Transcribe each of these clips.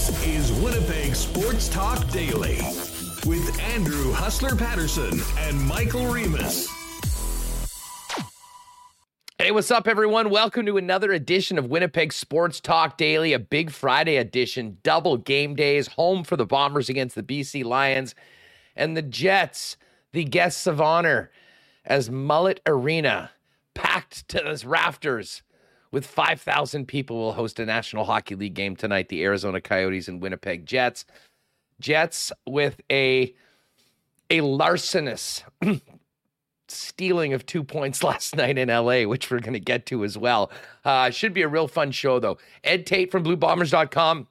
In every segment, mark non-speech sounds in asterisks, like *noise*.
This is Winnipeg Sports Talk Daily with Andrew Hustler Paterson and Michael Remis. Hey, what's up, everyone? Welcome to another edition of Winnipeg Sports Talk Daily, a big Friday edition, double game days, home for the Bombers against the BC Lions and the Jets, the guests of honor, as Mullett Arena packed to those rafters with 5,000 people will host a National Hockey League game tonight, the Arizona Coyotes and Winnipeg Jets. Jets with a a larcenous *clears throat* stealing of two points *laughs* last night in LA, which we're going to get to as well. Uh, should be a real fun show, though. Ed Tait from BlueBombers.com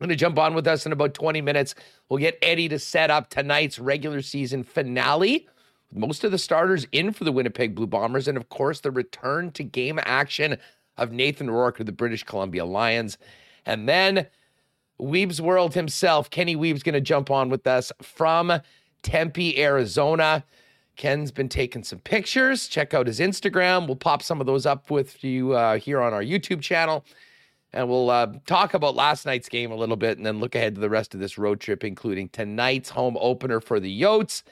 going to jump on with us in about 20 minutes. We'll get Eddie to set up tonight's regular season finale. Most of the starters in for the Winnipeg Blue Bombers, and of course, the return to game action of Nathan Rourke of the British Columbia Lions. And then Weeb's World himself, Kenny Wiebe's going to jump on with us from Tempe, Arizona. Ken's been taking some pictures. Check out his Instagram. We'll pop some of those up with you uh, here on our YouTube channel. And we'll uh, talk about last night's game a little bit and then look ahead to the rest of this road trip, including tonight's home opener for the Yotes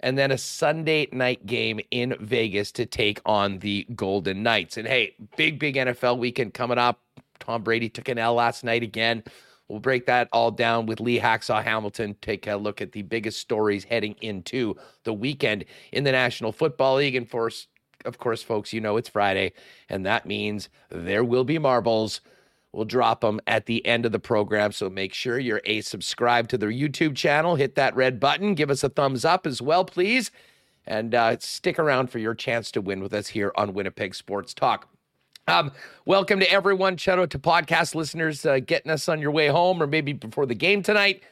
and then a Sunday night game in Vegas to take on the Golden Knights. And hey, big, big NFL weekend coming up. Tom Brady took an L last night again. We'll break that all down with Lee Hacksaw Hamilton. Take a look at the biggest stories heading into the weekend in the National Football League. And for, of course, folks, you know it's Friday, and that means there will be marbles. We'll drop them at the end of the program. So make sure you're a subscribe to the YouTube channel. Hit that red button. Give us a thumbs up as well, please. And uh, stick around for your chance to win with us here on Winnipeg Sports Talk. Um, welcome to everyone. Shout out to podcast listeners uh, getting us on your way home or maybe before the game tonight.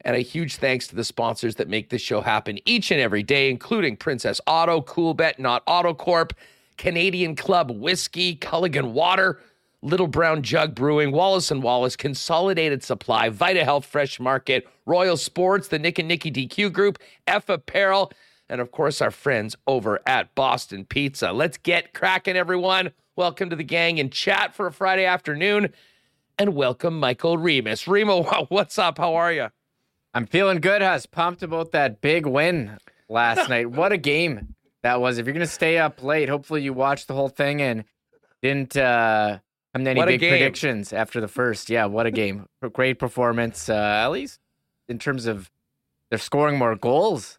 And a huge thanks to the sponsors that make this show happen each and every day, including Princess Auto, Coolbet, Not Auto Corp, Canadian Club Whiskey, Culligan Water, Little Brown Jug Brewing, Wallace and Wallace, Consolidated Supply, Vita Health Fresh Market, Royal Sports, the Nick and Nicky DQ Group, F Apparel, and of course our friends over at Boston Pizza. Let's get cracking, everyone. Welcome to the gang and chat for a Friday afternoon, and welcome Michael Remis. Remo, *laughs* what's up? How are you? I'm feeling good, Hus. Pumped about that big win last *laughs* night. What a game that was. If you're gonna stay up late, hopefully you watched the whole thing and didn't uh and then any big predictions after the first. Yeah, what a game. Great performance, uh, at least in terms of they're scoring more goals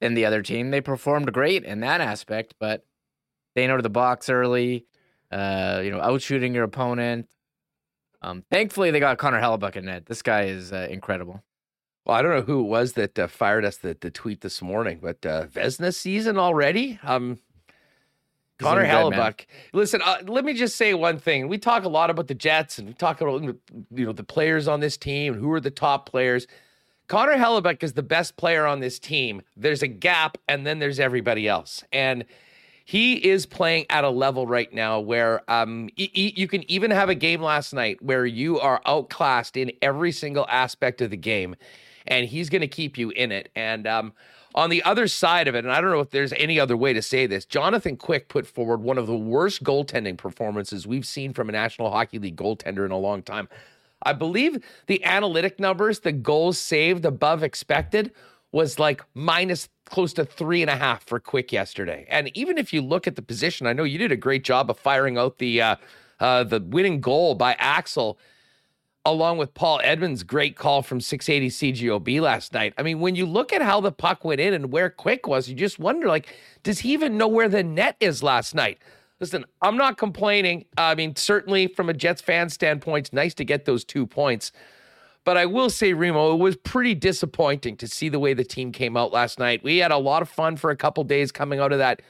than the other team. They performed great in that aspect, but staying out of the box early, uh, you know, outshooting your opponent. Um, thankfully, they got Connor Hellebuyck in net. This guy is uh, incredible. Well, I don't know who it was that uh, fired us the, the tweet this morning, but uh, Vezina season already. Um, Connor Hellebuyck. Listen, uh, let me just say one thing. We talk a lot about the Jets and we talk about you know the players on this team and who are the top players. Connor Hellebuyck is the best player on this team. There's a gap, and then there's everybody else. And he is playing at a level right now where um, y- y- you can even have a game last night where you are outclassed in every single aspect of the game, and he's going to keep you in it. And um, on the other side of it, and I don't know if there's any other way to say this, Jonathan Quick put forward one of the worst goaltending performances we've seen from a National Hockey League goaltender in a long time. I believe the analytic numbers, the goals saved above expected, was like minus close to three and a half for Quick yesterday. And even if you look at the position, I know you did a great job of firing out the uh, uh, the winning goal by Axel along with Paul Edmonds' great call from 680 CJOB last night. I mean, when you look at how the puck went in and where Quick was, you just wonder, like, does he even know where the net is last night? Listen, I'm not complaining. I mean, certainly from a Jets fan standpoint, it's nice to get those two points. But I will say, Remo, it was pretty disappointing to see the way the team came out last night. We had a lot of fun for a couple days coming out of that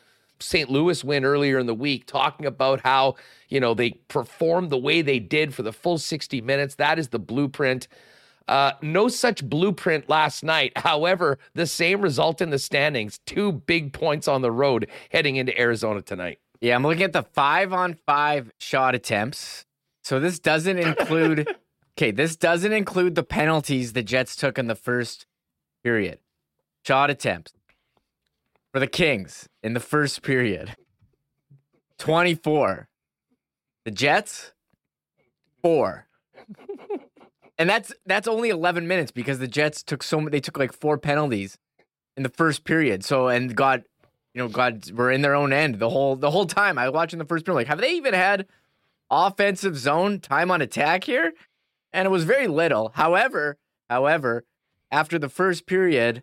St. Louis win earlier in the week, talking about how, you know, they performed the way they did for the full 60 minutes. That is the blueprint. Uh, no such blueprint last night. *laughs* However, the same result in the standings. Two big points on the road heading into Arizona tonight. Yeah, I'm looking at the five on five shot attempts. So this doesn't include, *laughs* okay, this doesn't include the penalties the Jets took in the first period. Shot attempts for the Kings in the first period 24. The Jets, four. and that's that's only 11 minutes because the Jets took so they took like four penalties in the first period. So and got you know God were in their own end the whole the whole time. I was watching the first period like have they even had offensive zone time on attack here? And it was very little. However, however, after the first period,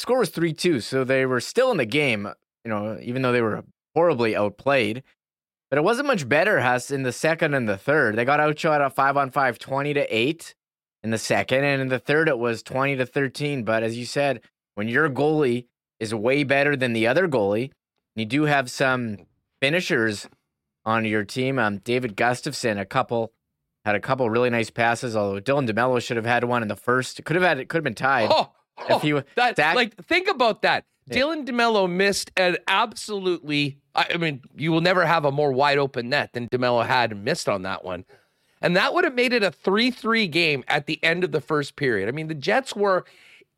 score was 3-2, so they were still in the game, you know, even though they were horribly outplayed. But it wasn't much better, Huss, in the second and the third. They got outshot at 5 on 5, 20 to 8 in the second. And in the third, it was 20 to 13. But as you said, when your goalie is way better than the other goalie, you do have some finishers on your team. Um, David Gustafsson, a couple had a couple really nice passes. Although Dylan DeMelo should have had one in the first. Could have had it. Could have been tied. Oh, oh if he that, like think about that. Yeah. Dylan DeMelo missed an absolutely. I mean, you will never have a more wide open net than DeMelo had and missed on that one. And that would have made it a 3 3 game at the end of the first period. I mean, the Jets were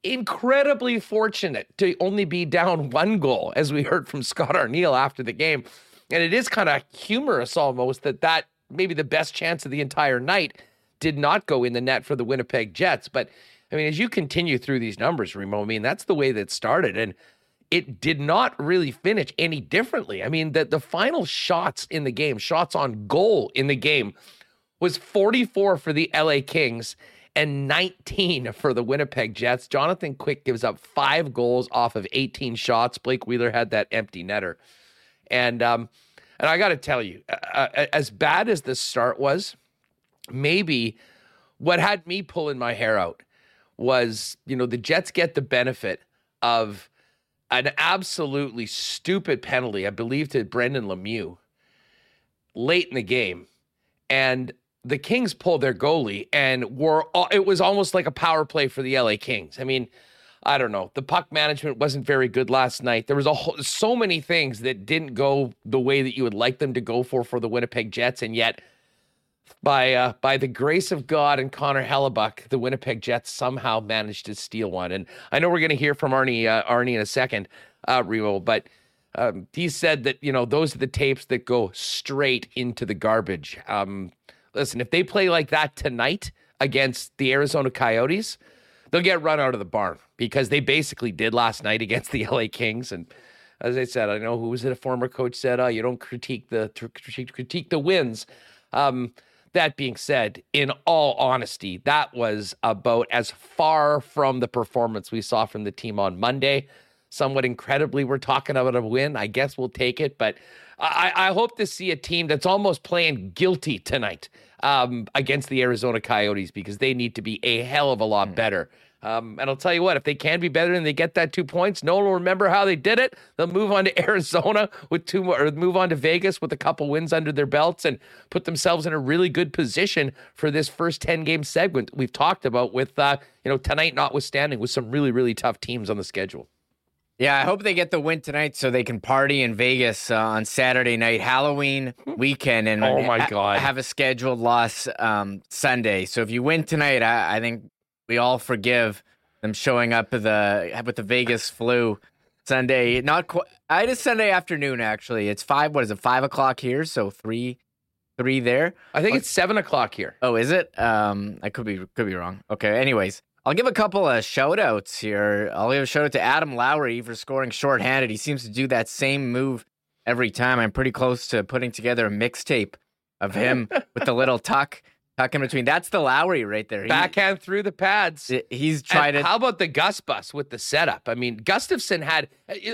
incredibly fortunate to only be down *laughs* one goal, as we heard from Scott Arniel after the game. And it is kind of humorous almost that that maybe the best chance of the entire night did not go in the net for the Winnipeg Jets. But I mean, as you continue through these numbers, Remo, I mean, that's the way that started. And it did not really finish any differently. I mean, the, the final shots in the game, shots on goal in the game, was 44 for the LA Kings and 19 for the Winnipeg Jets. Jonathan Quick gives up five goals off of 18 shots. Blake Wheeler had that empty netter. And um, and I got to tell you, uh, as bad as the start was, maybe what had me pulling my hair out was, you know, the Jets get the benefit of an absolutely stupid penalty, I believe, to Brendan Lemieux late in the game. And the Kings pulled their goalie and were it was almost like a power play for the LA Kings. I mean, I don't know. The puck management wasn't very good last night. There was a whole, so many things that didn't go the way that you would like them to go for for the Winnipeg Jets, and yet by uh, by the grace of God and Connor Hellebuyck, the Winnipeg Jets somehow managed to steal one. And I know we're going to hear from Arnie uh, Arnie in a second, uh, Remo, but um, he said that you know those are the tapes that go straight into the garbage. Um, listen, if they play like that tonight against the Arizona Coyotes they'll get run out of the barn because they basically did last night against the *laughs* LA Kings. And as I said, I know who was it? A former coach said, "Oh, you don't critique the critique the wins." Um, that being said, in all honesty, that was about as far from the performance we saw from the team on Monday. Somewhat incredibly, we're talking about a win. I guess we'll take it, but I, I hope to see a team that's almost playing guilty tonight um, against the Arizona Coyotes because they need to be a hell of a lot hmm. better. Um, and I'll tell you what, if they can be better and they get that two points, no one will remember how they did it. They'll move on to *laughs* Arizona with two more, or move on to Vegas with a couple wins under their belts and put themselves in a really good position for this first 10 game segment we've talked about with, uh, you know, tonight notwithstanding with some really, really tough teams on the schedule. Yeah, I hope they get the win tonight so they can party in Vegas uh, on Saturday night, Halloween *laughs* weekend, and oh my god, have a scheduled loss um, Sunday. So if you win tonight, I, I, think we all forgive them showing up with the with the Vegas flu Sunday. Not quite. I just Sunday afternoon actually. It's five. What is it? Five o'clock here. So three, three there. I think it's seven o'clock here. Oh, is it? Um, I could be could be wrong. Okay. Anyways, I'll give a couple of shout outs here. I'll give a shout out to Adam Lowry for scoring shorthanded. He seems to do that same move every time. I'm pretty close to putting together a mixtape of him *laughs* with the little tuck tuck in between. That's the Lowry right there. He, Backhand through the pads. He's tried to. How about the Gus bus with the setup? I mean, Gustafsson had.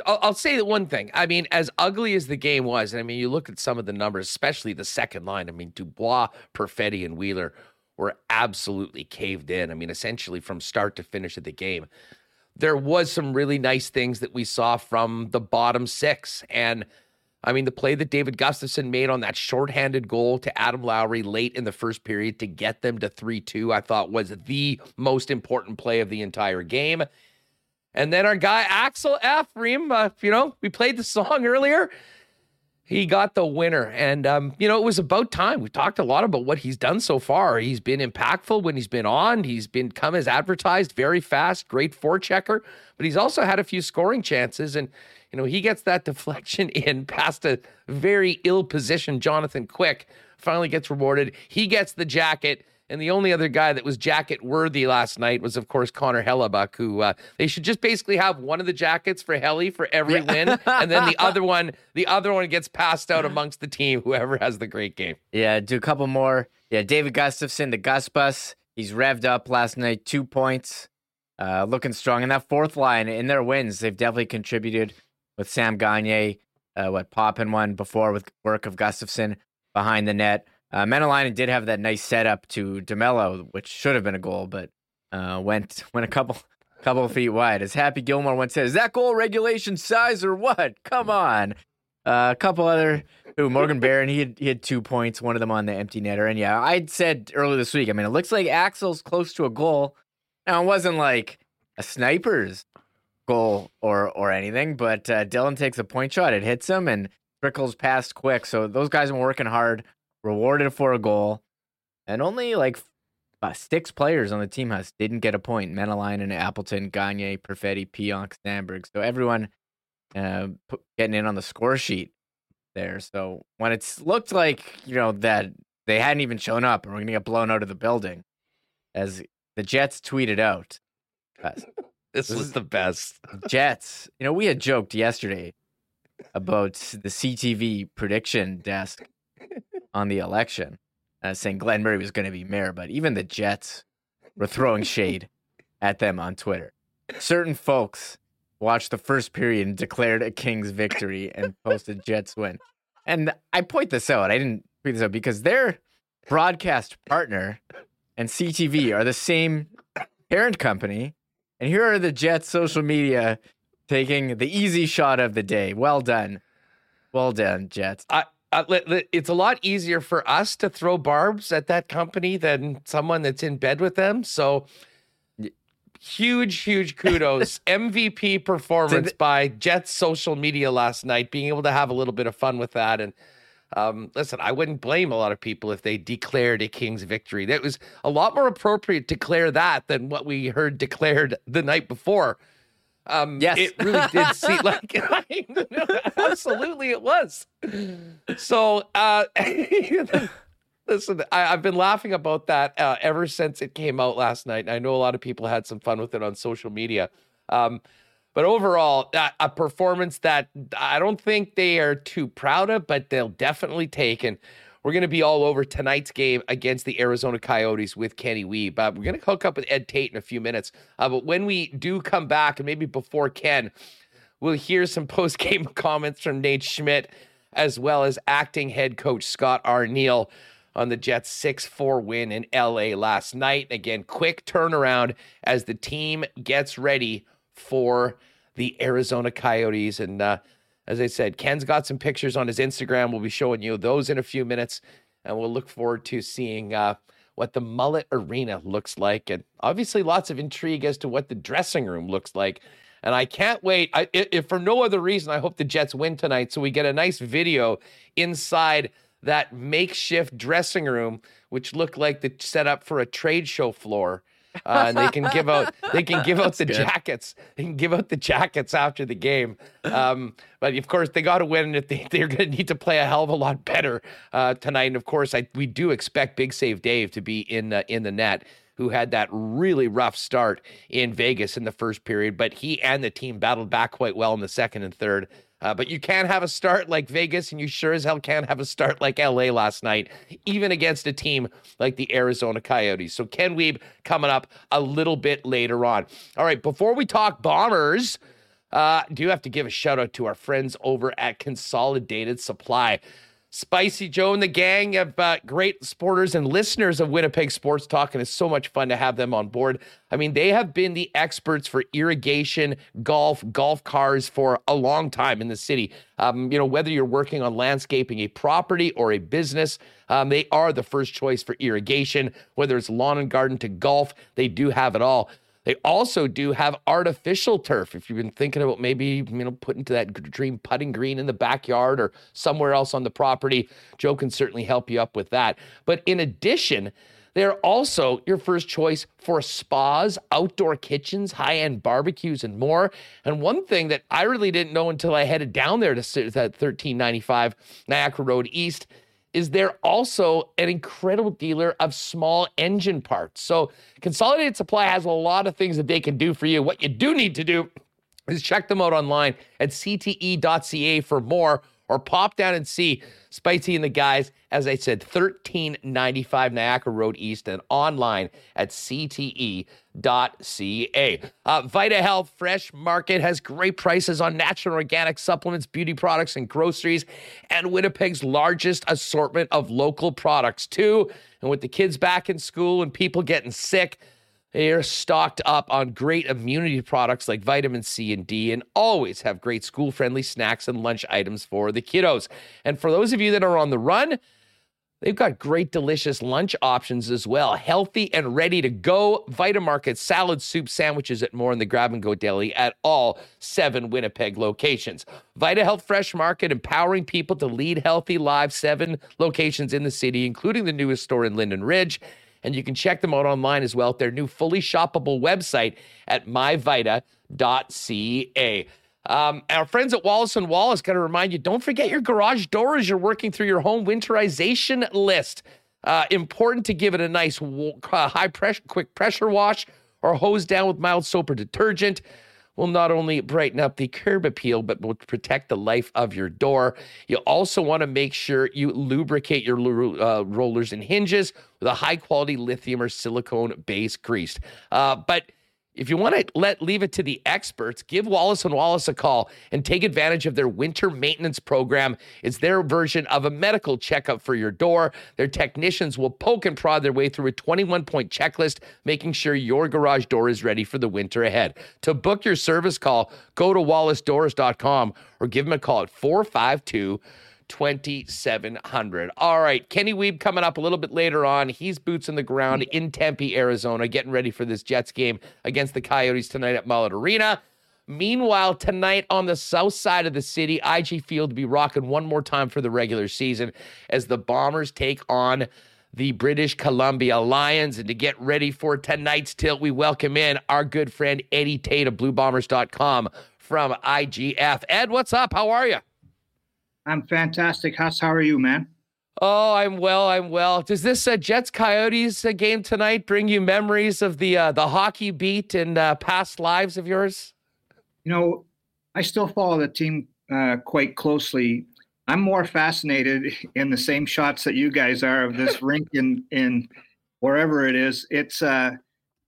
I'll, I'll say the one thing. I mean, as ugly as the game was, and I mean, you look at some of the numbers, especially the second line. I mean, Dubois, Perfetti, and Wheeler were absolutely caved in. I mean, essentially from start to finish of the game. There was some really nice things that we saw from the bottom six. And I mean, the play that David Gustafsson made on that shorthanded goal to Adam Lowry late in the first period to get them to 3 2, I thought was the most important play of the entire game. And then our guy, Axel Ephraim, uh, you know, we played the song *laughs* earlier he got the winner. And, um, you know, it was about time. We talked a lot about what he's done so far. He's been impactful when he's been on. He's been come as advertised, very fast, great forechecker, but he's also had a few scoring chances. And, you know, he gets that *laughs* deflection in past a very ill positioned Jonathan Quick, finally gets rewarded. He gets the jacket. And the only other guy that was jacket worthy last night was, of course, Connor Hellebuyck, who uh, they should just basically have one of the jackets for Helly for every yeah. win, and then the *laughs* other one, the other one gets passed out amongst the team, whoever has the great game. Yeah, do a couple more. Yeah, David Gustafsson, the Gus Bus, he's revved up last night, two points, uh, looking strong. And that fourth line in their wins, they've definitely contributed with Sam Gagner, uh, what Poppin one before with work of Gustafsson behind the net. Uh, Mäenalanen did have that nice setup to DeMelo, which should have been a goal, but uh, went *laughs* went a couple couple feet wide. As Happy Gilmore once said, "Is that goal regulation size or what? Come on." Uh, a couple other. Ooh, Morgan Barron, he had, he had two points, one of them on the empty netter. And yeah, I said earlier this week, I mean, it looks like Axel's close to a goal. Now, it wasn't like a sniper's goal or or anything, but uh, Dylan takes a point shot, it hits him, and trickles past quick. So those guys been working hard rewarded for a goal, and only like uh, six players on the team house didn't get a point. Mäenalanen, Appleton, Gagne, Perfetti, Pionk, Samberg. So everyone uh, getting in on the score sheet there. So when it's looked like, you know, that they hadn't even shown up and we're to get blown out of the building, as the Jets tweeted out. Uh, this was the best. *laughs* Jets. You know, we had joked yesterday about the CTV prediction desk on the election, uh, saying Glen Murray was going to be mayor, but even the Jets were throwing shade at them on Twitter. Certain folks watched the first period and declared a Kings victory and posted Jets win. And I point this out. I didn't point this out because their broadcast partner and CTV are the same parent company. And here are the Jets social media taking the easy shot of the day. Well done. Well done, Jets. I, uh, it's a lot easier for us to throw barbs at that company than someone that's in bed with them. So huge, huge kudos. *laughs* MVP performance by Jets social media last night, being able to have a little bit of fun with that. And um, listen, I wouldn't blame a lot of people if they declared a Kings victory. That was a lot more appropriate to declare that than what we heard declared the night before. Um, yes, it really did *laughs* seem like *laughs* absolutely it was. So, uh, *laughs* listen, I, have been laughing about that uh, ever since it came out last night. And I know a lot of people had some fun with it on social media. Um, but overall, a performance that I don't think they are too proud of, but they'll definitely take. And we're going to be all over tonight's game against the Arizona Coyotes with Kenny Wiebe. Uh, we're going to hook up with Ed Tait in a few minutes. Uh, but when we do come back, and maybe before Ken, we'll hear some *laughs* post game comments from Nate Schmidt, as well as acting head coach Scott Arniel on the Jets 6 4 win in LA last night. Again, quick turnaround as the team gets ready for the Arizona Coyotes. And uh, as I said, Ken's got some pictures on his Instagram. We'll be showing you those in a few minutes, and we'll look forward to seeing uh, what the Mullett Arena looks like, and obviously lots of intrigue as to what the dressing room looks like. And I can't wait. I, if for no other reason, I hope the Jets win tonight, so we get a nice video inside that makeshift dressing room, which looked like the setup for a trade show floor uh, and they can give out *laughs* they can give out the good. jackets. They can give out the jackets after the game. Um, but of course, they got to win. If they, *laughs* they're going to need to play a hell of a lot better uh, tonight. And of course, I, we do expect Big Save Dave to be in uh, in the net who had that really rough start in Vegas in the first period, but he and the team battled back quite well in the second and third. Uh, but you can't have a start like Vegas, and you sure as hell can't have a start like LA last night, even against a team like the Arizona Coyotes. So Ken Wiebe coming up a little bit later on. All right, before we talk Bombers, uh, do have to give a shout out to our friends over at Consolidated Supply. Spicy Joe and the gang of uh, great supporters and listeners of Winnipeg Sports Talk, and it's so much fun to have them on board. I mean, they have been the experts for irrigation, golf, golf cars for a long time in the city. Um, you know, whether you're working on landscaping a property or a business, um, they are the first choice for irrigation. Whether it's lawn and garden to golf, they do have it all. They also do have artificial turf. If you've been thinking about maybe you know putting to that dream putting green in the backyard or somewhere else on the property, Joe can certainly help you up with that. But in addition, they're also your first choice for spas, outdoor kitchens, high-end barbecues, and more. And one thing that I really didn't know until I headed down there to that 1395 Niagara Road East is they're also an incredible dealer of small engine parts. So Consolidated Supply has a lot of things that they can do for you. What you do need to do is check them out online at cte.ca for more or pop down and see Spicy and the guys. As I said, 1395 Niagara Road East and online at cte.ca. Uh, Vita Health Fresh Market has great prices on natural organic supplements, beauty products, and groceries, and Winnipeg's largest assortment of local products, too. And with the kids back in school and people getting sick, they are stocked up on great immunity products like vitamin C and D and always have great school friendly snacks and lunch items for the kiddos. And for those of you that are on the run, They've got great, delicious lunch options as well. Healthy and ready to go. Vitamarket salad, soup, sandwiches at more in the grab and go deli at all seven Winnipeg locations. Vita Health Fresh Market, empowering people to lead healthy lives. Seven locations in the city, including the newest store in Linden Ridge. And you can check them out online as well at their new fully shoppable website at myvita.ca. Um, our friends at Wallace and Wallace got to remind you don't forget your garage door as you're working through your home winterization list. Uh, important to give it a nice uh, high pressure, quick pressure wash or hose down with mild soap or detergent will not only brighten up the curb appeal, but will protect the life of your door. You also want to make sure you lubricate your uh, rollers and hinges with a high quality lithium or silicone base grease. Uh, but if you want to let leave it to the experts, give Wallace and Wallace a call and take advantage of their winter maintenance program. It's their version of a medical checkup for your door. Their technicians will poke and prod their way through a 21 point checklist, making sure your garage door is ready for the winter ahead. To book your service call, go to wallacedoors.com or give them a call at 452 452- 2700. All right, Kenny Wiebe coming up a little bit later on. He's boots in the ground in Tempe, Arizona, getting ready for this Jets game against the Coyotes tonight at Mullett Arena. Meanwhile, tonight on the south side of the city, IG Field will be rocking one more time for the regular season as the Bombers take on the British Columbia Lions. And to get ready for tonight's tilt, we welcome in our good friend Eddie Tait of BlueBombers.com from IGF. Ed, what's up? How are you? I'm fantastic. Huss, how are you, man? Oh, I'm well. I'm well. Does this uh, Jets Coyotes uh, game tonight bring you memories of the uh, the hockey beat and uh, past lives of yours? You know, I still follow the team uh, quite closely. I'm more fascinated in the same shots that you guys are of this rink in in wherever it is. It's uh,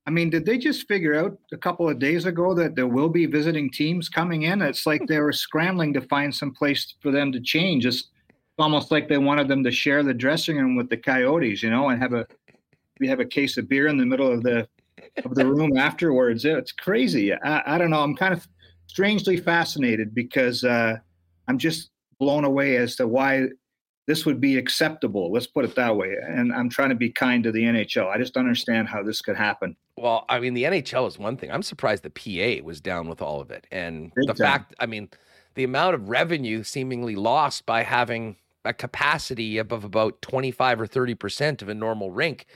I mean, did they just figure out a couple of days ago that there will be visiting teams coming in? It's like they were scrambling to find some place for them to change. It's almost like they wanted them to share the dressing room with the Coyotes, you know, and have a we have a case of beer in the middle of the of the room *laughs* afterwards. It's crazy. I, I don't know. I'm kind of strangely fascinated because uh, I'm just blown away as to why this would be acceptable. Let's put it that way. And I'm trying to be kind to the NHL. I just don't understand how this could happen. Well, I mean, the NHL is one thing. I'm surprised the PA was down with all of it. And Big the time. fact, I mean, the amount of revenue seemingly lost by having a capacity above about 25 or 30% of a normal rink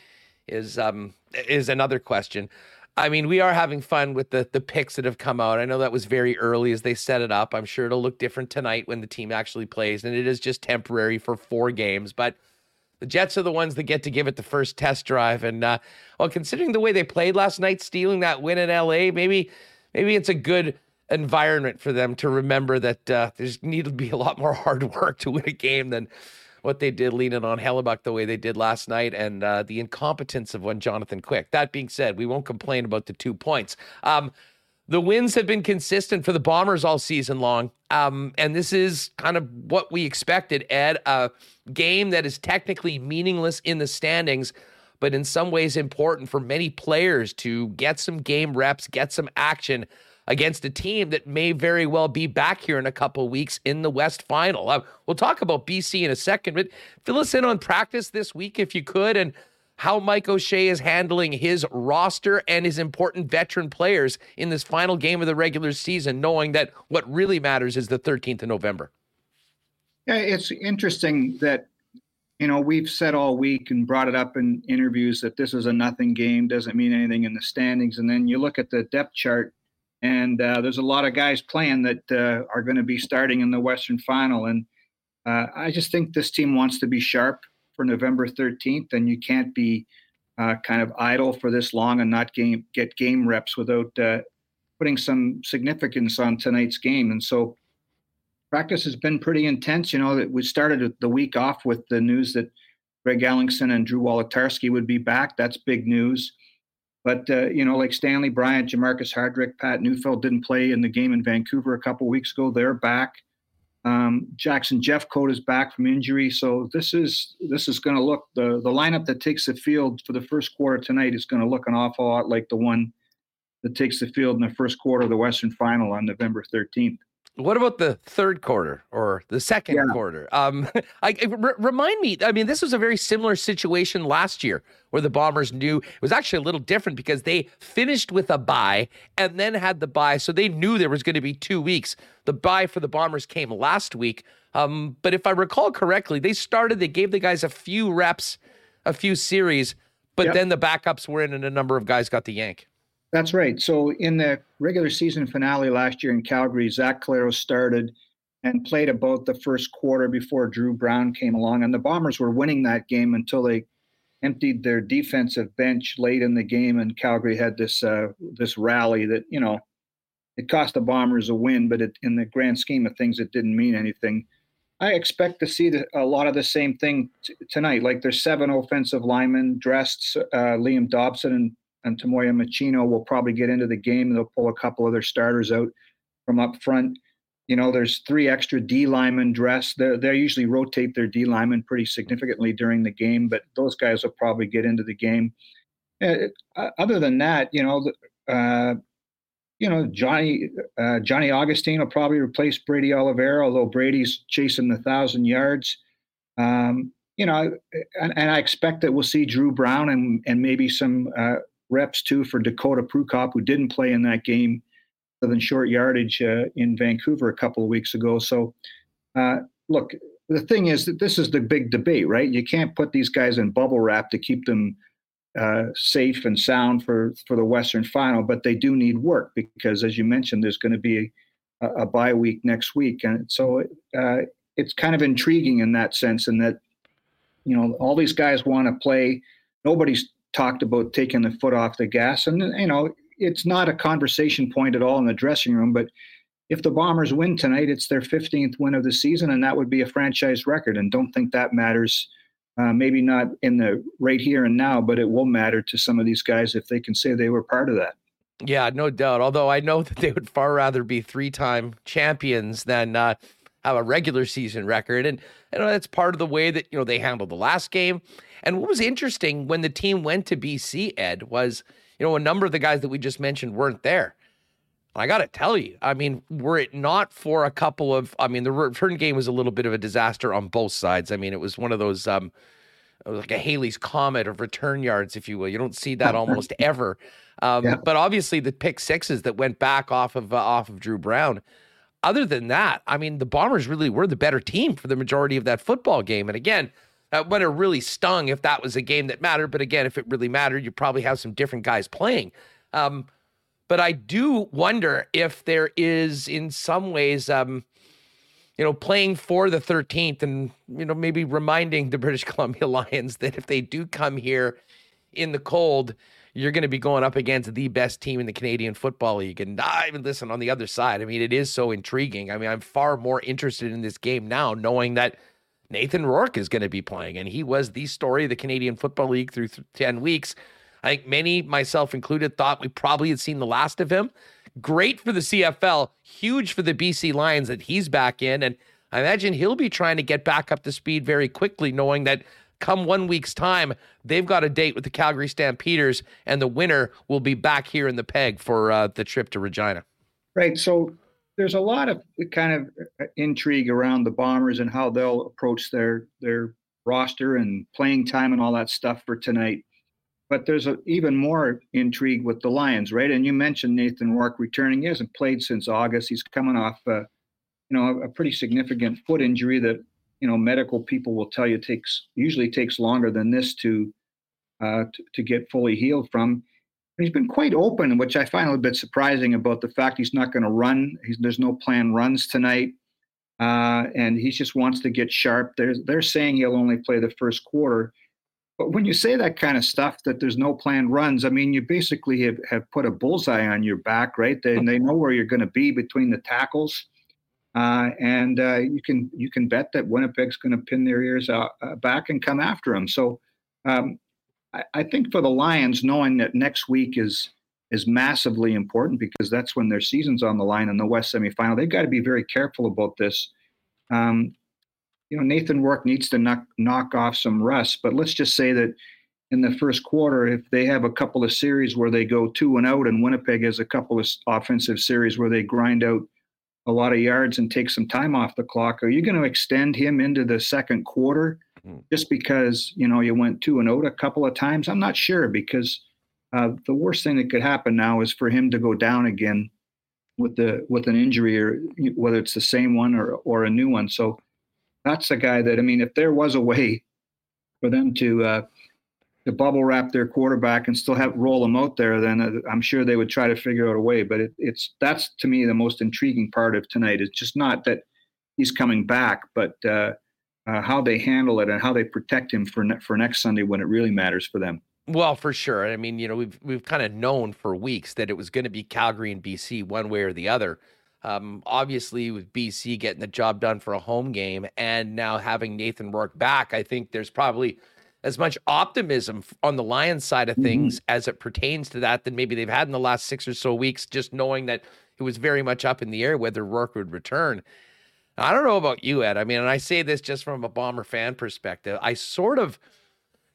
is um is another question. I mean, we are having fun with the the picks that have come out. I know that was very early as they set it up. I'm sure it'll look different tonight when the team actually plays, and it is just temporary for four games. But the Jets are the ones that get to give it the first test drive. And uh, well, considering the way they played last night, stealing that win in LA, maybe maybe it's a good environment for them to remember that uh, there's need to be a lot more hard *laughs* work to win a game than what they did leaning on Hellebuyck the way they did last night and uh, the incompetence of one Jonathan Quick. That being said, we won't complain about the two points. Um, the wins have been consistent for the Bombers all season long. Um, and this is kind of what we expected, Ed. A game that is technically meaningless in the standings, but in some ways important for many players to get some game reps, get some action against a team that may very well be back here in a couple weeks in the West Final. Uh, we'll talk about BC in a second, but fill us in on practice this week if you could and how Mike O'Shea is handling his roster and his important veteran players in this final game of the regular season, knowing that what really matters is the 13th of November. Yeah, it's interesting that you know we've said all week and brought it up in interviews that this is a nothing game doesn't mean anything in the standings and then you look at the depth chart and uh, there's a lot of guys playing that uh, are going to be starting in the Western Final. And uh, I just think this team wants to be sharp for November 13th, and you can't be uh, kind of idle for this long and not game, get game reps without uh, putting some significance on tonight's game. And so practice has been pretty intense. You know, that we started the week off with the news that Greg Ellingson and Drew Wolitarsky would be back. That's big news. But uh, you know, like Stanley Bryant, Jermarcus Hardrick, Pat Neufeld didn't play in the game in Vancouver a couple weeks ago. They're back. Um, Jackson Jeffcoat is back from injury, so this is this is going to look the the lineup that takes the field for the first quarter tonight is going to look an awful lot like the one that takes the field in the first quarter of the Western Final on November 13th. What about the third quarter or the second yeah. quarter? Um, *laughs* I, r- remind me. I mean, this was a very similar situation last year where the Bombers knew it was actually a little different because they finished with a buy and then had the buy, so they knew there was going to be two weeks. The buy for the Bombers came last week, um, but if I recall correctly, they started. They gave the guys a few reps, a few series, but yep. then the backups were in, and a number of guys got the yank. That's right. So in the regular season finale last year in Calgary, Zach Collaros started and played about the first quarter before Dru Brown came along. And the Bombers were winning that game until they emptied their defensive bench late in the game, and Calgary had this uh, this rally that you know it cost the Bombers a win, but it, in the grand scheme of things, it didn't mean anything. I expect to see the, a lot of the same thing t- tonight. Like there's seven offensive linemen dressed. Uh, Liam Dobson and and Tomoya Machino will probably get into the game. They'll pull a couple of their starters out from up front. You know, there's three extra D linemen dressed. They they usually rotate their D linemen pretty significantly during the game, but those guys will probably get into the game. Uh, uh other than that, you know, uh, you know Johnny uh, Johnny Augustine will probably replace Brady Oliveira, although Brady's chasing the thousand yards. Um, you know, and, and, I expect that we'll see Dru Brown and and maybe some uh, reps too for Dakota Prukop, who didn't play in that game other than short yardage uh, in Vancouver a couple of weeks ago. So, uh, look, the thing is that this is the big debate, right? You can't put these guys in bubble wrap to keep them uh, safe and sound for for the Western Final, but they do need work because, as you mentioned, there's going to be a, a bye week next week, and so uh, it's kind of intriguing in that sense, in that you know all these guys want to play. Nobody's talked about taking the foot off the gas. And, you know, it's not a conversation point at all in the dressing room, but if the Bombers win tonight, it's their 15th win of the season, and that would be a franchise record. And don't think that matters. Uh, maybe not in the right here and now, but it will matter to some of these guys if they can say they were part of that. Yeah, no doubt. Although I know *laughs* that they would far rather be three-time champions than uh, have a regular season record, and you know that's part of the way that you know they handled the last game. And what was interesting when the team went to BC, Ed, was, you know, a number of the guys that we just mentioned weren't there. I got to tell you, I mean, were it not for a couple of, I mean, the return game was a little bit of a disaster on both sides. I mean, it was one of those, um, like a Halley's Comet of return yards, if you will. You don't see that almost *laughs* ever. Um, yeah. But obviously, the pick sixes that went back off of uh, off of Dru Brown. Other than that, I mean, the Bombers really were the better team for the majority of that football game. And again, uh, would have really stung if that was a game that mattered. But again, if it really mattered, you probably have some different guys playing. Um, but I do wonder if there is, in some ways, um, you know, playing for the 13th and, you know, maybe reminding the British *laughs* Columbia Lions that if they do come here in the cold, you're going to be going up against the best team in the Canadian Football League. And I even listen on the other side. I mean, it is so intriguing. I mean, I'm far more interested in this game now, knowing that Nathan Rourke is going to be playing, and he was the story of the Canadian Football League through th- 10 weeks. I think many, myself included, thought we probably had seen the last of him. Great for the CFL, huge for the BC Lions that he's back in. And I imagine he'll be trying to get back up to speed very quickly, knowing that come one week's time, they've got a date with the Calgary Stampeders, and the winner will be back here in the peg for uh, the trip to Regina. Right. So there's a lot of kind of uh, intrigue around the Bombers and how they'll approach their their roster and playing time and all that stuff for tonight. But there's a, even more intrigue with the Lions, right? And you mentioned Nathan Rourke returning. He hasn't played since August. He's coming off, uh, you know, a pretty significant foot injury that you know medical people will tell you takes usually takes longer than this to uh, to, to get fully healed from he's been quite open, which I find a little bit surprising about the fact he's not going to run. He's, there's no plan runs tonight. uh, and he just wants to get sharp. They're they're saying he'll only play the first quarter, but when you say that kind of stuff, that there's no planned runs, I mean, you basically have, have put a bullseye on your back, right? They they know where you're going to be between the tackles, uh, and uh, you can you can bet that Winnipeg's going to pin their ears out, uh, back and come after him. So. Um, I, I think for the Lions, knowing that next week is is massively important because that's when their season's on the line in the West semifinal. They've got to be very careful about this. Um, you know, Nathan Rourke needs to knock knock off some rust, but let's just say that in the first quarter, if they have a couple of series where they go two and out, and Winnipeg has a couple of offensive series where they grind out a lot of yards and take some time off the clock, are you going to extend him into the second quarter mm. just because you know you went two and out a couple of times? I'm not sure because uh, the worst thing that could happen now is for him to go down again with the with an injury or whether it's the same one or or a new one. So that's the guy that I mean, if there was a way for them to uh, to bubble wrap their quarterback and still have roll him out there, then uh, I'm sure they would try to figure out a way. But it, it's that's to me the most intriguing part of tonight. is just not that he's coming back, but uh, uh, how they handle it and how they protect him for ne- for next Sunday when it really matters for them. Well, for sure. I mean, you know, we've we've kind of known for weeks that it was going to be Calgary and BC one way or the other. Um, obviously, with BC getting the job done for a home game and now having Nathan Rourke back, I think there's probably as much optimism on the Lions side of mm-hmm. things mm-hmm. as it pertains to that than maybe they've had in the last six or so weeks, just knowing that it was very much up in the air whether Rourke would return. I don't know about you, Ed. I mean, and I say this just from a Bomber fan perspective. I sort of –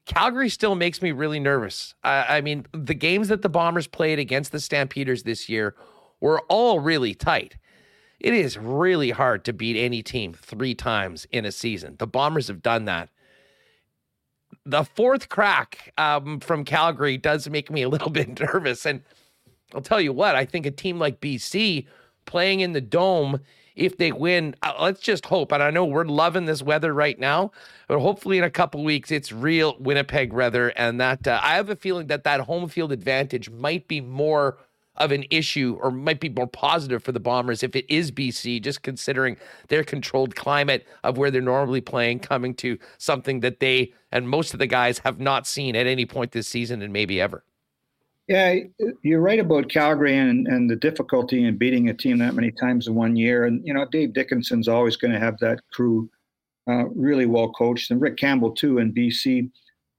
Calgary still makes me really nervous. I, I mean, the games that the Bombers played against the Stampeders this year were all really tight. It is really hard to beat any team three times in a season. The Bombers have done that. The fourth crack um, from Calgary does make me a little *laughs* bit nervous. And I'll tell you what, I think a team like BC playing in the dome if they win. Uh, let's just hope. And I know we're loving this weather right now, but hopefully in a couple weeks it's real Winnipeg weather, and that uh, I have a feeling that that home field advantage might be more of an issue or might be more positive for the Bombers if it is BC, just considering their controlled climate of where they're normally playing, coming to something that they and most of the guys have not seen at any point this season and maybe ever. Yeah, you're right about Calgary and, and the difficulty in beating a team that many times in one year. And, you know, Dave Dickenson's always going to have that crew uh, really well coached, and Rick Campbell, too, in BC.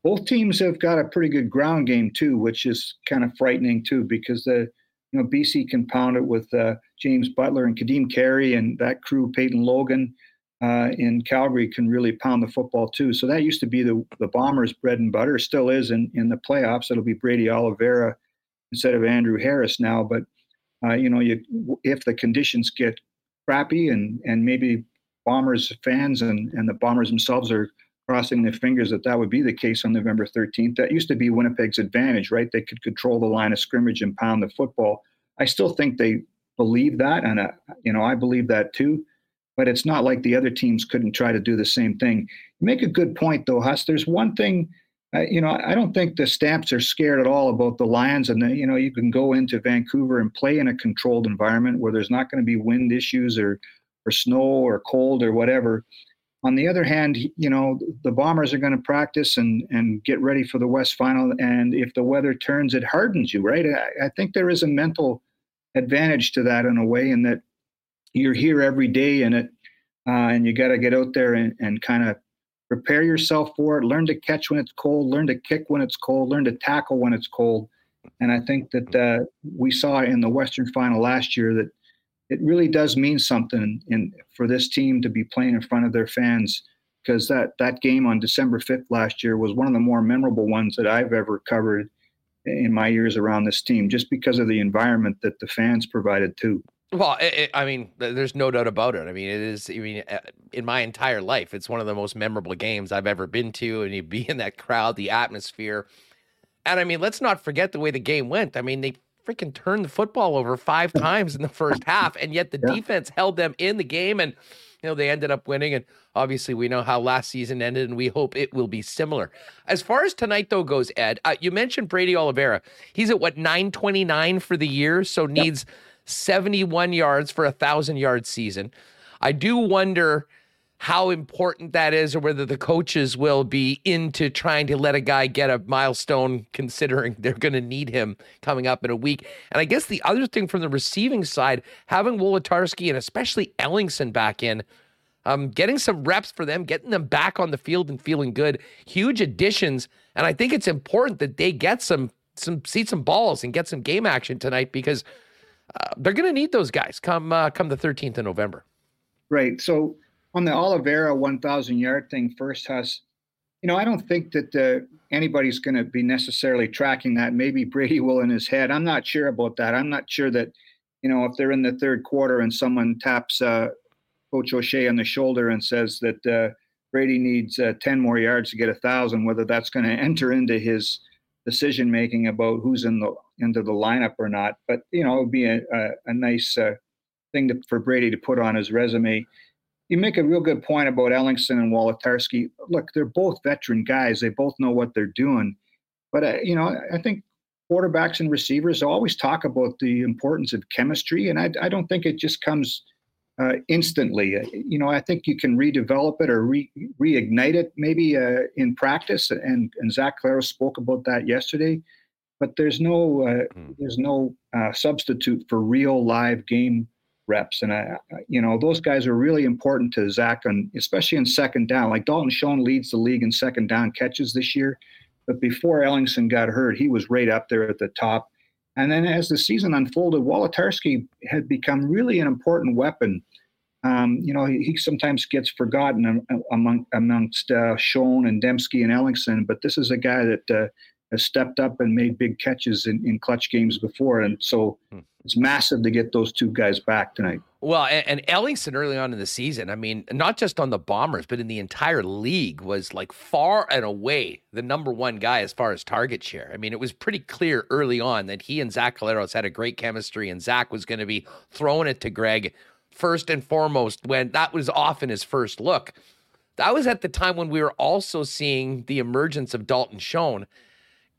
Both teams have got a pretty good ground game, too, which is kind of frightening, too, because the, you know, BC can pound it with uh, James Butler and Kadeem Carey and that crew, Peyton Logan. Uh, in Calgary can really pound the football too. So that used to be the the Bombers' bread and butter. Still is in in the playoffs. It'll be Brady Oliveira instead of Andrew Harris now. But uh, you know, you if the conditions get crappy and and maybe Bombers fans and and the Bombers themselves are crossing their fingers that that would be the case on November 13th. That used to be Winnipeg's advantage, right? They could control the line of scrimmage and pound the football. I still think they believe that, and uh, you know, I believe that too. But it's not like the other teams couldn't try to do the same thing. You make a good point, though, Huss. There's one thing I, you know, I don't think the Stamps are scared at all about the Lions. And, the, you know, you can go into Vancouver and play in a controlled environment where there's not going to be wind issues or, or snow or cold or whatever. On the other hand, you know, the Bombers are going to practice and, and get ready for the West Final. And if the weather turns, it hardens you, right? I, I think there is a mental advantage to that in a way, in that you're here every day in it. Uh, and you got to get out there and, and kind of prepare yourself for it learn to catch when it's cold learn to kick when it's cold learn to tackle when it's cold and i think that uh, we saw in the western final last year that it really does mean something in for this team to be playing in front of their fans because that that game on december 5th last year was one of the more memorable ones that i've ever covered in my years around this team just because of the environment that the fans provided too well, it, it, I mean, there's no doubt about it. I mean, it is. I mean, uh, in my entire life, it's one of the most memorable games I've ever been to, and you be in that crowd, the atmosphere, and I mean, let's not forget the way the game went. I mean, they freaking turned the football over five *laughs* times in the first half, and yet the yeah. defense held them in the game, and you know they ended up winning. And obviously, we know how last season ended, and we hope it will be similar. As far as tonight though goes, Ed, uh, you mentioned Brady Oliveira. He's at what 929 for the year, so needs. Yep 71 yards for a thousand yard season. I do wonder how important that is or whether the coaches will be into trying to let a guy get a milestone considering they're going to need him coming up in a week. And I guess the other thing from the receiving side, having Wolitarsky and especially Ellingson back in, um, getting some reps for them, getting them back on the field and feeling good, huge additions. And I think it's important that they get some some see some balls and get some game action tonight because uh, they're going to need those guys come uh, come the 13th of November. Right. So on the Oliveira 1,000 yard thing first, has, you know, I don't think that uh, anybody's going to be necessarily tracking that. Maybe Brady will in his head. I'm not sure about that. I'm not sure that, you know, if they're in the third quarter and someone taps uh, Coach O'Shea on the shoulder and says that uh, Brady needs uh, 10 more yards to get a thousand, whether that's going *laughs* to enter into his decision making about who's in the into the lineup or not. But you know, it would be a, a, a nice uh, thing to, for Brady to put on his resume you make a real good point about Ellingson and Wolitarsky. Look, they're both veteran guys. They both know what they're doing. But, uh, you know, I think quarterbacks and receivers always talk about the importance of chemistry. And I, I don't think it just comes uh, instantly. Uh, you know, I think you can redevelop it or re- reignite it maybe uh, in practice. And, and Zach Collaros spoke about that yesterday. But there's no uh, hmm. there's no uh, substitute for real live game reps. And I, you know, those guys are really important to Zach, and especially in second down. Like Dalton Schoen leads the league in second down catches this year, but before Ellingson got hurt, he was right up there at the top. And then as the season unfolded, Wolitarsky had become really an important weapon. Um, you know, he, he, sometimes gets forgotten among, amongst uh, Schoen and Demski and Ellingson, but this is a guy that uh, has stepped up and made big catches in, in clutch games before. And so hmm it's massive to get those two guys back tonight. Well, and, and Ellingson early on in the season, I mean, not just on the Bombers, but in the entire league was like far and away the number one guy as far as target share. I mean, it was pretty clear early on that he and Zach Collaros had a great chemistry, and Zach was going to be throwing it to Greg first and foremost when that was often his first look. That was at the time when we were also seeing the emergence of Dalton Schoen.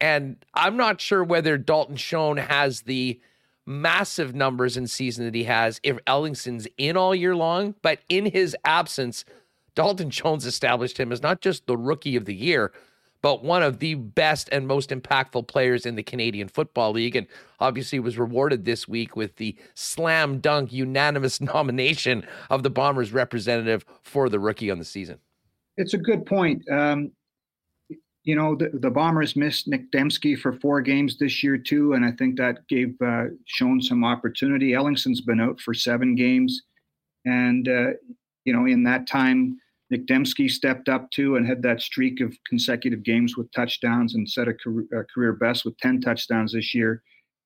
And I'm not sure whether Dalton Schoen has the massive numbers in season that he has if Ellingson's in all year long. But in his absence, Dalton Jones established him as not just the rookie of the year, but one of the best and most impactful players in the Canadian Football League. And obviously was rewarded this week with the slam dunk unanimous *laughs* nomination of the Bombers representative for the rookie on the season. It's a good point. Um, you know, the, the Bombers missed Nick Demski for four games this year, too. And I think that gave uh, some opportunity. Ellingson's been out for seven games. And, uh, you know, in that time, Nick Demski stepped up too and had that streak of consecutive games with touchdowns and set a career, a career best with 10 touchdowns this year.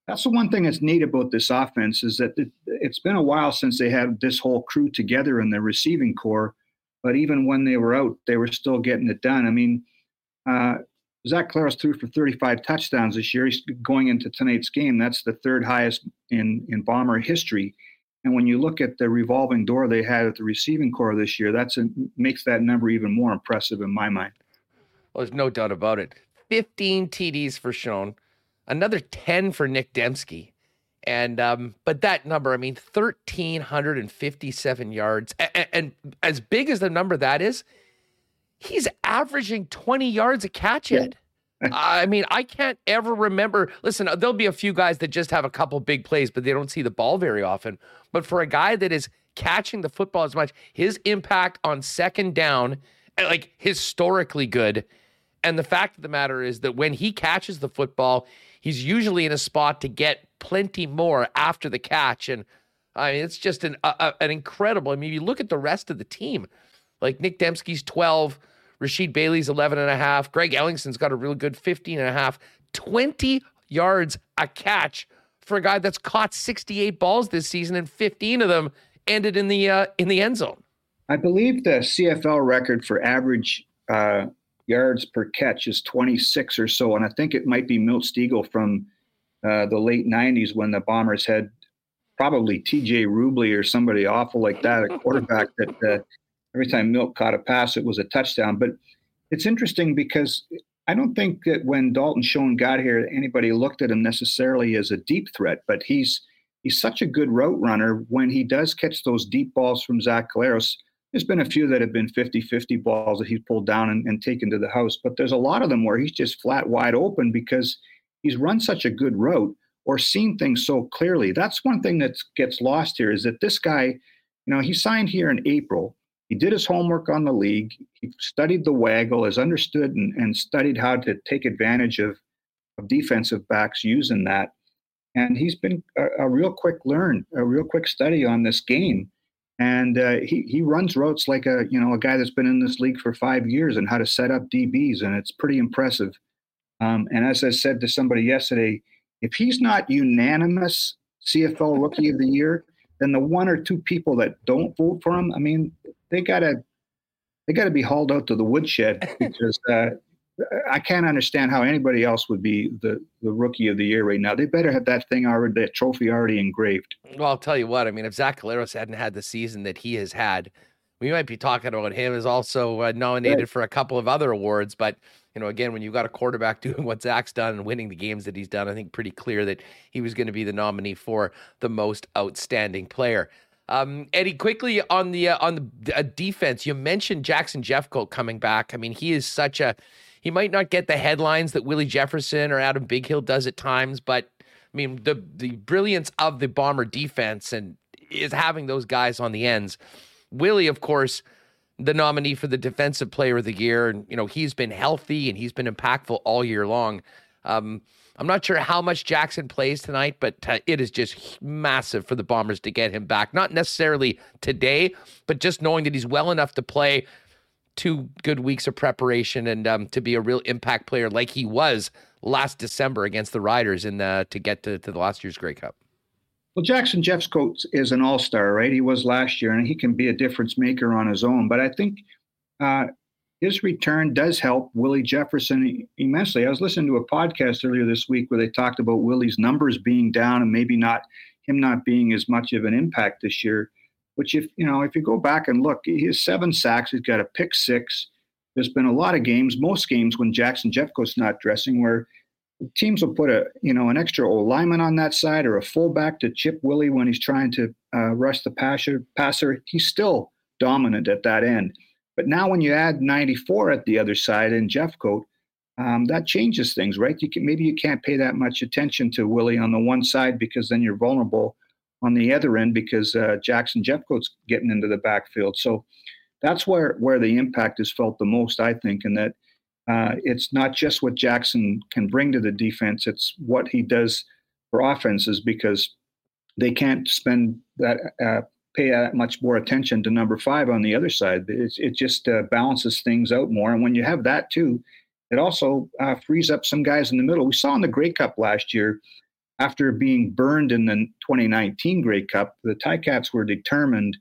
That's the one thing that's neat about this offense is that it, it's been a while since they had this whole crew together in the receiving core. But even when they were out, they were still getting it done. I mean, uh, Zach Collaros threw for 35 touchdowns this year. He's going into tonight's game. That's the third highest in, in Bomber history. And when you look at the revolving door they had at the receiving core this year, that's a, makes that number even more impressive in my mind. Well, there's no doubt about it. 15 TDs for Schoen, another 10 for Nick Demski. And um, but that number, I mean, 1,357 yards. And, and as big as the number that is, he's averaging 20 yards a catch yeah. *laughs* I mean, I can't ever remember. Listen, uh, there'll be a few guys that just have a couple big plays, but they don't see the ball very often. But for a guy that is catching the football as much, his impact on second down, eh, like historically good. And the fact of the matter is that when he catches the football, he's usually in a spot to get plenty more after the catch. And I mean, it's just an a, an incredible. I mean, you look at the rest of the team. Like Nick Demski's 12, Rasheed Bailey's 11 and a half, Greg Ellingson's got a really good 15 and a half, 20 yards a catch for a guy that's caught 68 balls this season and 15 of them ended in the uh, in the end zone. I believe the CFL record for average uh, yards per catch is 26 or so, and I think it might be Milt Stegall from uh, the late 90s when the Bombers had probably T.J. Rubley or somebody awful like that, a quarterback that uh, every time Milt caught a pass, it was a touchdown. But it's interesting because I don't think that when Dalton Schoen got here, anybody looked at him necessarily as a deep threat, but he's he's such a good route runner when he does catch those deep balls from Zach Collaros. There's been a few that have been 50 50 balls that he's pulled down and, and taken to the house, but there's a lot of them where he's just flat wide open because he's run such a good route or seen things so clearly. That's one thing that gets lost here is that this guy, you know, he signed here in April. He did his homework on the league. He studied the waggle, has understood and, and studied how to take advantage of, of defensive backs using that. And he's been a, a real quick learn, a real quick study on this game. And uh, he, he runs routes like a you know a guy that's been in this league for five years and how to set up DBs, and it's pretty impressive. Um, and as I said to somebody yesterday, if he's not unanimous CFL Rookie of the Year, then the one or two people that don't vote for him, I mean, they gotta they gotta be hauled out to the woodshed *laughs* because uh, I can't understand how anybody else would be the the Rookie of the Year right now. They better have that thing already, that trophy already engraved. Well, I'll tell you what. I mean, if Zach Collaros hadn't had the season that he has had, we might be talking about him as also uh, nominated right. for a couple of other awards, but you know, again, when you've got a quarterback *laughs* doing what Zach's done and winning the games that he's done, I think pretty clear that he was going to be the nominee for the most outstanding player. Um, Eddie, quickly on the uh, on the uh, defense, you mentioned Jackson Jeffcoat coming back. I mean, he is such a he might not get the headlines that Willie Jefferson or Adam Bighill does at times, but I mean the the brilliance of the Bomber defense and is having those guys on the ends. Willie, of course, the nominee for the defensive player of the year. And, you know, he's been healthy and he's been impactful all year long. Um, I'm not sure how much Jackson plays tonight, but it is just massive for the Bombers to get him back. Not necessarily today, but just knowing that he's well enough to play two good weeks of preparation and um, to be a real impact player like he was last December against the Riders in the to get to, to the last year's Grey Cup. Well, Jackson Jeffcoat is an all star, right? He was last year, and he can be a difference maker on his own. But I think uh, his return does help Willie Jefferson immensely. I was listening to a podcast earlier this week where they talked about Willie's numbers being down and maybe not him not being as much of an impact this year. Which, if you know, if you go back and look, he has seven sacks. He's got a pick six. There's been a lot of games, most games when Jackson Jeffcoat's not dressing, where teams will put a you know an extra old lineman on that side or a fullback to chip Willie when he's trying to uh, rush the passer. Passer, he's still dominant at that end. But now when you add 94 at the other side and Jeffcoat, um, that changes things, right? You can maybe you can't pay that much attention to Willie on the one side because then you're vulnerable on the other end because uh, Jackson Jeffcoat's getting into the backfield. So that's where where the impact is felt the most, I think, and that uh, it's not just what Jackson can bring to the defense; it's what he does for offenses because they can't spend that uh, pay that much more attention to number five on the other side. It's, it just uh, balances things out more, and when you have that too, it also uh, frees up some guys in the middle. We saw in the Grey Cup last year. After being burned in the 2019 Grey Cup, the Ticats were determined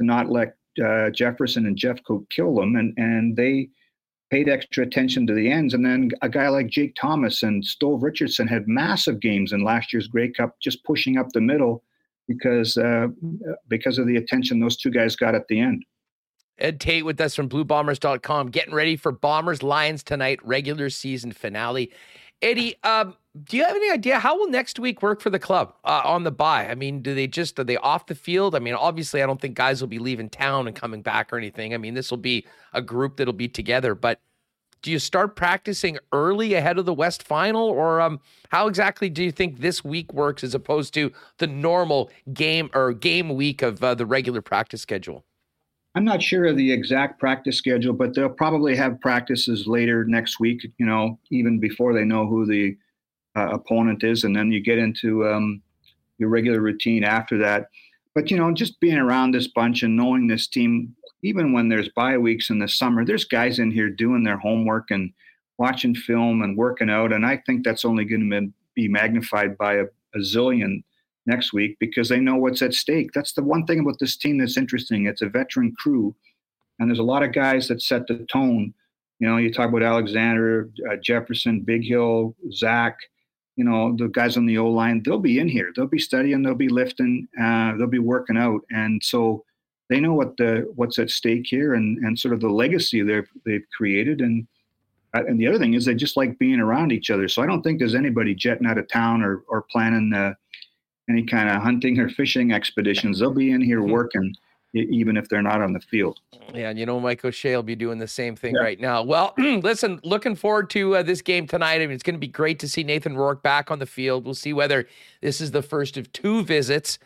to not let uh, Jefferson and Jeffcoat kill them, and and they paid extra attention to the ends. And then a guy like Jake Thomas and Steve Richardson had massive games in last year's Grey Cup, just pushing up the middle because uh, because of the attention those two guys got at the end. Ed Tait with us from BlueBombers.com, getting ready for Bombers Lions tonight, regular season finale. Eddie, um, do you have any idea how will next week work for the club uh, on the bye? I mean, do they just are they off the field? I mean, obviously, I don't think guys will be leaving town and coming back or anything. I mean, this will be a group that'll be together. But do you start practicing early ahead of the West Final, or um, how exactly do you think this week works as opposed to the normal game or game week of uh, the regular practice schedule? I'm not sure of the exact practice schedule, but they'll probably have practices later next week. You know, even before they know who the uh, opponent is, and then you get into um, your regular routine after that. But you know, just being around this bunch and knowing this team, even when there's bye weeks in the summer, there's guys in here doing their homework and watching film and working out, and I think that's only going to be magnified by a, a zillion next week because they know what's at stake. That's the one thing about this team that's interesting. It's a veteran crew, and there's a lot of guys that set the tone. You know, you talk about Alexander, uh, Jefferson, Bighill, Zach you know, the guys on the O line, they'll be in here. They'll be studying. They'll be lifting. Uh, they'll be working out, and so they know what the what's at stake here, and and sort of the legacy they've they've created. And uh, and the other thing is they just like being around each other. So I don't think there's anybody jetting out of town or or planning uh, any kind of hunting or fishing expeditions. They'll be in here mm-hmm. working even if they're not on the field. Yeah, and you know Mike O'Shea will be doing the same thing yeah. right now. Well, *clears throat* listen, looking forward to uh, this game tonight. I mean, it's going to be great to see Nathan Rourke back on the field. We'll see whether this is the first of two visits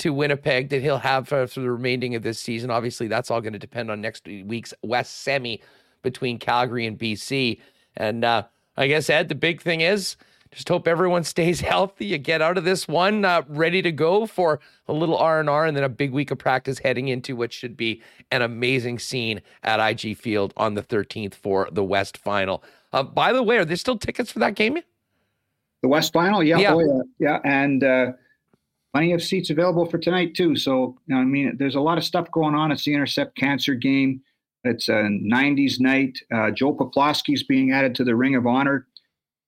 to Winnipeg that he'll have uh, for the remaining of this season. Obviously, that's all going to depend on next week's West Semi between Calgary and BC. And uh, I guess Ed, the big thing is just hope everyone *laughs* stays healthy. You get out of this one uh, ready to go for a little R and R, and then a big week of practice heading into what should be an amazing scene at IG Field on the 13th for the West Final. Uh, by the way, are there still tickets for that game? The West Final, yeah, yeah, oh, yeah. yeah. and uh, plenty of seats available for tonight too. So I mean, there's a lot of stuff going on. It's the Intercept Cancer game. It's a 90s night. Uh, Joe Poplawski's being added to the Ring of Honor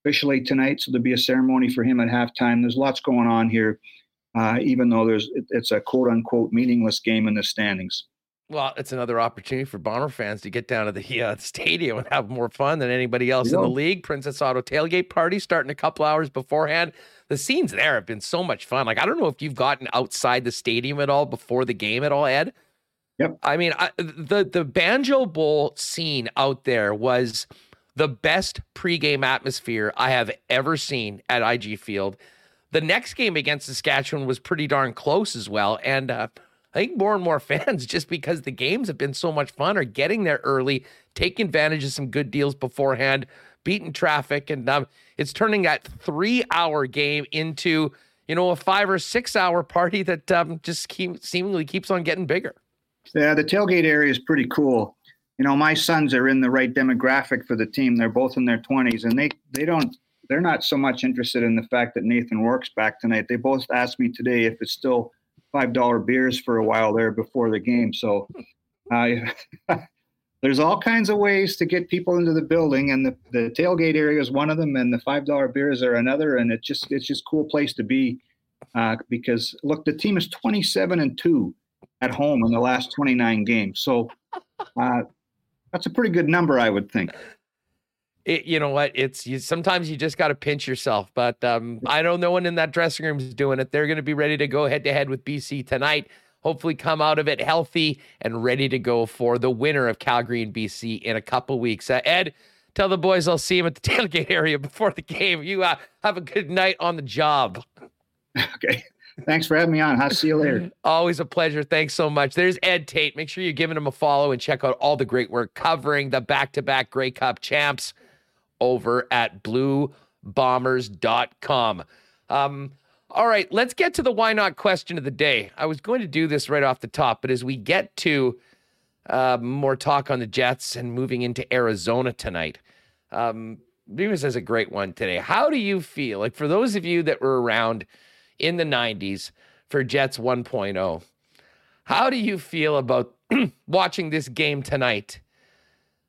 officially tonight, so there'll be a ceremony for him at halftime. There's lots going on here, uh, even though there's it's a quote unquote meaningless game in the standings. Well, it's another opportunity for Bomber fans to get down to the *laughs* uh, stadium and have more fun than anybody else in the league. Princess Auto tailgate party starting a couple hours beforehand. The scenes there have been so much fun. Like I don't know if you've gotten outside the stadium at all before the game at all, Ed. Yep. I mean, I, the the Banjo Bowl scene out there was the best pregame atmosphere I have ever seen at IG Field. The next game against Saskatchewan was pretty darn close as well. And uh, I think more and more fans, *laughs* just because the games have been so much fun, are getting there early, taking advantage of some good deals beforehand, beating traffic. And um, it's turning that three hour game into, you know, a five or six hour *laughs* party that um, just keep, seemingly keeps on getting bigger. Yeah, the tailgate area is pretty cool you know, my sons are in the right demographic for the team. They're both in their 20s, and they they don't they're not so much interested in the fact that Nathan Rourke's back tonight. They both asked me today if it's still five dollar beers for a while there before the game. So, uh, *laughs* there's all kinds of ways to get people into the building, and the, the tailgate area is one of them, and the five dollar beers are another. And it's just it's just cool place to be uh, because look, the team is 27 and two at home in the last 29 games. So. Uh, that's a pretty good number, I would think. It, you know what? It's you, sometimes you just got to pinch yourself. But um, I know no one in that dressing room is doing it. They're going to be ready to go head to head with BC tonight. Hopefully, come out of it healthy and ready to go for the winner of Calgary and BC in a couple weeks. Uh, Ed, tell the boys I'll see him at the *laughs* tailgate area before the game. You uh, have a good night on the job. Okay. Thanks for having me on. I'll see you later. *laughs* Always a pleasure. Thanks so much. There's Ed Tait. Make sure you're giving him a follow and check out all the great work covering the back to back Grey Cup champs over at bluebombers.com. Um, all right, let's get to the why not question of the day. I was going to do this right off the top, but as we get to uh, more talk on the Jets and moving into Arizona tonight, um, has a great one today. How do you feel? Like for those of you that were around in the 90s for Jets 1.0. How do you feel about *clears throat* watching this game tonight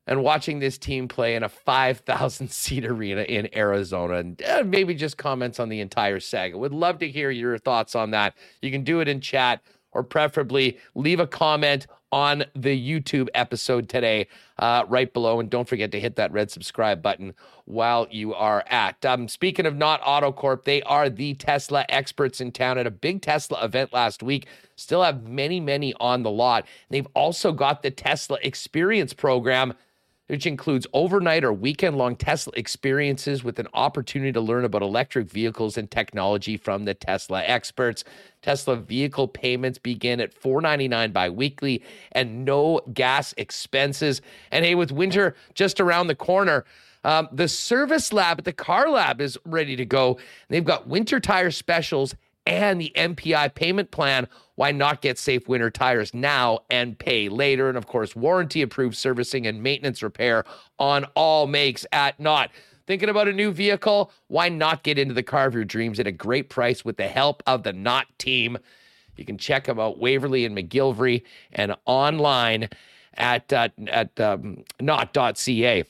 and watching this team play in a 5,000 *laughs* seat arena in Arizona? And uh, maybe just comments on the entire saga. Would love to hear your thoughts on that. You can do it in chat or preferably leave a comment on the YouTube episode today, uh, right below. And don't forget to hit that red subscribe button while you are at. Um, speaking of Knott AutoCorp, they are the Tesla experts in town at a big Tesla event last week. Still have many, many on the lot. They've also got the Tesla Experience program which includes overnight or weekend long Tesla experiences with an opportunity to learn about electric vehicles and technology from the Tesla experts. Tesla vehicle payments begin at $4.99 bi-weekly and no gas expenses. And hey, with winter just around the corner, um, the service lab at the car lab is ready to go. They've got winter tire specials and the MPI payment plan. Why not get safe winter tires now and pay later? And of course, warranty approved servicing and maintenance repair on all makes at Knott. Thinking about a new vehicle? Why not get into the car of your dreams at a great price with the help of the Knott team? You can check them out Waverley and McGillivray and online at uh, at um, knott.ca.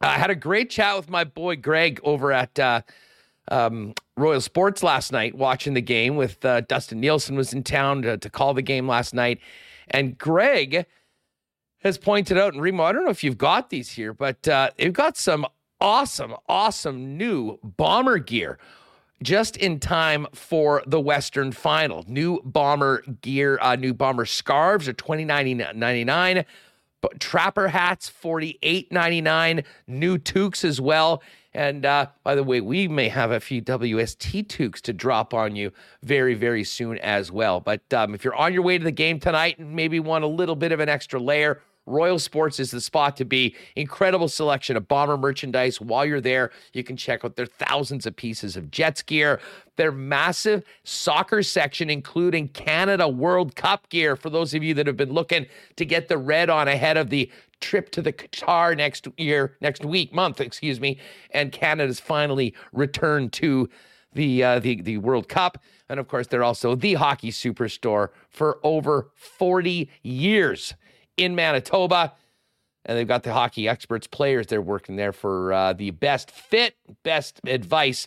I had a great chat with my boy Greg over at uh, um, Royal Sports last night, watching the game with uh, Dustin Nielson was in town to, to, call the game last night, and Greg has pointed out, and Remo, I don't know if you've got these here, but uh, they've got some awesome, awesome new bomber gear. just in time for the Western Final. New bomber gear, uh, new bomber scarves are twenty nine ninety nine. But trapper hats, forty eight ninety nine. New toques as well. And uh, by the way, we may have a few WST toques to drop on you very, very soon as well. But um, if you're on your way to the game tonight and maybe want a little bit of an extra layer, Royal Sports is the spot to be. Incredible selection of bomber merchandise. While you're there, you can check out their thousands of pieces of Jets gear, their massive soccer section, including Canada World Cup gear for those of you that have been looking to get the red on ahead of the trip to the Qatar next year, next week, month, excuse me. And Canada's finally returned to the uh, the the World Cup, and of course, they're also the hockey superstore for over 40 years in Manitoba. And they've got the hockey experts, players. They're working there for uh, the best fit, best advice,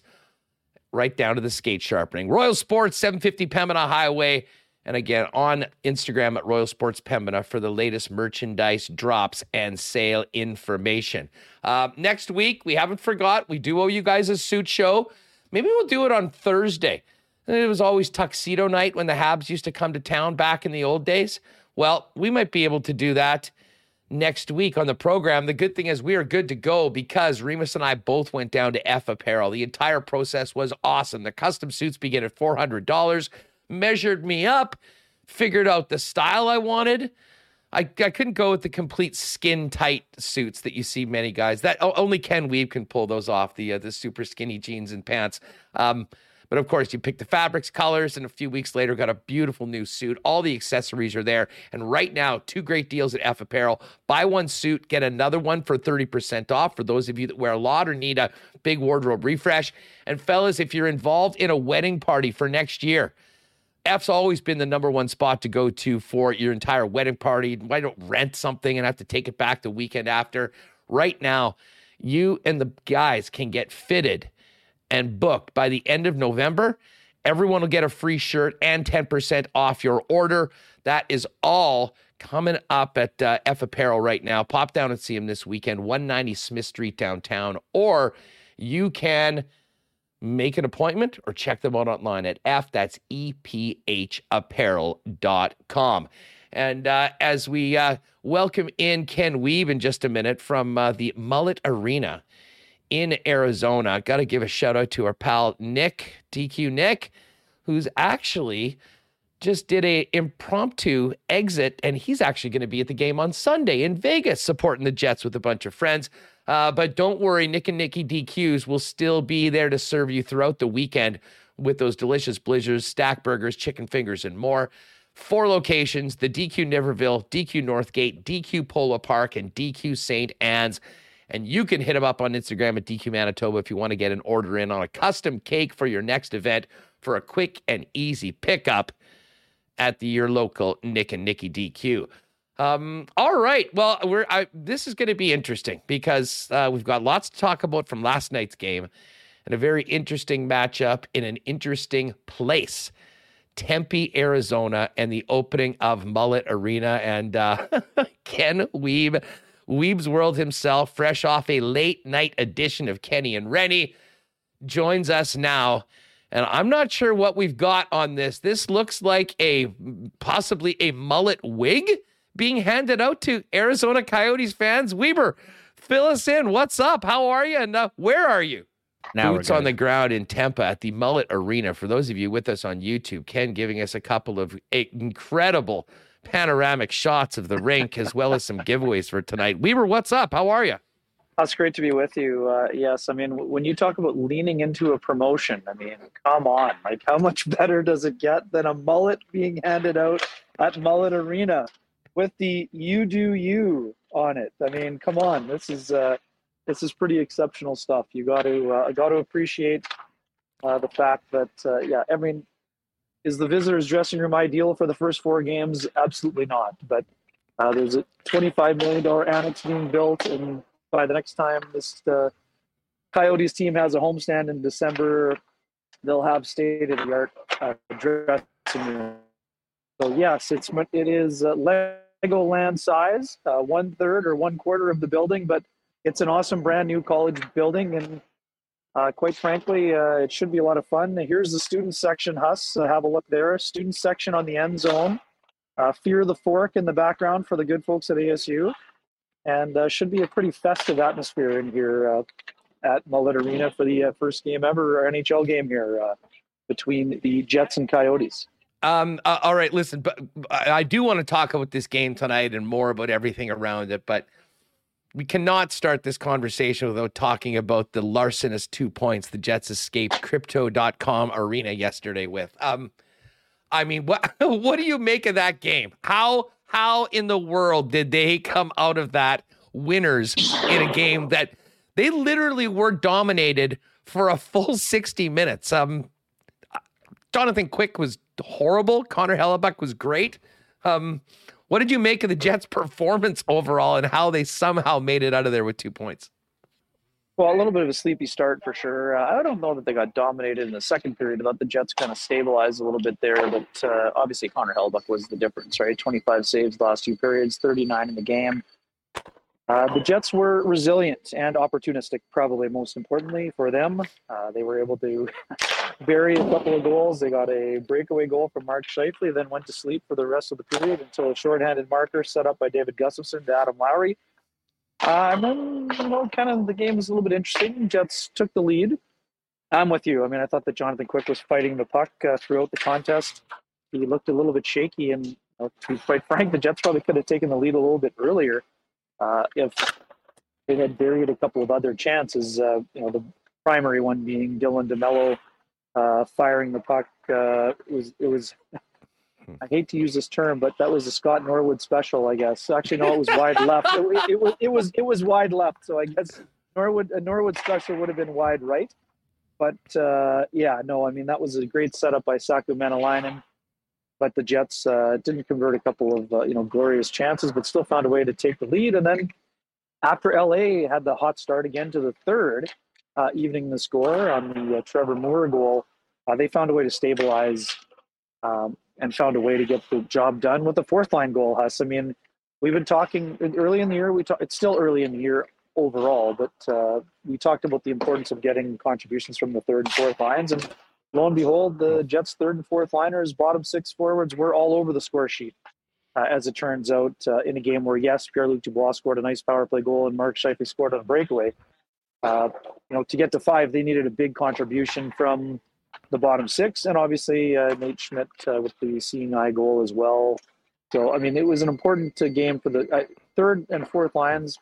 right down to the skate sharpening. Royal Sports, 750 Pembina Highway. And again, on Instagram at Royal Sports Pembina for the latest merchandise drops and sale information. Uh, next week, we haven't forgot, we do owe you guys a suit show. Maybe we'll do it on Thursday. It was always tuxedo night when the Habs used to come to town back in the old days. Well, we might be able to do that next week on the program. The good thing is we are good to go because Remis and I both went down to EPH Apparel. The entire process was awesome. The custom suits begin at $400, measured me up, figured out the style I wanted. I, I couldn't go with the complete skin tight suits that you see many guys. That only Ken Wiebe can pull those off. The uh, the super skinny jeans and pants. Um, but of course, you pick the fabrics, colors, and a few weeks later, got a beautiful new suit. All the accessories are there. And right now, two great deals at EPH Apparel. Buy one suit, get another one for 30% off for those of you that wear a lot or need a big wardrobe refresh. And fellas, if you're involved in a wedding party for next year, EPH's always been the number one spot to go to for your entire wedding party. Why don't rent something and have to take it back the weekend after? Right now, you and the guys can get fitted and booked by the end of November, everyone will get a free shirt and 10% off your order. That is all coming up at uh, EPH Apparel right now. Pop down and see them this weekend, 190 Smith Street downtown, or you can make an appointment or check them out online at F, that's E P H EPHapparel.com. And uh, as we uh, welcome in Ken Wiebe in just a minute from uh, the Mullett Arena in Arizona. Got to give a shout out to our pal Nick, DQ Nick, who's actually just did a impromptu exit and he's actually going to be at the game on Sunday in Vegas supporting the Jets with a bunch of friends. Uh, but don't worry, Nick and Nikki DQs will still be there to serve you throughout the weekend with those delicious blizzards, stack burgers, chicken fingers, and more. Four locations the DQ Niverville, DQ Northgate, DQ Polo Park, and DQ St. Anne's. And you can hit them up on Instagram at DQ Manitoba if you want to get an order in on a custom cake for your next event for a quick and easy pickup at the, your local Nick and Nikki DQ. Um, all right. Well, we're I, this is going to be interesting because uh, we've got lots to talk about from last night's game and a very interesting matchup in an interesting place. Tempe, Arizona, and the opening of Mullett Arena. And uh, *laughs* Ken Wiebe Wiebe's World himself, fresh off a late night edition of Kenny and Rennie, joins us now. And I'm not sure what we've got on this. This looks like a possibly a mullet wig being handed out to Arizona Coyotes fans. Weber, fill us in. What's up? How are you? And uh, where are you? Now Boots on the ground in Tempe at the Mullett Arena. For those of you with us on YouTube, Ken giving us a couple of incredible panoramic shots of the rink as well as some giveaways for tonight. Weaver, what's up? How are you? That's great to be with you. Uh, yes, I mean, when you talk about leaning into a promotion, I mean, come on. Like, how much better does it get than a mullet being handed out at Mullett Arena with the "You Do You" on it? I mean, come on. This is uh, this is pretty exceptional stuff. You got to uh, got to appreciate uh, the fact that uh, yeah, I mean, is the visitors' dressing room ideal for the first four games? Absolutely not. But uh, there's a $25 million annex being built, and by the next time this uh, Coyotes team has a homestand in December, they'll have state of the art uh, dressing room. So yes, it's it is uh, Legoland size, uh, one third or one quarter of the building, but it's an awesome brand new college building, and uh, quite frankly, uh, it should be a lot of fun. Here's the student section, Huss. Uh, have a look there. Student section on the end zone. Uh, Fear the Fork in the background for the good folks at ASU. And uh, should be a pretty festive atmosphere in here uh, at Mullett Arena for the first game ever, NHL game here between the Jets and Coyotes. Um, all right, listen, but I do want to talk about this game tonight and more about everything around it, but – we cannot start this conversation without talking about the larcenous two points the Jets escaped crypto.com arena yesterday with. Um, I mean, what *laughs* what do you make of that game? How how in the world did they come out of that winners in a game that they literally were dominated for a full 60 minutes? Um, Jonathan Quick was horrible. Connor Hellebuyck was great. Um, what did you make of the Jets' performance overall and how they somehow made it out of there with two points? Well, a little bit of a sleepy start for sure. Uh, I don't know that they got dominated in the second period. I thought the Jets kind of stabilized a little bit there, but uh, obviously Connor Hellebuyck was the difference, right? 25 saves last two periods, 39 in the game. Uh, the Jets were resilient and opportunistic, probably most importantly for them. Uh, they were able to *laughs* bury a couple of goals. They got a breakaway goal from Mark Scheifele, then went to sleep for the rest of the period until a shorthanded marker set up by David Gustafsson to Adam Lowry. Uh, and then, you know, kind of the game was a little bit interesting. Jets took the lead. I'm with you. I mean, I thought that Jonathan Quick was fighting the puck uh, throughout the contest. He looked a little bit shaky, and to be quite frank, the Jets probably could have taken the lead a little bit earlier uh, if they had buried a couple of other chances, uh, you know, the primary one being Dylan DeMelo uh, firing the puck. Uh, it was it was. I hate to use this term, but that was a Scott Norwood special, I guess. Actually, no, it was wide left. It, it, was it was it was wide left. So I guess Norwood a Norwood special would have been wide right. But uh, yeah, no, I mean that was a great setup by Saku Mäenalanen but the Jets uh, didn't convert a couple of uh, you know glorious chances, but still found a way to take the lead. And then after LA had the hot start again to the third, uh, evening the score on the uh, Trevor Moore goal, uh, they found a way to stabilize um, and found a way to get the job done with the fourth line goal. Huss, I mean, we've been talking early in the year. We talk, it's still early in the year overall, but uh, we talked about the importance of getting contributions from the third and fourth lines and lo and behold, the Jets' third and fourth liners, bottom six forwards, were all over the score sheet. Uh, as it turns out, uh, in a game where yes, Pierre-Luc Dubois scored a nice power play goal and Mark Scheifele scored on a breakaway. Uh, you know, to get to five, they needed a big contribution from the bottom six, and obviously uh, Nate Schmidt uh, with the seeing eye goal as well. So, I mean, it was an important uh, game for the third and fourth lines.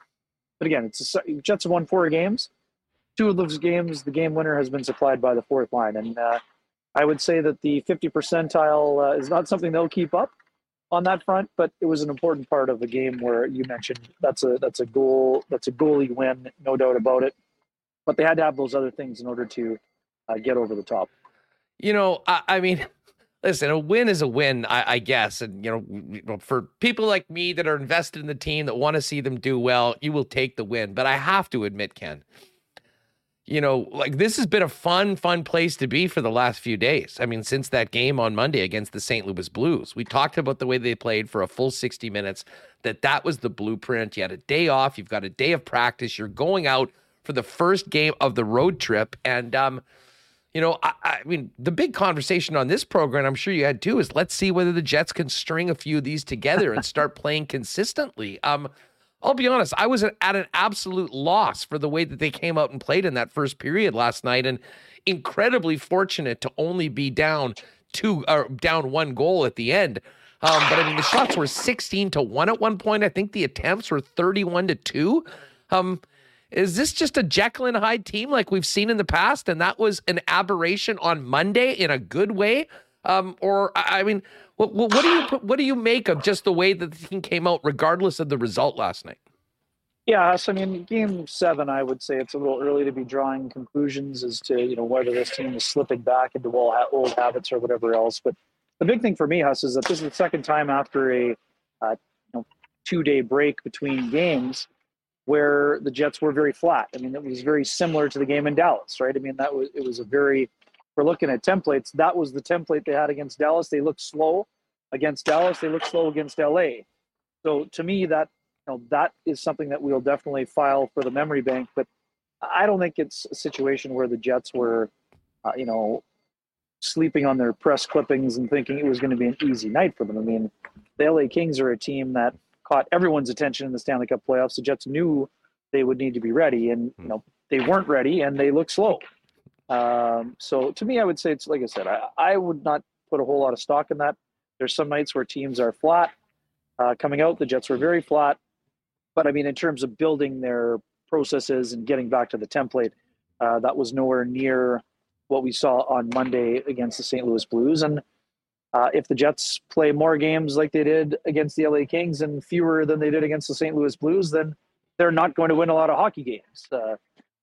But again, it's a, Jets have won four games two of those games, the game winner has been supplied by the fourth line. And uh, I would say that the 50 percentile uh, is not something they'll keep up on that front, but it was an important part of the game where you mentioned that's a that's a goal that's a goalie win, no doubt about it. But they had to have those other things in order to uh, get over the top. You know, I, I, mean, *laughs* listen, a win is a win, I, I guess, and you know, for people like me that are invested in the team that want to see them do well, you will take the win. But I have to admit, Ken, you know, like this has been a fun, fun place to be for the last few days. I mean, since that game on Monday against the St. Louis Blues, we talked about the way they played for a full 60 minutes, that that was the blueprint. You had a day off, you've got a day of practice, you're going out for the first game of the road trip. And, um, you know, I, I mean, the big conversation on this program, I'm sure you had too, is let's see whether the Jets can string a few of these together and start playing consistently. Um, I'll be honest, I was at an absolute loss for the way that they came out and played in that first period last night, and incredibly fortunate to only be down two or down one goal at the end. Um, but I mean, the shots were 16 to one at one point. I think the attempts were 31 to two. Um, is this just a Jekyll and Hyde team like we've seen in the past? And that was an aberration on Monday in a good way? Um, or I mean, what, what, do you what do you make of just the way that the team came out, regardless of the result last night? Yeah, so I mean, game seven, I would say it's a little early to be drawing conclusions as to you know whether this team is slipping back into old habits or whatever else. But the big thing for me, Huss, is that this is the second time after a uh, you know, two-day break between games where the Jets were very flat. I mean, it was very similar to the game in Dallas, right? I mean, that was it was a very we're looking at templates, that was the template they had against Dallas. They looked slow against Dallas. They looked slow against LA. So to me, that you know that is something that we'll definitely file for the memory bank. But I don't think it's a situation where the Jets were, uh, you know, sleeping on their press clippings and thinking it was going to be an easy night for them. I mean, the LA Kings are a team that caught everyone's attention in the Stanley Cup playoffs. The Jets knew they would need to be ready, and you know they weren't ready, and they looked slow. Um, so to me, I would say it's like I said, I, I would not put a whole lot of stock in that. There's some nights where teams are flat uh, coming out. The Jets were very flat, but I mean, in terms of building their processes and getting back to the template, uh, that was nowhere near what we saw on Monday against the St. Louis Blues. And uh, if the Jets play more games like they did against the LA Kings and fewer than they did against the St. Louis Blues, then they're not going to win a lot of hockey games. Uh,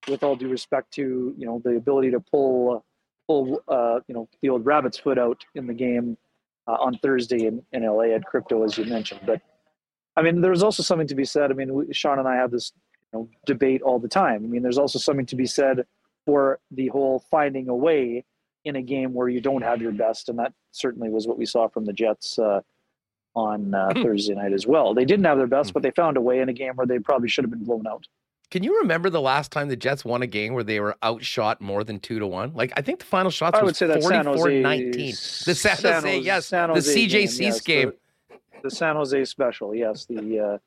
with all due respect to you know the ability to pull pull uh, you know the old rabbit's foot out in the game uh, on Thursday in, in LA at crypto, as you mentioned. But I mean, there's also something to be said. I mean, we, Sean and I have this you know, debate all the time. I mean, there's also something to be said for the whole finding a way in a game where you don't have your best, and that certainly was what we saw from the Jets uh, on uh. *clears throat* Thursday night as well. They didn't have their best, hmm. but they found a way in a game where they probably should have been blown out. Can you remember the last time the Jets won a game where they were outshot more than two to one? Like I think the final shots I was 44-19. The San, San Jose, yes, San Jose the CJC game, yes, game. The, the, San Jose special, yes. The uh,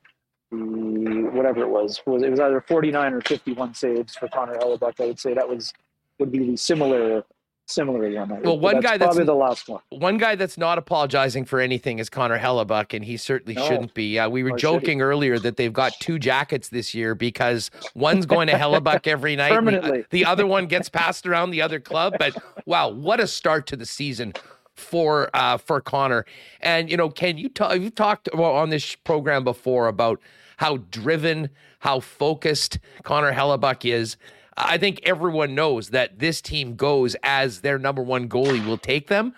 the whatever it was was it was either 49 or 51 saves for Connor Hellebuyck. I would say that was would be the similar similar one. Well, one that's guy that's probably the last one. One guy that's not apologizing for anything is Connor Hellebuyck, and he certainly no. shouldn't be. Uh, we were joking earlier that they've got two jackets this year because one's going to Hellebuyck every night, *laughs* permanently. The, the other one gets passed around the other club. But wow, what a start to the season for uh, for Connor. And you know, can you talk? You've talked on this program before about how driven, how focused Connor Hellebuyck is. I think everyone knows that this team goes as their number one goalie will take them.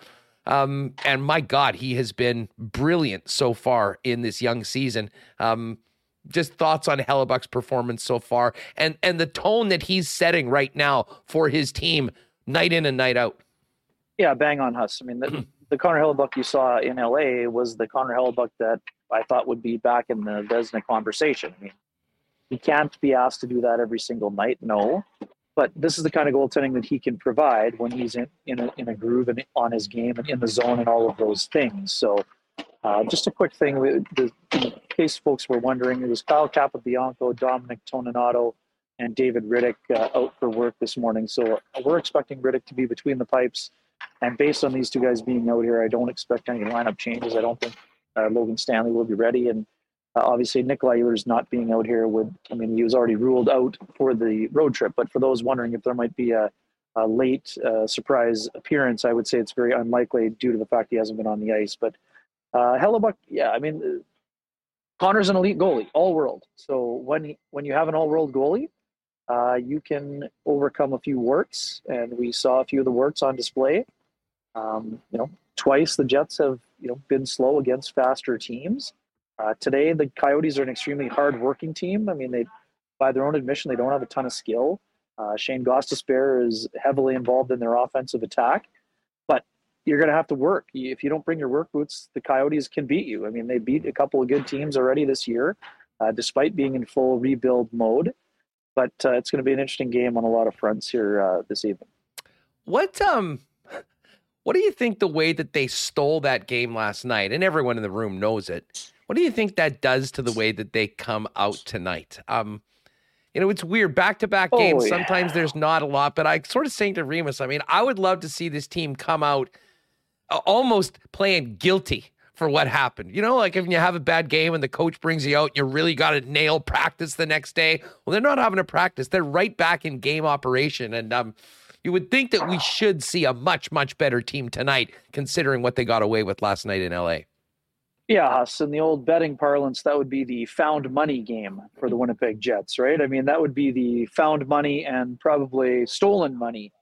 Um, and my God, he has been brilliant so far in this young season. Um, just thoughts on Hellebuyck's performance so far and and the tone that he's setting right now for his team night in and night out. Yeah, bang on Huss. I mean, the, *clears throat* the Connor Hellebuyck you saw in LA was the Connor Hellebuyck that I thought would be back in the Vezina conversation. I mean, he can't be asked to do that every single night, no. But this is the kind of goaltending that he can provide when he's in, in, a, in a groove and on his game and in the zone and all of those things. So, uh, just a quick thing, the, in case folks were wondering, it was Kyle Capobianco, Dominic Toninato, and David Rittich uh, out for work this morning. So uh, we're expecting Rittich to be between the pipes. And based on these two guys being out here, I don't expect any lineup changes. I don't think uh, Logan Stanley will be ready. And uh, obviously, Nikolai Ehlers not being out here would, I mean, he was already ruled out for the road trip. But for those wondering if there might be a, a late uh, surprise appearance, I would say it's very unlikely due to the fact he hasn't been on the ice. But uh, Hellebuyck, yeah, I mean, Connor's an elite goalie, all world. So when he, when you have an all world goalie, uh, you can overcome a few warts, and we saw a few of the warts on display. Um, you know, twice the Jets have you know been slow against faster teams. Uh, today, the Coyotes are an extremely hard-working team. I mean, they, by their own admission, they don't have a ton of skill. Uh, Shane Gostisbehere is heavily involved in their offensive attack, but you're going to have to work. If you don't bring your work boots, the Coyotes can beat you. I mean, they beat a couple of good teams already this year, uh, despite being in full rebuild mode. But uh, it's going to be an interesting game on a lot of fronts here uh, this evening. What um what do you think the way that they stole that game last night, and everyone in the room knows it? What do you think that does to the way that they come out tonight? Um, you know, it's weird. Back to back games, oh, yeah. sometimes there's not a lot, but I sort of saying to Remis, I mean, I would love to see this team come out almost playing guilty for what happened. You know, like if you have a bad game and the coach brings you out, you really got to nail practice the next day. Well, they're not having a practice. They're right back in game operation. And um, you would think that we should see a much, much better team tonight, considering what they got away with last night in LA. Yeah, so in the old betting parlance, that would be the found money game for the Winnipeg Jets, right? I mean, that would be the found money and probably stolen money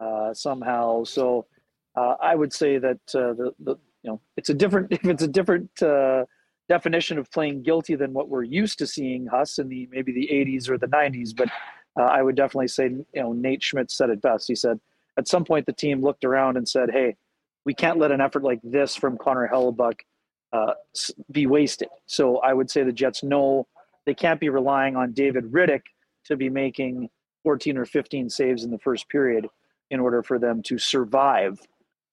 uh, somehow. So uh, I would say that uh, the, the you know it's a different *laughs* if it's a different uh, definition of playing guilty than what we're used to seeing us in the maybe the 80s or the 90s, but uh, I would definitely say, you know, Nate Schmidt said it best. He said, at some point, the team looked around and said, hey, we can't let an effort like this from Connor Hellebuyck uh, be wasted. So I would say the Jets know they can't be relying on David Rittich to be making 14 or 15 saves in the first period in order for them to survive.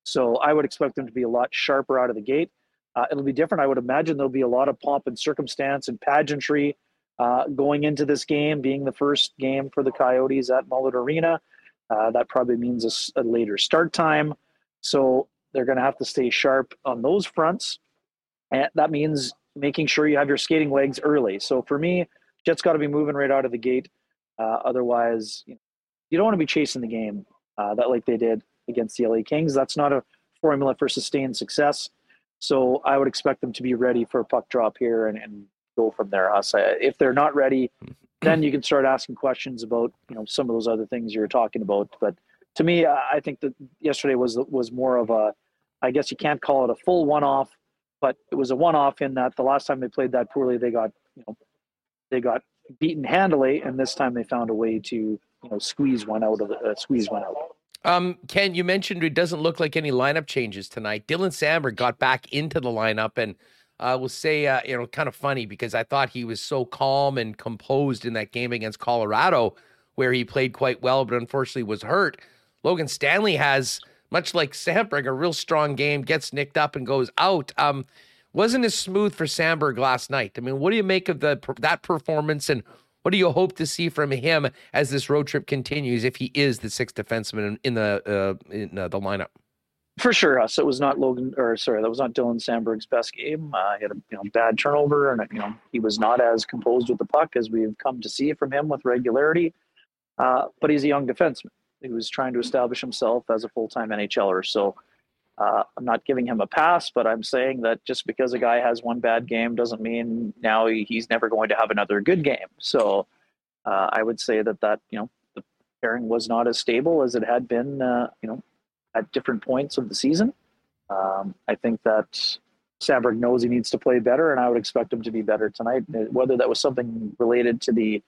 So I would expect them to be a lot sharper out of the gate. Uh, it'll be different. I would imagine there'll be a lot of pomp and circumstance and pageantry uh, going into this game, being the first game for the Coyotes at Mullett Arena. Uh, that probably means a, a, later start time. So they're going to have to stay sharp on those fronts. And that means making sure you have your skating legs early. So for me, Jets got to be moving right out of the gate. Uh, otherwise, you, know, you, don't want to be chasing the game uh, that like they did against the LA Kings. That's not a formula for sustained success. So I would expect them to be ready for a puck drop here and, and go from there. Us, if they're not ready, then you can start asking questions about you know some of those other things you're talking about. But to me, I think that yesterday was was more of a, I guess you can't call it a full one-off, but it was a one-off in that the last time they played that poorly, they got you know they got beaten handily, and this time they found a way to you know squeeze one out of the uh, squeeze one out. Um, Ken, you mentioned it doesn't look like any lineup changes tonight. Dylan Samberg got back into the lineup and I uh, will say, uh, you know, kind of funny because I thought he was so calm and composed in that game against Colorado, where he played quite well, but unfortunately was hurt. Logan Stanley has, much like Samberg, a real strong game, gets nicked up and goes out. Um, wasn't as smooth for Samberg last night. I mean, what do you make of the that performance, and what do you hope to see from him as this road trip continues if he is the sixth defenseman in, the uh, in uh, the lineup? For sure, us. It was not Logan, or sorry, that was not Dylan Samberg's best game. Uh, he had a you know bad turnover, and you know he was not as composed with the puck as we've come to see from him with regularity. Uh, but he's a young defenseman. He was trying to establish himself as a full-time NHLer. So uh, I'm not giving him a pass, but I'm saying that just because a guy has one bad game doesn't mean now he's never going to have another good game. So uh, I would say that that you know the pairing was not as stable as it had been. Uh, you know at different points of the season. Um, I think that Samberg knows he needs to play better, and I would expect him to be better tonight. Whether that was something related to the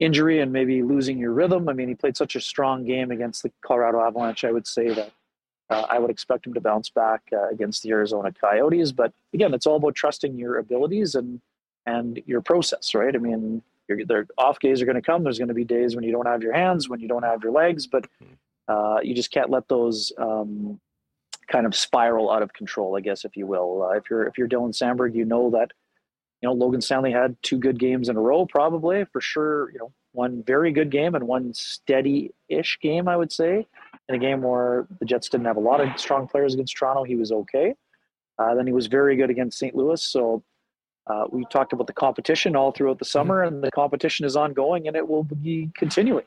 injury and maybe losing your rhythm. I mean, he played such a strong game against the Colorado Avalanche. I would say that uh, I would expect him to bounce back uh, against the Arizona Coyotes. But again, it's all about trusting your abilities and and your process, right? I mean, their off days are going to come. There's going to be days when you don't have your hands, when you don't have your legs, but uh, you just can't let those um, kind of spiral out of control, I guess, if you will. Uh, if you're if you're Dylan Samberg, you know that you know Logan Stanley had two good games in a row, probably for sure. You know, one very good game and one steady-ish game, I would say. In a game where the Jets didn't have a lot of strong players against Toronto, he was okay. Uh, then he was very good against St. Louis. So uh, we talked about the competition all throughout the summer, and the competition is ongoing, and it will be continuing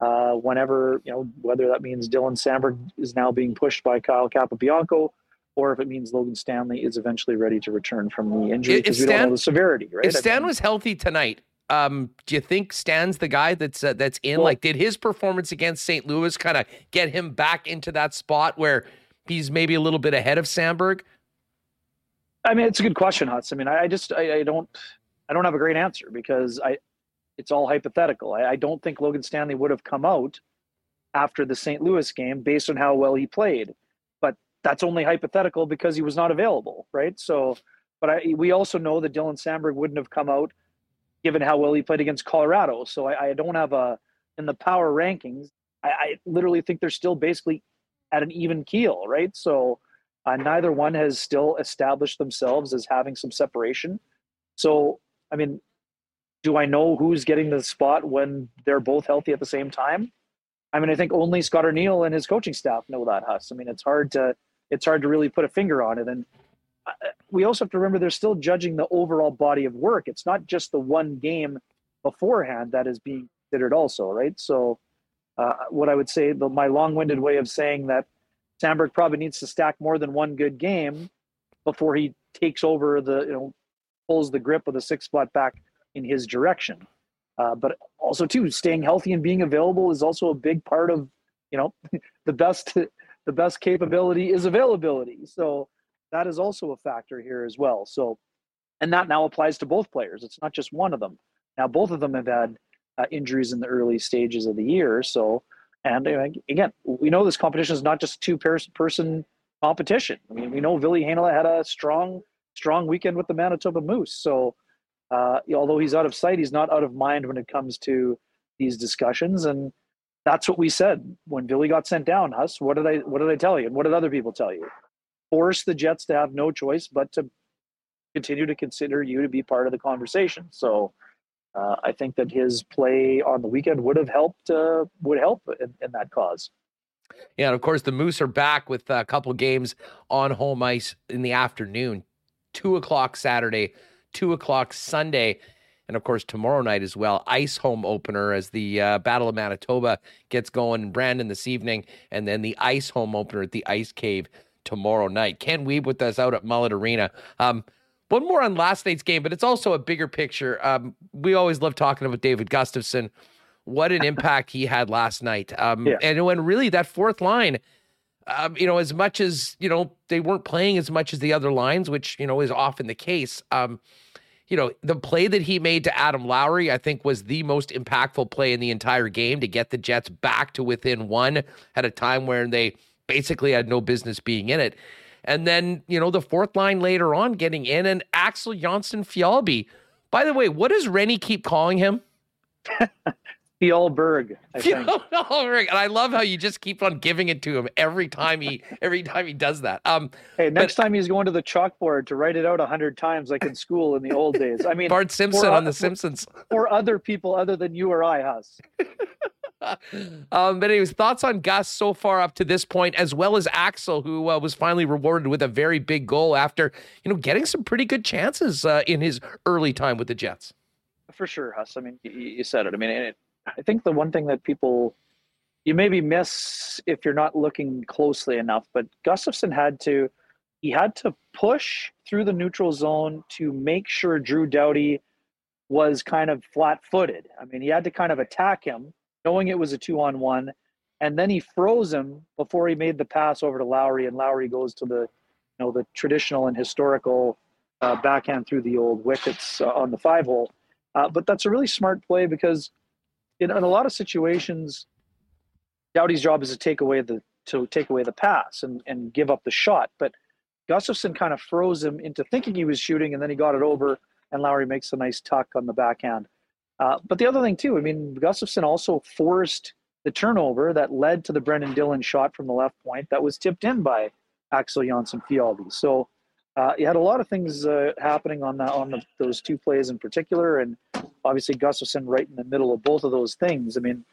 uh, whenever, you know, whether that means Dylan Samberg is now being pushed by Kyle Capobianco or if it means Logan Stanley is eventually ready to return from the injury because we don't know the severity, right? If Stan I mean, was healthy tonight, um, do you think Stan's the guy that's uh, that's in? Well, like, did his performance against St. Louis kind of get him back into that spot where he's maybe a little bit ahead of Samberg? I mean, it's a good question, Hutz. I mean, I, I just I, I, don't I don't have a great answer because I it's all hypothetical. I, I don't think Logan Stanley would have come out after the St. Louis game based on how well he played. That's only hypothetical because he was not available, right? So, but I, we also know that Dylan Samberg wouldn't have come out given how well he played against Colorado. So I, I don't have a in the power rankings. I, I, literally think they're still basically at an even keel, right? So uh, neither one has still established themselves as having some separation. So I mean, do I know who's getting the spot when they're both healthy at the same time? I mean, I think only Scott Arniel and his coaching staff know that, Huss. I mean, it's hard to it's hard to really put a finger on it. And uh, we also have to remember they're still judging the overall body of work. It's not just the one game beforehand that is being considered, also, right? So, uh, what I would say, the, my long-winded way of saying that Samberg probably needs to stack more than one good game before he takes over the you know pulls the grip of the six spot back in his direction. Uh, but also too, staying healthy and being available is also a big part of you know *laughs* the best the best capability is availability. So that is also a factor here as well. So and that now applies to both players. It's not just one of them. Now both of them have had uh, injuries in the early stages of the year. So and uh, again, we know this competition is not just two person competition. I mean, we know Ville Heinola had a strong strong weekend with the Manitoba Moose. So uh, although he's out of sight, he's not out of mind when it comes to these discussions, and that's what we said when Billy got sent down. Us, what did I what did I tell you, and what did other people tell you? Force the Jets to have no choice but to continue to consider you to be part of the conversation. So. Uh, I think that his play on the weekend would have helped uh, would help in, in that cause. Yeah, and of course the Moose are back with a couple games on home ice in the afternoon, two o'clock Saturday, two o'clock Sunday, and of course tomorrow night as well. Ice home opener as the uh, Battle of Manitoba gets going in Brandon this evening, and then the ice home opener at the Ice Cave tomorrow night. Ken Wiebe with us out at Mullett Arena. Um, one more on last night's game, but it's also a bigger picture. Um, we always love talking about David Gustafsson. What an impact he had last night. Um, yeah. And when really that fourth line, um, you know, as much as, you know, they weren't playing as much as the other lines, which, you know, is often the case. Um, you know, the play that he made to Adam Lowry, I think, was the most impactful play in the entire game to get the Jets back to within one at a time where they basically had no business being in it. And then, you know, the fourth line later on getting in and Axel Jonsson Fjallby. By the way, what does Rennie keep calling him? *laughs* Fjallberg. Fjallberg. And I love how you just keep on giving it to him every time he *laughs* every time he does that. Um Hey, next but, time he's going to the chalkboard to write it out a hundred times like in school in the old days. I mean Bart Simpson on The Simpsons. *laughs* Or other people other than you or I, Huss. *laughs* um, but anyways, thoughts on Gus so far up to this point, as well as Axel, who uh, was finally rewarded with a very big goal after you know getting some pretty good chances uh, in his early time with the Jets. For sure, Huss. I mean, you, you said it. I mean, it, I think the one thing that people you maybe miss if you're not looking closely enough, but Gustafsson had to he had to push through the neutral zone to make sure Drew Doughty was kind of flat-footed. I mean, he had to kind of attack him knowing it was a two on one. And then he froze him before he made the pass over to Lowry, and Lowry goes to the, you know, the traditional and historical uh, backhand through the old wickets uh, on the five hole. Uh, but that's a really smart play because in, in, a lot of situations, Doughty's job is to take away the to take away the pass and, and give up the shot. But Gustafsson kind of froze him into thinking he was shooting, and then he got it over, and Lowry makes a nice tuck on the backhand. Uh, but the other thing too, I mean, Gustafsson also forced the turnover that led to the Brendan Dillon shot from the left point that was tipped in by Axel Jonsson Fjallby. So uh, you had a lot of things uh, happening on that on the, those two plays in particular, and obviously Gustafsson right in the middle of both of those things. I mean,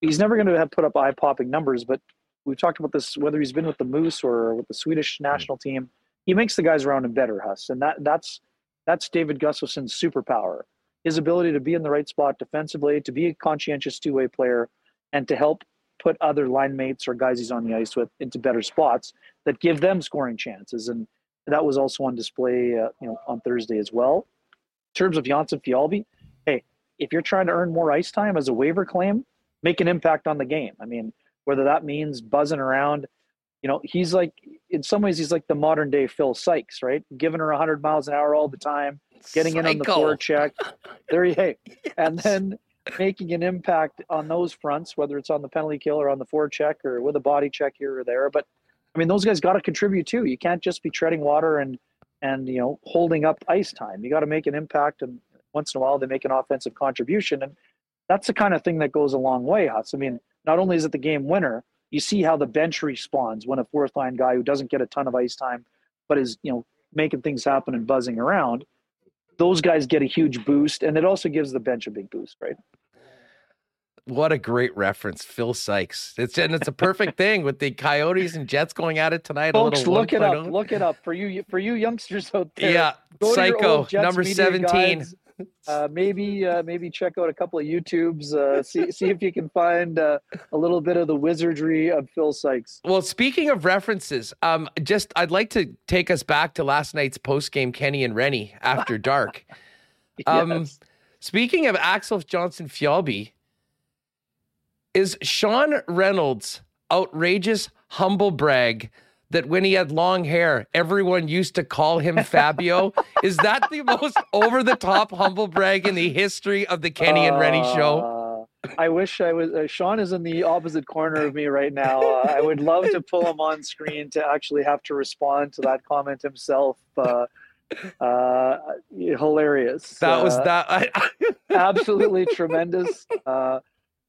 he's never going to have put up eye popping numbers, but we've talked about this whether he's been with the Moose or with the Swedish national team. He makes the guys around him better, Huss, and that that's that's David Gustafsson's superpower his ability to be in the right spot defensively, to be a conscientious two way player, and to help put other line mates or guys he's on the ice with into better spots that give them scoring chances. And that was also on display, uh, you know, on Thursday as well. In terms of Jonsson Fjallby, hey, if you're trying to earn more ice time as a waiver claim, make an impact on the game. I mean, whether that means buzzing around, you know, he's like, in some ways, he's like the modern day Phil Sykes, right? Giving her 100 miles an hour all the time, getting Psycho. in on the forecheck. There you hey, *laughs* yes. and then making an impact on those fronts, whether it's on the penalty kill or on the forecheck or with a body check here or there. But I mean, those guys got to contribute too. You can't just be treading water and and you know holding up ice time. You got to make an impact, and once in a while they make an offensive contribution, and that's the kind of thing that goes a long way. Huss. I mean, not only is it the game winner, you see how the bench responds when a fourth line guy who doesn't get a ton of ice time, but is you know making things happen and buzzing around those guys get a huge boost, and it also gives the bench a big boost, right? What a great reference, Phil Sykes. It's and it's a perfect thing with the Coyotes and Jets going at it tonight. Folks, look it up. Oh. Look it up for you for you youngsters *laughs* out there. Yeah, Psycho number seventeen. Guides, uh, maybe uh, maybe check out a couple of YouTubes. Uh, see see if you can find uh, a little bit of the wizardry of Phil Sykes. Well, speaking of references, um, just I'd like to take us back to last night's post game Kenny and Rennie after dark. *laughs* Um, yes. Speaking of Axel Jonsson Fjallby, is Sean Reynolds outrageous humble brag? that when he had long hair, everyone used to call him *laughs* Fabio. Is that the most over the top humble brag in the history of the Kenny and Rennie show? Uh, I wish I was. Uh, Sean is in the opposite corner of me right now. Uh, I would love to pull him on screen to actually have to respond to that comment himself. Uh, Uh, hilarious. That was uh, that. *laughs* absolutely tremendous.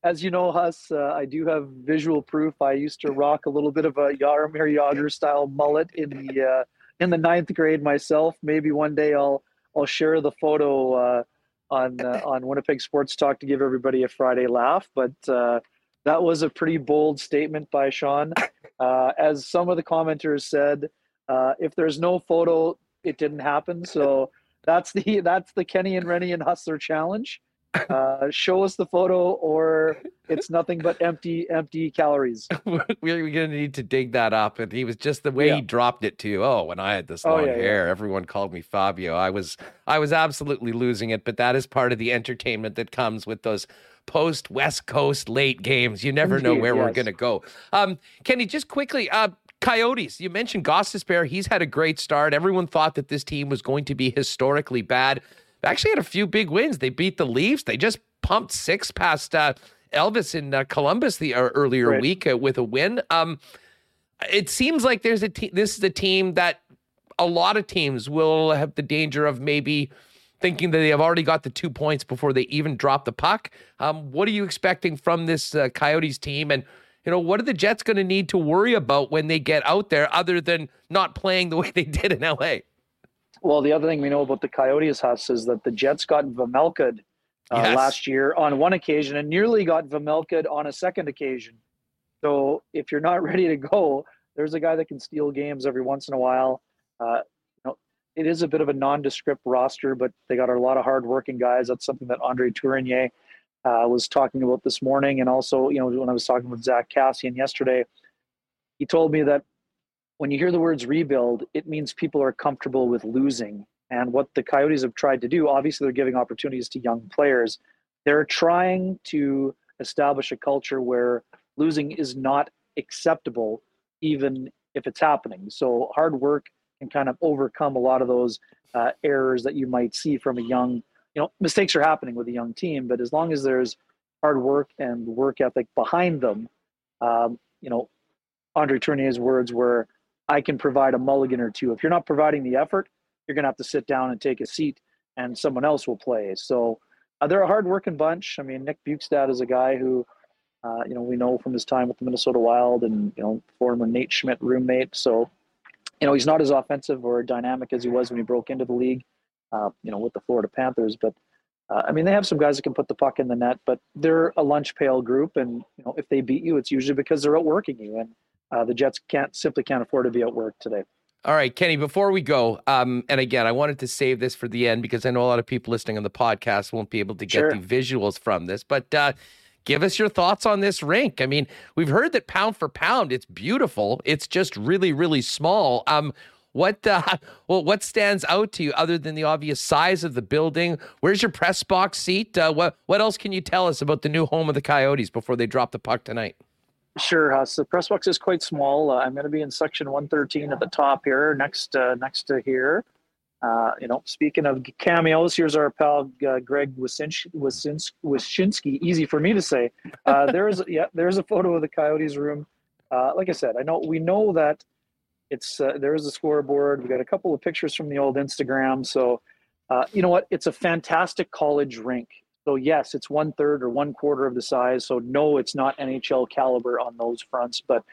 As you know, Huss, uh, I do have visual proof. I used to *laughs* rock a little bit of a Jaromir Jagr style mullet in the uh, in the ninth grade myself. Maybe one day I'll I'll share the photo uh, on uh, *laughs* on Winnipeg Sports Talk to give everybody a Friday laugh. But uh, that was a pretty bold statement by Sean. Uh, as some of the commenters said, if there's no photo, it didn't happen. So *laughs* that's the that's the Kenny and Rennie and Hustler challenge uh, show us the photo or it's nothing but empty empty calories *laughs* we're gonna need to dig that up and he was just the way yeah. he dropped it too oh when i had this oh, long oh, yeah, hair yeah. everyone called me fabio i was i was absolutely losing it but that is part of the entertainment that comes with those post west coast late games you never know where yes. we're gonna go um kenny just quickly uh Coyotes, you mentioned Gostisbehere. He's had a great start. Everyone thought that this team was going to be historically bad actually had a few big wins. They beat the Leafs. They just pumped six past uh, Elvis in uh, Columbus the uh, earlier right. week uh, with a win. Um, it seems like there's a te- this is a team that a lot of teams will have the danger of maybe thinking that they have already got the two points before they even drop the puck. Um, what are you expecting from this uh, Coyotes team? And you know, what are the Jets going to need to worry about when they get out there, other than not playing the way they did in LA? Well, the other thing we know about the Coyotes, Huss, is that the Jets got Vejmelka'd uh, yes. last year on one occasion and nearly got Vejmelka'd on a second occasion. So if you're not *laughs* ready to go, there's a guy that can steal games every once in a while. Uh, you know, it is a bit of a nondescript roster, but they got a lot of hardworking guys. That's something that Andre Tourigny uh, was talking about this morning, and also, you know, when I was talking with Zack Kassian yesterday, he told me that when you hear the words rebuild, it means people are comfortable with losing. And what the Coyotes have tried to do, obviously, they're giving opportunities to young players. They're trying to establish a culture where losing is not acceptable, even if it's happening. So hard work can kind of overcome a lot of those uh, errors that you might see from a young, you know, mistakes are happening with a young team, but as long as there's hard work and work ethic behind them, um, you know, Andre Tourigny's words were, I can provide a mulligan or two. If you're not providing the effort, you're going to have to sit down and take a seat, and someone else will play. So uh, they're a hard-working bunch. I mean, Nick Bjugstad is a guy who, uh, you know, we know from his time with the Minnesota Wild, and you know, former Nate Schmidt roommate. So, you know, he's not as offensive or dynamic as he was when he broke into the league, uh, you know, with the Florida Panthers. But uh, I mean, they have some guys that can put the puck in the net, but they're a lunch pail group, and you know, if they beat you, it's usually because they're outworking you. And uh, the Jets can't simply can't afford to be at work today. All right, Kenny, before we go, um, and again, I wanted to save this for the end because I know a lot of people listening on the podcast won't be able to get sure. the visuals from this, but uh, give us your thoughts on this rink. I mean, we've heard that pound for pound, it's beautiful. It's just really, really small. Um, what uh, *laughs* well, what stands out to you other than the obvious size of the building? Where's your press box seat? Uh, what what else can you tell us about the new home of the Coyotes before they drop the puck tonight? Sure, Huss. The press box is quite small. Uh, I'm going to be in section 113 at the top here, next uh, next to here. Uh, you know, speaking of cameos, here's our pal uh, Greg Wyshynski. Easy for me to say. Uh, *laughs* there's yeah, there's a photo of the Coyotes room. Uh, like I said, I know we know that it's there is a scoreboard. We got a couple of pictures from the old Instagram. So, you know what? It's a fantastic college rink. So yes, it's one third or one quarter of the size. So no, it's not NHL caliber on those fronts. But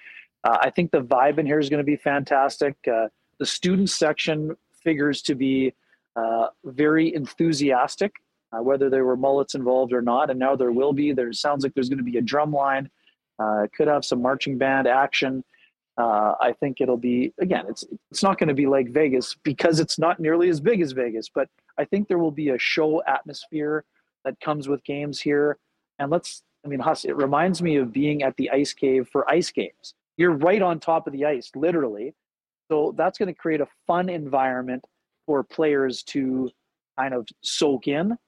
uh, I think the vibe in here is going to be fantastic. Uh, the student section figures to be uh, very enthusiastic, uh, whether there were mullets involved or not. And now there will be. There sounds like there's going to be a drum line. Uh, could have some marching band action. Uh, I think it'll be again. It's it's not going to be like Vegas because it's not nearly as big as Vegas. But I think there will be a show atmosphere that comes with games here. And let's, I mean, Huss, it reminds me of being at the ice cave for ice games. You're right on top of the ice, literally. So that's going to create a fun environment for players to kind of soak in.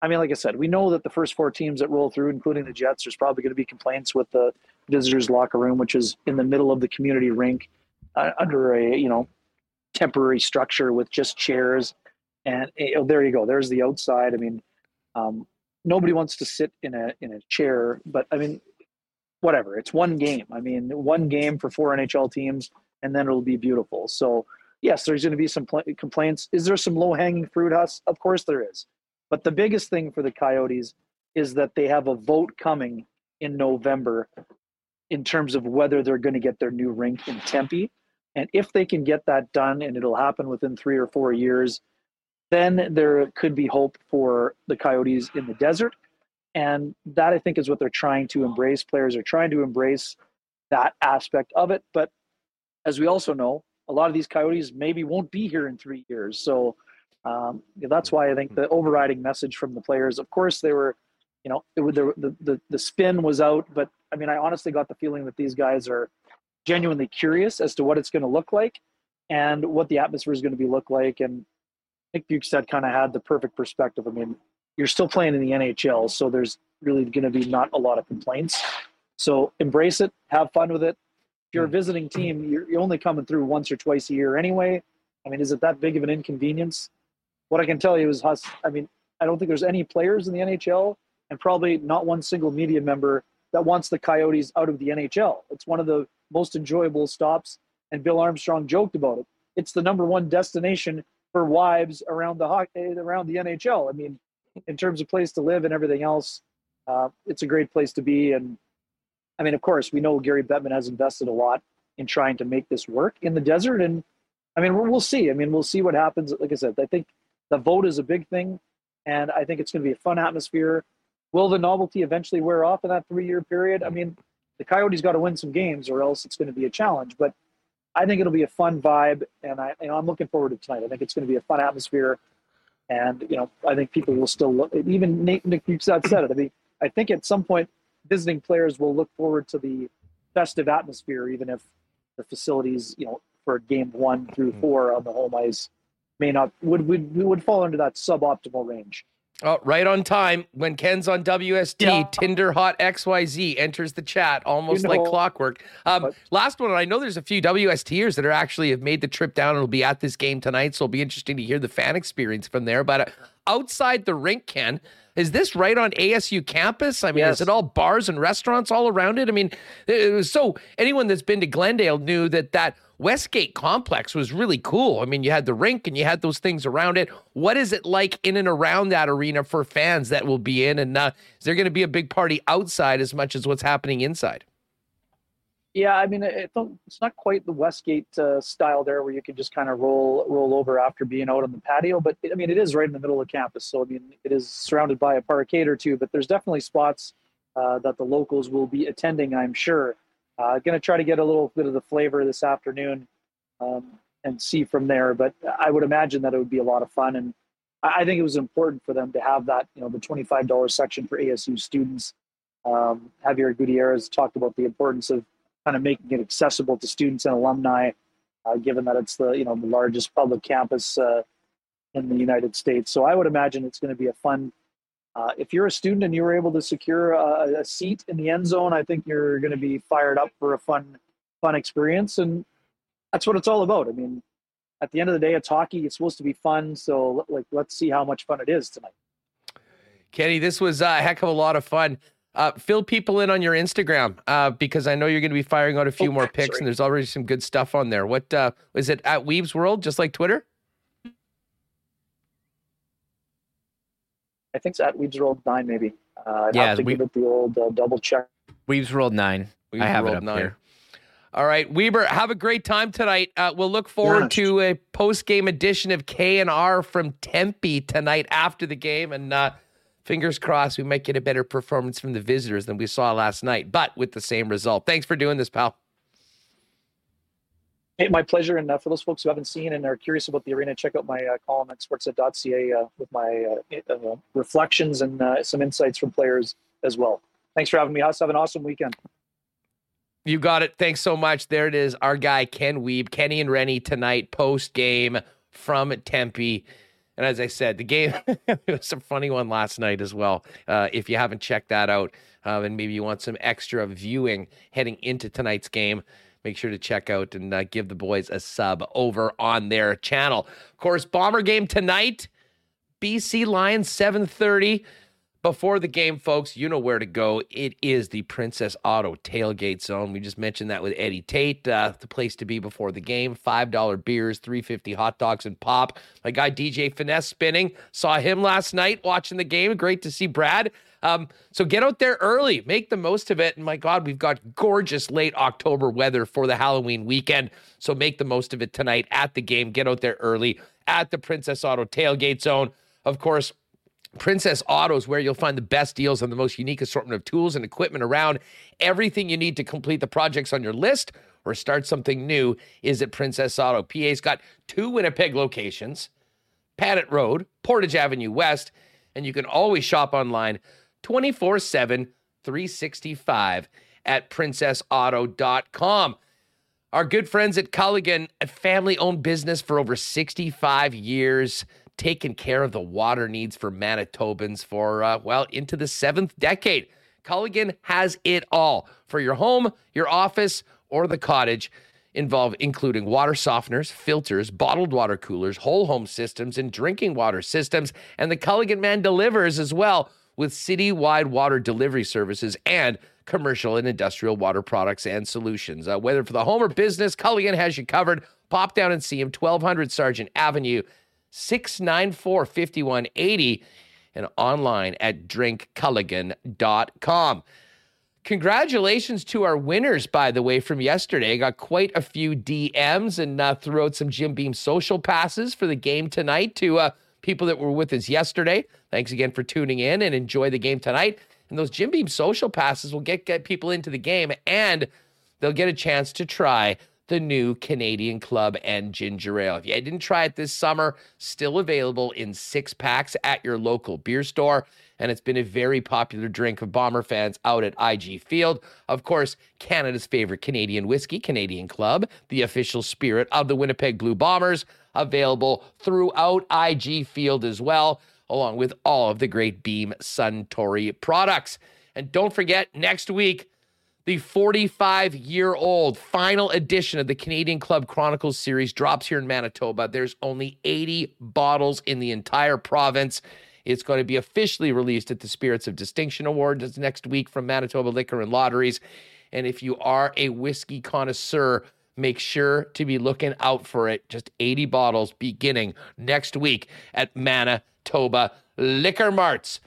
I mean, like I said, we know that the first four teams that roll through, including the Jets, there's probably going to be complaints with the visitors' locker room, which is in the middle of the community rink, uh, under a you know temporary structure with just chairs. And you know, there you go. There's the outside. I mean, um, nobody wants to sit in a in a chair, but I mean, whatever. It's one game. I mean, one game for four NHL teams, and then it'll be beautiful. So yes, there's going to be some pl- complaints. Is there some low hanging fruit, Us? Of course there is. But the biggest thing for the Coyotes is that they have a vote coming in November in terms of whether they're going to get their new rink in Tempe. And if they can get that done, and it'll happen within three or four years, then there could be hope for the Coyotes in the desert. And that I think is what they're trying to embrace. Players are trying to embrace that aspect of it. But as we also know, a lot of these Coyotes maybe won't be here in three years. So um, that's why I think the overriding message from the players, of course, they were, you know, it, the, the, the, the spin was out. But I mean, I honestly got the feeling that these guys are genuinely curious as to what it's going to look like and what the atmosphere is going to be look like. And Nick Bjugstad kind of had the perfect perspective. I mean, you're still playing in the NHL, so there's really going to be not a lot of complaints. So embrace it, have fun with it. If you're a hmm. visiting team, you're, you're only coming through once or twice a year anyway. I mean, is it that big of an inconvenience? What I can tell you is, Huss, I mean, I don't think there's any players in the NHL and probably not one single media member that wants the Coyotes out of the NHL. It's one of the most enjoyable stops, and Bill Armstrong joked about it. It's the number one destination for wives around the hockey, around the NHL. I mean, in terms of place to live and everything else, uh, it's a great place to be. And I mean, of course, we know Gary Bettman has invested a lot in trying to make this work in the desert. And I mean, we'll see. I mean, we'll see what happens. Like I said, I think the vote is a big thing, and I think it's going to be a fun atmosphere. Will the novelty eventually wear off in that three-year period? I mean, the Coyotes got to win some games, or else it's going to be a challenge. But I think it'll be a fun vibe, and I, you know, I'm looking forward to tonight. I think it's going to be a fun atmosphere, and you know, I think people will still look. Even Nate Nick said it. I mean, I think at some point, visiting players will look forward to the festive atmosphere, even if the facilities, you know, for game one through hmm. four on the home ice may not would would would fall into that suboptimal range. Oh, right on time. When Ken's on WST, yeah. Tinder Hot XYZ enters the chat almost you know, like clockwork. Um, last one, I know there's a few WSTers that are actually have made the trip down and will be at this game tonight. So it'll be interesting to hear the fan experience from there. But uh, outside the rink, Ken, is this right on ASU campus? I mean, yes. is it all bars and restaurants all around it? I mean, it was so anyone that's been to Glendale knew that that Westgate complex was really cool. I mean, you had the rink and you had those things around it. What is it like in and around that arena for fans that will be in? And uh, is there going to be a big party outside as much as what's happening inside? Yeah, I mean, it, it's not quite the Westgate uh, style there, where you can just kind of roll roll over after being out on the patio. But I mean, it is right in the middle of campus, so I mean, it is surrounded by a parkade or two. But there's definitely spots uh, that the locals will be attending, I'm sure. Uh, going to try to get a little bit of the flavor this afternoon um, and see from there. But I would imagine that it would be a lot of fun, and I think it was important for them to have that, you know, the twenty-five dollars section for ASU students. Um, Javier Gutierrez talked about the importance of kind of making it accessible to students and alumni, uh, given that it's the you know the largest public campus uh, in the United States. So I would imagine it's going to be a fun uh, if you're a student and you were able to secure a, a seat in the end zone, I think you're going to be fired up for a fun, fun experience, and that's what it's all about. I mean, at the end of the day, it's hockey. It's supposed to be fun, so like, let's see how much fun it is tonight. Kenny, this was a heck of a lot of fun. Uh, fill people in on your Instagram uh, because I know you're going to be firing out a few oh, more pics, sorry. and there's already some good stuff on there. What uh, is it at Wiebes World, just like Twitter? I think it's at Weaves Rolled Nine, maybe. Uh, I'd yeah, have to we, give it the old uh, double check. Weaves Rolled Nine. Weaves I have World it up nine. here. All right, Weber, have a great time tonight. Uh, we'll look forward yes. to a post-game edition of K and R from Tempe tonight after the game, and uh, fingers crossed we might get a better performance from the visitors than we saw last night, but with the same result. Thanks for doing this, pal. My pleasure. And uh, for those folks who haven't seen and are curious about the arena, check out my uh, column at sportsnet.ca uh, with my uh, uh, reflections and uh, some insights from players as well. Thanks for having me. Have an awesome weekend. You got it. Thanks so much. There it is. Our guy, Ken Wiebe, Kenny and Rennie tonight, post game from Tempe. And as I said, the game *laughs* was a funny one last night as well. if you haven't checked that out, and maybe you want some extra viewing heading into tonight's game, make sure to check out and uh, give the boys a sub over on their channel. Of course, Bomber game tonight. BC Lions 7:30. before the game, folks, you know where to go. It is the Princess Auto Tailgate Zone. We just mentioned that with Eddie Tait. Uh, the place to be before the game. Five dollar beers, three fifty hot dogs and pop. My guy DJ Finesse spinning. Saw him last night watching the game. Great to see Brad. Um, so get out there early, make the most of it. And my God, we've got gorgeous late October weather for the Halloween weekend. So make the most of it tonight at the game. Get out there early at the Princess Auto Tailgate Zone. Of course, Princess Auto is where you'll find the best deals and the most unique assortment of tools and equipment around. Everything you need to complete the projects on your list or start something new is at Princess Auto. PA's got two Winnipeg locations Panet Road, Portage Avenue West, and you can always shop online 24 7, 365 at princessauto.com. Our good friends at Culligan, a family owned business for over 65 years taking care of the water needs for Manitobans for, uh, well, into the seventh decade. Culligan has it all for your home, your office, or the cottage. Involve including water softeners, filters, bottled water coolers, whole home systems, and drinking water systems. And the Culligan Man delivers as well with city-wide water delivery services and commercial and industrial water products and solutions. Uh, whether for the home or business, Culligan has you covered. Pop down and see him, 1200 Sargent Avenue 694 5180 and online at drinkculligan.com. Congratulations to our winners, by the way, from yesterday. Got quite a few DMs and uh, threw out some Jim Beam social passes for the game tonight to uh, people that were with us yesterday. Thanks again for tuning in and enjoy the game tonight. And those Jim Beam social passes will get, get people into the game and they'll get a chance to try the new Canadian Club and Ginger Ale. If you didn't try it this summer, still available in six packs at your local beer store. And it's been a very popular drink of Bomber fans out at IG Field. Of course, Canada's favorite Canadian whiskey, Canadian Club, the official spirit of the Winnipeg Blue Bombers, available throughout IG Field as well, along with all of the great Beam Suntory products. And don't forget, next week, the 45 year old final edition of the Canadian Club Chronicles series drops here in Manitoba. There's only 80 bottles in the entire province. It's going to be officially released at the Spirits of Distinction Awards next week from Manitoba Liquor and Lotteries. And if you are a whiskey connoisseur, make sure to be looking out for it. Just 80 bottles beginning next week at Manitoba Liquor Marts.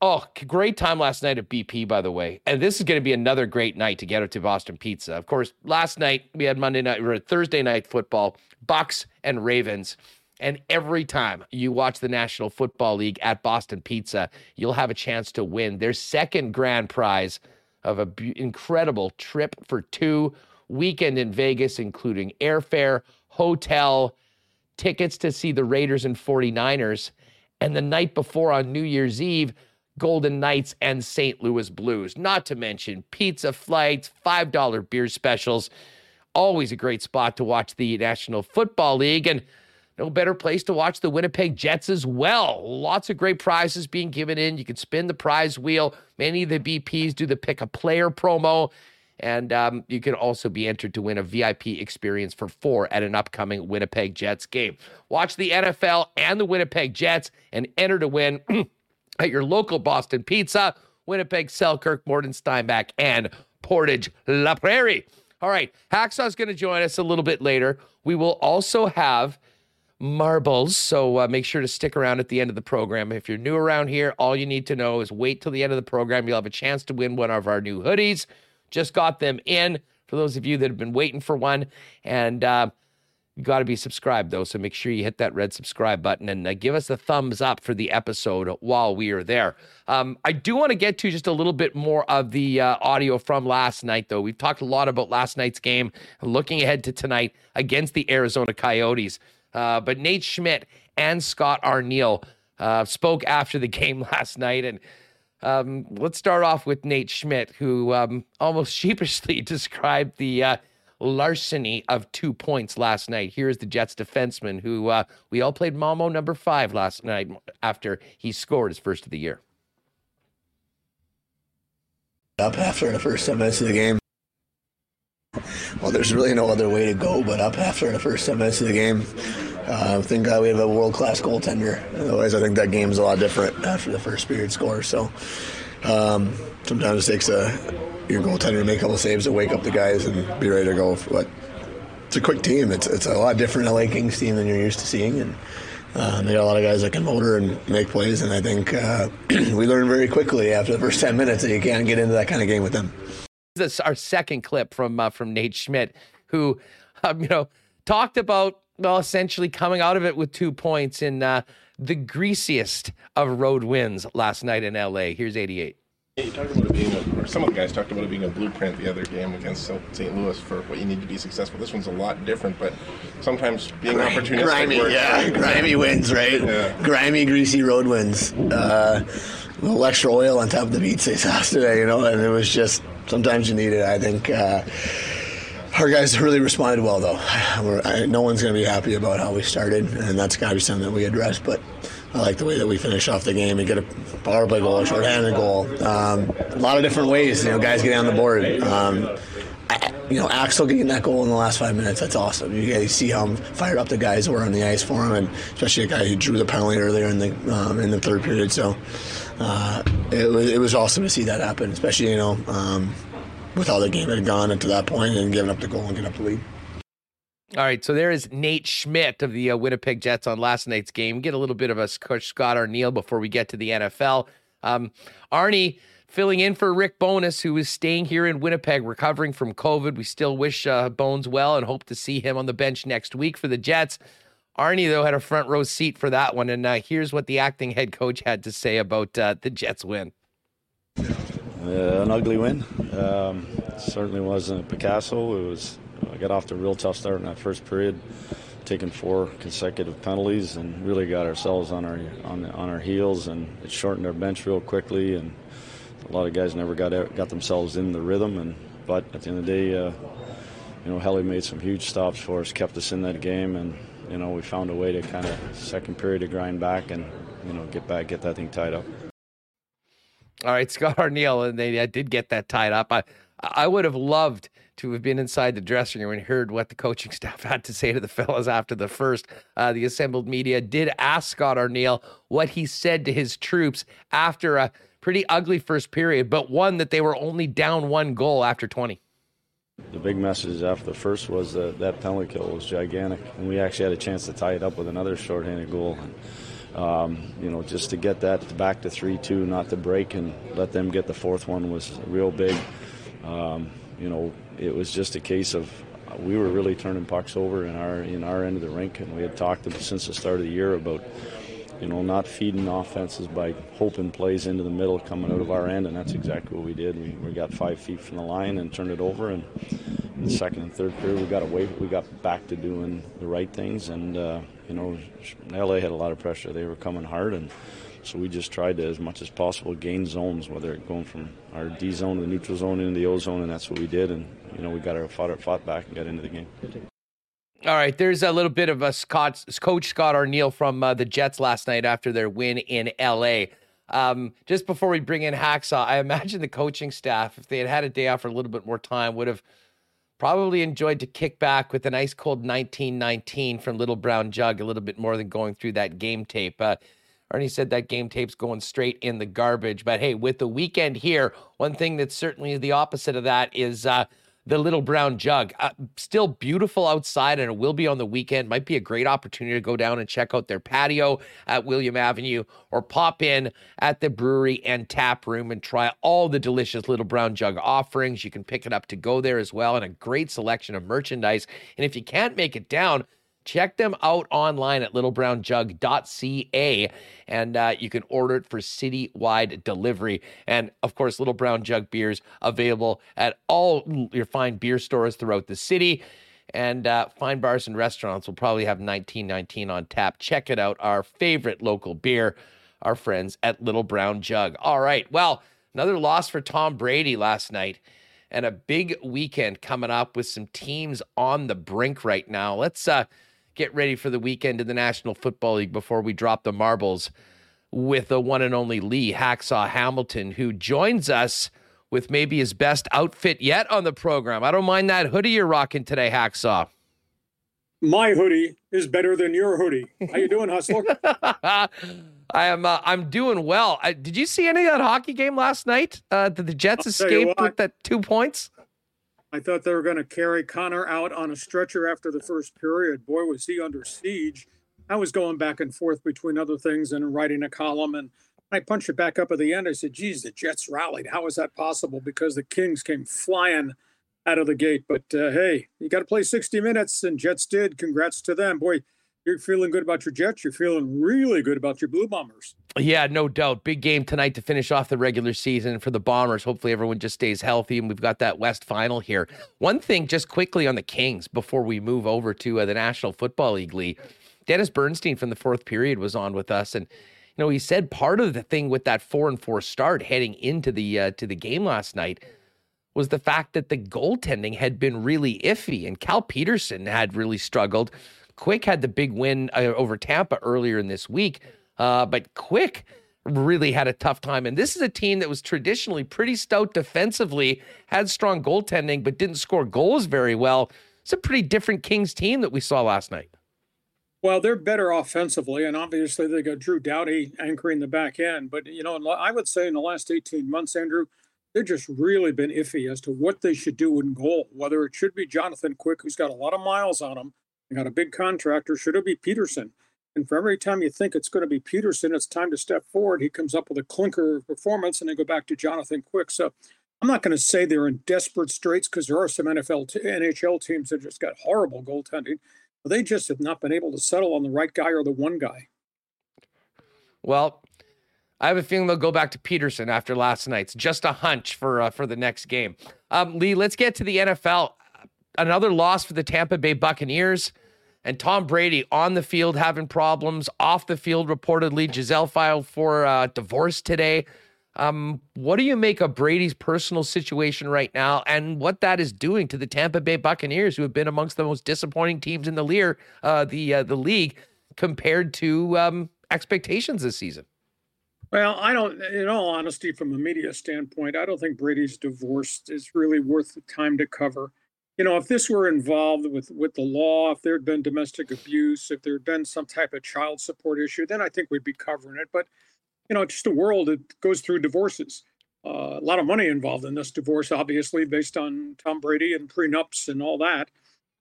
Oh, great time last night at BP, by the way. And this is going to be another great night to get up to Boston Pizza. Of course, last night we had Monday night, or Thursday night football, Bucks and Ravens. And every time you watch the National Football League at Boston Pizza, you'll have a chance to win their second grand prize of an incredible trip for two weekend in Vegas, including airfare, hotel, tickets to see the Raiders and 49ers. And the night before on New Year's Eve, Golden Knights, and St. Louis Blues. Not to mention pizza flights, $5 beer specials. Always a great spot to watch the National Football League. And no better place to watch the Winnipeg Jets as well. Lots of great prizes being given in. You can spin the prize wheel. Many of the BPs do the pick a player promo. And um, you can also be entered to win a VIP experience for four at an upcoming Winnipeg Jets game. Watch the NFL and the Winnipeg Jets and enter to win *clears throat* at your local Boston Pizza, Winnipeg, Selkirk, Morden Steinbach, and Portage La Prairie. All right, Hacksaw's going to join us a little bit later. We will also have marbles, so uh, make sure to stick around at the end of the program. If you're new around here, all you need to know is wait till the end of the program. You'll have a chance to win one of our new hoodies. Just got them in for those of you that have been waiting for one. And uh, you got to be subscribed though, so make sure you hit that red subscribe button and uh, give us a thumbs up for the episode while we are there. Um, I do want to get to just a little bit more of the uh, audio from last night, though. We've talked a lot about last night's game, looking ahead to tonight against the Arizona Coyotes. Uh, but Nate Schmidt and Scott Arniel uh, spoke after the *laughs* game last night, and um, let's start off with Nate Schmidt, who um, almost *laughs* sheepishly *laughs* described the uh, larceny of two points last night. Here's the Jets defenseman who uh, we all played Momo number five last night after he scored his first of the year. Up after the first 10 minutes of the game. Well, there's really no other way to go but up after the first 10 minutes of the game. Uh, thank God we have a world class goaltender. Otherwise, I think that game's a lot different after the first period score. So um, sometimes it takes a your goaltender to make a couple saves to wake up the guys and be ready to go. But it's a quick team. It's it's a lot different LA Kings team than you're used to seeing, and uh, they got a lot of guys that can motor and make plays. And I think uh, *clears throat* we learned very quickly after the first ten minutes that you can't get into that kind of game with them. This is our second clip from uh, from Nate Schmidt, who um, you know talked about well essentially coming out of it with two points in uh, the greasiest of road wins last night in LA. Here's 88. Yeah, you talked about it being, a, or some of the guys talked about it being a blueprint the other game against St. Louis for what you need to be successful. This one's a lot different, but sometimes being opportunistic. Grimy, works. yeah, grimy wins, right? Yeah. Grimy, greasy road wins. Uh, a little extra oil on top of the pizza sauce *laughs* today, you know, and it was just sometimes you need it. I think. Uh, our guys really responded well, though. I, no one's going to be happy about how we started, and that's got to be something that we address. But I like the way that we finish off the game. and get a power play goal, a shorthanded goal. Um, a lot of different ways, you know, guys getting on the board. Um, you know, Axel getting that goal in the last five minutes, that's awesome. You guys see how fired up the guys were on the ice for him, and especially a guy who drew the penalty earlier in the um, in the third period. So uh, it, was, it was awesome to see that happen, especially, you know, um, with how the game had gone up to that point and giving up the goal and getting up the lead. All right, so there is Nate Schmidt of the uh, Winnipeg Jets on last night's game. Get a little bit of a Scott Arniel before we get to the NFL. Um, Arnie filling in for Rick Bowness, who is staying here in Winnipeg, recovering from COVID. We still wish uh, Bones well and hope to see him on the bench next week for the Jets. Arnie, though, had a front row seat for that one. And uh, here's what the acting head coach had to say about uh, the Jets win. Uh, an ugly win. Um, certainly wasn't Picasso. It was I got off to a real tough start in that first period, taking four consecutive penalties, and really got ourselves on our on, on our heels, and it shortened our bench real quickly, and a lot of guys never got out, got themselves in the rhythm, and but at the end of the day, uh, you know, Helly made some huge stops for us, kept us in that game, and you know, we found a way to kind of second period to grind back and you know get back, get that thing tied up. All right, *laughs* Scott Arniel, and they did get that tied up. I I would have loved to have been inside the dressing room and heard what the coaching *laughs* staff had to say to the fellas after the first. Uh, the assembled media did ask Scott Arniel what he said to his troops after a pretty ugly first period, but one that they were only down one goal after 20. The big message after the first was that that penalty kill was gigantic, and we actually had a chance to tie it up with another shorthanded goal. And, um, you know, just to get that back to 3 2, not to break and let them get the fourth one was real big. Um, you know, it was just a case of we were really turning pucks over in our in our end of the rink, and we had talked since the start of the year about you know not feeding offenses by hoping plays into the middle coming out of our end, and that's exactly what we did. We, we got five feet from the line and turned it over, and in the second and third period we got away. We got back to doing the right things, and uh, you know, LA had a lot of pressure. They were coming hard, and so we just tried to, as much as possible, gain zones, whether it going from our D zone to the neutral zone into the O zone, and that's what we did. And you know, we got our fought, fought back and got into the game. All right, there's a little bit of a Scott, coach Scott Arniel from uh, the Jets last night after their win in LA. Um, just before we bring in Hacksaw, I imagine the coaching staff, if they had had a day off for a little bit more time, would have probably enjoyed to kick back with an ice cold 1919 from Little Brown Jug a little bit more than going through that game tape. Uh, said that game tape's going straight in the garbage. But hey, with the weekend here, one thing that's certainly the opposite of that is uh, the little brown jug. Uh, still beautiful outside, and it will be on the weekend. Might be a great opportunity to go down and check out their patio at William Avenue or pop in at the brewery and tap room and try all the delicious little brown jug offerings. You can pick it up to go there as well, and a great selection of merchandise. And if you can't make it down, check them out online at littlebrownjug.ca and uh, you can order it for citywide delivery. And of course little brown jug beers available at all your fine beer stores throughout the city. And uh, fine bars and restaurants will probably have 1919 on tap. Check it out our favorite local beer our friends at little brown jug. All right well another loss for tom brady last night and a big weekend coming up with some teams on the brink right now. Let's uh get ready for the weekend in the National Football League before we drop the marbles with the one and only Lee Hacksaw Hamilton, who joins us with maybe his best outfit yet on the program. I don't mind that hoodie you're rocking today, Hacksaw. my hoodie is better than your hoodie. How you doing, Hustler? *laughs* I am. Uh, I'm doing well. I, did you see any of that hockey game last night? Uh, did the Jets escape with that two points? I thought they were going to carry Connor out on a stretcher after the first period. Boy, was he under siege. I was going back and forth between other things and writing a column, and I punched it back up at the end. I said, "Geez, the Jets rallied. How is that possible?" Because the Kings came flying out of the gate. But uh, hey, you got to play 60 minutes, and Jets did. Congrats to them. Boy, you're feeling good about your Jets. You're feeling really good about your Blue Bombers. Yeah, no doubt. Big game tonight to finish off the regular season for the Bombers. Hopefully, everyone just stays healthy, and we've got that West final here. One thing, just quickly on the Kings before we move over to uh, the National Football League League. Dennis Bernstein from the fourth period was on with us, and you know he said part of the thing with that four and four start heading into the uh, to the game last night was the fact that the goaltending had been really iffy, and Cal Petersen had really struggled. Quick had the big win uh, over Tampa earlier in this week, uh, but Quick really had a tough time. And this is a team that was traditionally pretty stout defensively, had strong goaltending, but didn't score goals very well. It's a pretty different Kings team that we saw last night. Well, they're better offensively, and obviously they got Drew Doughty anchoring the back end. But you know, I would say in the last 18 months, Andrew, they've just really been iffy as to what they should do in goal. Whether it should be Jonathan Quick, who's got a lot of miles on him, got a big contractor. should it be Petersen? And for every time you think it's going to be Petersen, it's time to step forward. He comes up with a clinker performance, and they go back to Jonathan Quick. So I'm not going to say they're in desperate straits because there are some NFL, t- NHL teams that just got horrible goaltending. But they just have not been able to settle on the right guy or the one guy. Well, I have a feeling they'll go back to Petersen after last night's. Just a hunch for uh, for the next game. Um, Lee, let's get to the NFL. Another loss for the Tampa Bay Buccaneers. And Tom Brady on the field having problems, off the field reportedly. Gisele filed for divorce today. Um, what do you make of Brady's personal situation right now and what that is doing to the Tampa Bay Buccaneers, who have been amongst the most disappointing teams in the, lear, uh, the, uh, the league compared to um, expectations this season? Well, I don't, in all honesty, from a media standpoint, I don't think Brady's divorce is really worth the time to cover. You know, if this were involved with with the law, if there had been domestic abuse, if there had been some type of child support issue, then I think we'd be covering it. But you know, just a world that goes through divorces. Uh, a lot of money involved in this divorce, obviously, based on Tom Brady and prenups and all that.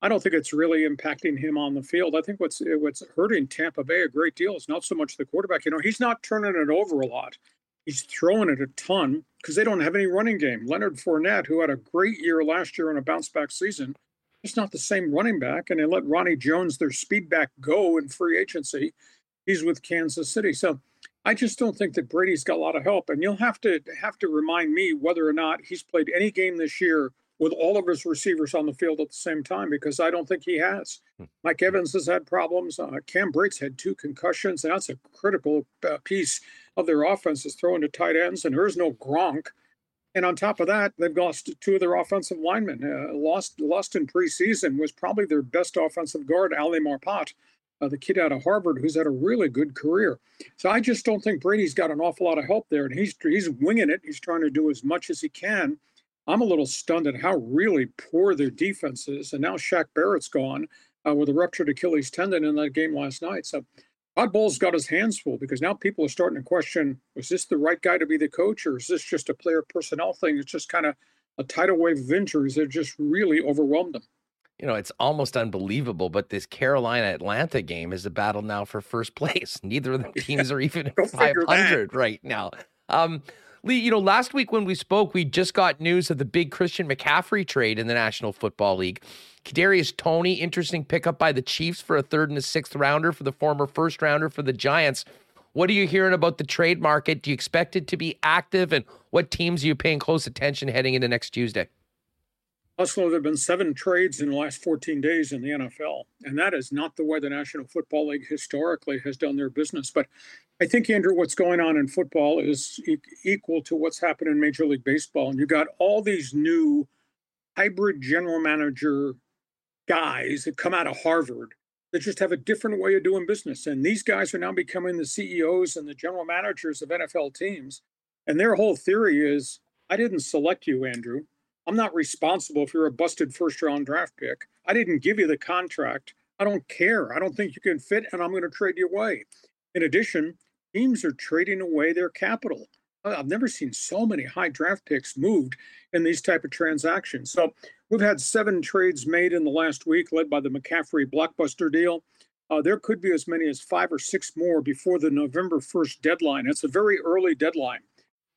I don't think it's really impacting him on the field. I think what's what's hurting Tampa Bay a great deal is not so much the quarterback. You know, he's not turning it over a lot. He's throwing it a ton because they don't have any running game. Leonard Fournette, who had a great year last year in a bounce back season, it's not the same running back. And they let Ronnie Jones, their speed back, go in free agency. He's with Kansas City. So I just don't think that Brady's got a lot of help. And you'll have to have to remind me whether or not he's played any game this year with all of his receivers on the field at the same time because I don't think he has. Hmm. Mike Evans has had problems. Uh, Cam Brate's had two concussions, and that's a critical uh, piece of their offense is throwing to tight ends, and there's no Gronk. And on top of that, they've lost two of their offensive linemen. Uh, lost lost in preseason was probably their best offensive guard, Ali Marpet, uh, the kid out of Harvard, who's had a really good career. So I just don't think Brady's got an awful lot of help there, and he's he's winging it. He's trying to do as much as he can I'm a little stunned at how really poor their defense is. And now Shaq Barrett's gone uh, with a ruptured Achilles tendon in that game last night. So Todd Bowles got his hands full because now people are starting to question was this the right guy to be the coach or is this just a player personnel thing? It's just kind of a tidal wave of injuries that just really overwhelmed them. You know, it's almost unbelievable, but this Carolina Atlanta game is a battle now for first *laughs* place. Neither of the teams are even 500 right now. Um, Lee, you know, last week when we spoke, we just got news of the big Christian McCaffrey trade in the National Football League. Kadarius Toney, interesting pickup by the Chiefs for a third and a sixth rounder for the former first rounder for the Giants. What are you hearing about the trade market? Do you expect it to be active, and what teams are you paying close attention heading into next Tuesday? Also, there have been seven trades in the last 14 days in the NFL, and that is not the way the National Football League historically has done their business. But I think, Andrew, what's going on in football is e- equal to what's happened in Major League Baseball. And you got all these new hybrid general manager guys that come out of Harvard that just have a different way of doing business. And these guys are now becoming the CEOs and the general managers of NFL teams. And their whole theory is I didn't select you, Andrew. I'm not responsible if you're a busted first round draft pick. I didn't give you the contract. I don't care. I don't think you can fit, and I'm going to trade you away. In addition, teams are trading away their capital. I've never seen so many high draft picks moved in these type of transactions. So we've had seven trades made in the last week, led by the McCaffrey blockbuster deal. Uh, there could be as many as five or six more before the November 1st deadline. It's a very early deadline.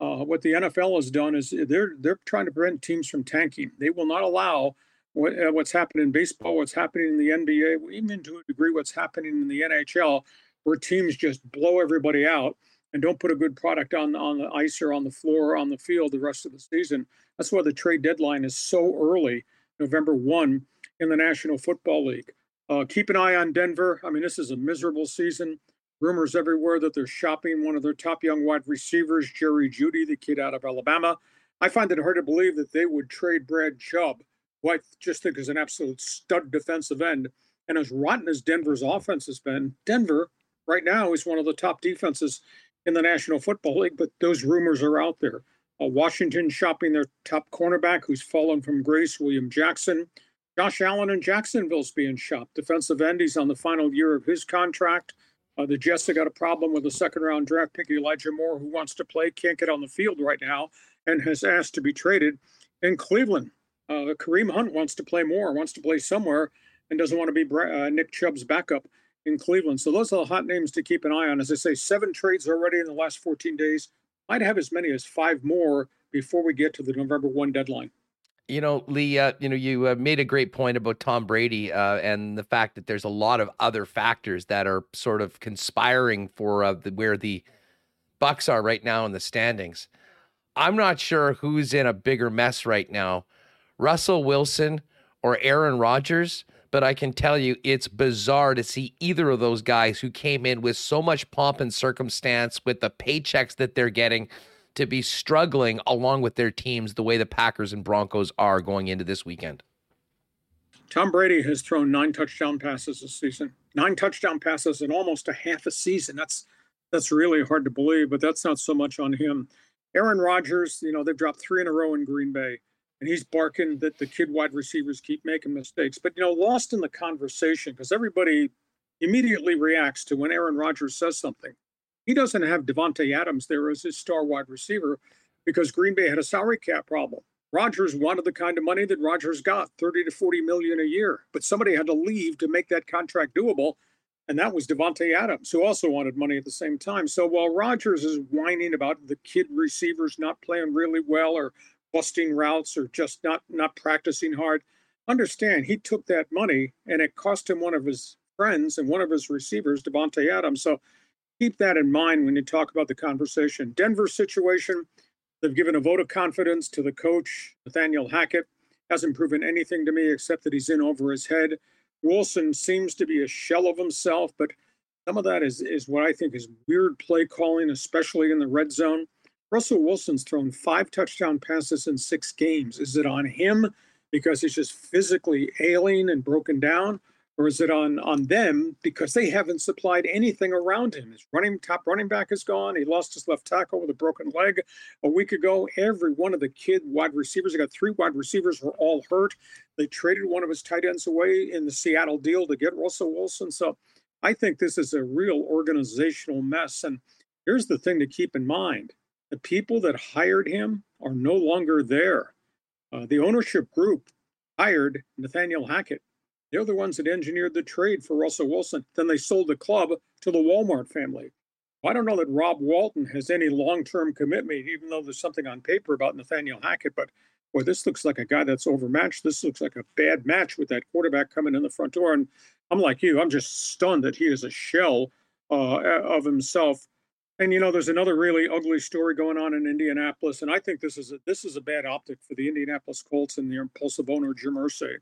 Uh, what the NFL has done is they're they're trying to prevent teams from tanking. They will not allow what, uh, what's happening in baseball, what's happening in the NBA, even to a degree what's happening in the NHL, where teams just blow everybody out and don't put a good product on on the ice or on the floor or on the field the rest of the season. That's why the trade deadline is so early, November one, in the National Football League. Uh, keep an eye on Denver. I mean, this is a miserable season. Rumors everywhere that they're shopping one of their top young wide receivers, Jerry Jeudy, the kid out of Alabama. I find it hard to believe that they would trade Brad Chubb, who I just think is an absolute stud defensive end. And as rotten as Denver's offense has been, Denver right now is one of the top defenses in the National Football League, but those rumors are out there. Uh, Washington shopping their top cornerback, who's fallen from grace, William Jackson. Josh Allen in Jacksonville's being shopped. Defensive end, he's on the final year of his contract. Uh, the Jets have got a problem with a second round draft pick, Elijah Moore, who wants to play, can't get on the field right now, and has asked to be traded. In Cleveland, uh, Kareem Hunt wants to play more, wants to play somewhere, and doesn't want to be uh, Nick Chubb's backup in Cleveland. So those are the hot names to keep an eye on. As I say, seven trades already in the last 14 days. Might have as many as five more before we get to the November 1 deadline. You know, Lee, uh, you know, you uh, made a great point about Tom Brady uh, and the fact that there's a lot of other factors that are sort of conspiring for uh, the, where the Bucks are right now in the standings. I'm not sure who's in a bigger mess right now, Russell Wilson or Aaron Rodgers but I can tell you it's bizarre to see either of those guys who came in with so much pomp and circumstance with the paychecks that they're getting to be struggling along with their teams the way the Packers and Broncos are going into this weekend. Tom Brady has thrown nine touchdown passes this season. Nine touchdown passes in almost a half a season. That's that's really hard to believe, but that's not so much on him. Aaron Rodgers, you know, they've dropped three in a row in Green Bay and he's barking that the kid wide receivers keep making mistakes. But you know, lost in the conversation because everybody immediately reacts to when Aaron Rodgers says something. He doesn't have Davante Adams there as his star wide receiver because Green Bay had a salary cap problem. Rodgers wanted the kind of money that Rodgers got, 30 to 40 million a year. But somebody had to leave to make that contract doable. And that was Davante Adams, who also wanted money at the same time. So while Rodgers is whining about the kid receivers not playing really well or busting routes or just not not practicing hard. Understand, he took that money and it cost him one of his friends and one of his receivers, Davante Adams. So keep that in mind when you talk about the conversation. Denver situation, they've given a vote of confidence to the coach, Nathaniel Hackett. Hasn't proven anything to me except that he's in over his head. Wilson seems to be a shell of himself, but some of that is is what I think is weird play calling, especially in the red zone. Russell Wilson's thrown five touchdown passes in six games. Is it on him because he's just physically ailing and broken down? Or is it on on them because they haven't supplied anything around him? His running top running back is gone. He lost his left tackle with a broken leg a week ago. Every one of the kid wide receivers, they got three wide receivers, were all hurt. They traded one of his tight ends away in the Seattle deal to get Russell Wilson. So I think this is a real organizational mess. And here's the thing to keep in mind the people that hired him are no longer there. Uh, the ownership group hired Nathaniel Hackett. They're the ones that engineered the trade for Russell Wilson. Then they sold the club to the Walmart family. I don't know that Rob Walton has any long term commitment, even though there's something on paper about Nathaniel Hackett. But boy, this looks like a guy that's overmatched. This looks like a bad match with that quarterback coming in the front door. And I'm like you, I'm just stunned that he is a shell uh, of himself and you know, there's another really ugly story going on in Indianapolis, and I think this is a, this is a bad optic for the Indianapolis Colts and their impulsive owner Jim Irsay.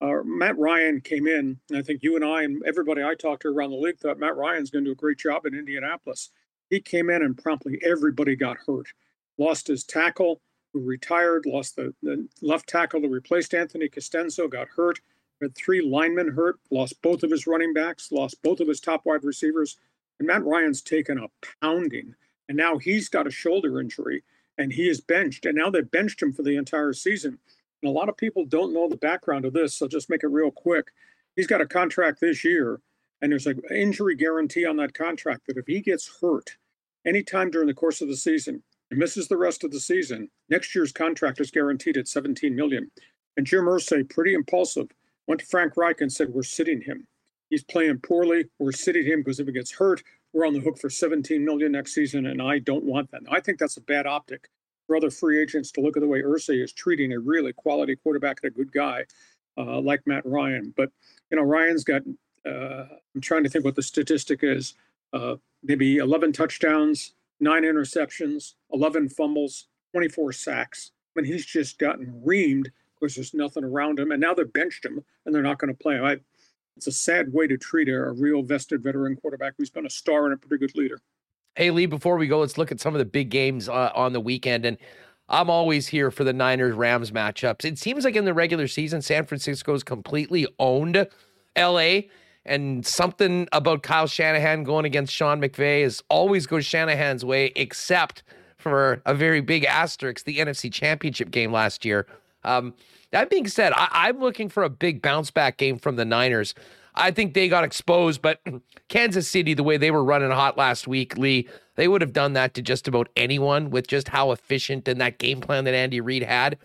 Uh, Matt Ryan came in, and I think you and I and everybody I talked to around the league thought Matt Ryan's going to do a great job in Indianapolis. He came in and promptly everybody got hurt. Lost his tackle, who retired. Lost the, the left tackle who replaced Anthony Castonzo, got hurt. Had three linemen hurt. Lost both of his running backs. Lost both of his top wide receivers. And Matt Ryan's taken a pounding, and now he's got a shoulder injury, and he is benched. And now they've benched him for the entire season. And a lot of people don't know the background of this, so just make it real quick. He's got a contract this year, and there's an injury guarantee on that contract that if he gets hurt anytime during the course of the season and misses the rest of the season, next year's contract is guaranteed at 17 million. And Jim Irsay, pretty impulsive, went to Frank Reich and said, "We're sitting him. He's playing poorly. We're sitting him because if he gets hurt, we're on the hook for 17 million next season, and I don't want that. I think that's a bad optic for other free agents to look at the way Irsay is treating a really quality quarterback and a good guy uh, like Matt Ryan. But you know, Ryan's got. Uh, I'm trying to think what the statistic is. Uh, maybe 11 touchdowns, nine interceptions, 11 fumbles, 24 sacks. I mean, he's just gotten reamed because there's nothing around him, and now they've benched him and they're not going to play him. I, it's a sad way to treat a, real vested veteran quarterback who's been a star and a pretty good leader. Hey, Lee, before we go, let's look at some of the big games uh, on the weekend. And I'm always here for the Niners Rams matchups. It seems like in the regular season, San Francisco's completely owned LA. And something about Kyle Shanahan going against Sean McVay is always goes Shanahan's way, except for a very big asterisk, the NFC Championship game last year. Um, that being said, I, am looking for a big bounce back game from the Niners. I think they got exposed, but *clears throat* Kansas City, the way they were running hot last week, Lee, they would have done that to just about anyone with just how efficient and that game plan that Andy Reid had.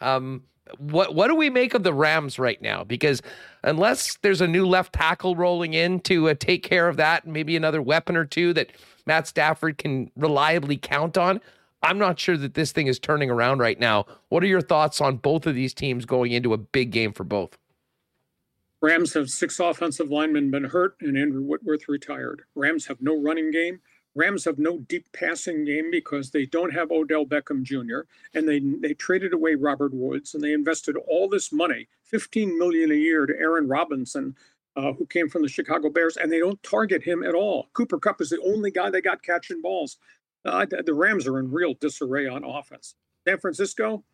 Um, what what do we make of the Rams right now? Because unless there's a new left tackle rolling in to uh, take care of that, and maybe another weapon or two that Matt Stafford can reliably count on, I'm not sure that this thing is turning around right now. What are your thoughts on both of these teams going into a big game for both? Rams have six offensive linemen been hurt, and Andrew Whitworth retired. Rams have no running game. Rams have no deep passing game because they don't have Odell Beckham Jr. and they they traded away Robert Woods and they invested all this money, 15 million a year to Aaron Robinson, uh, who came from the Chicago Bears, and they don't target him at all. Cooper Kupp is the only guy they got catching balls. Uh, the Rams are in real disarray on offense. San Francisco,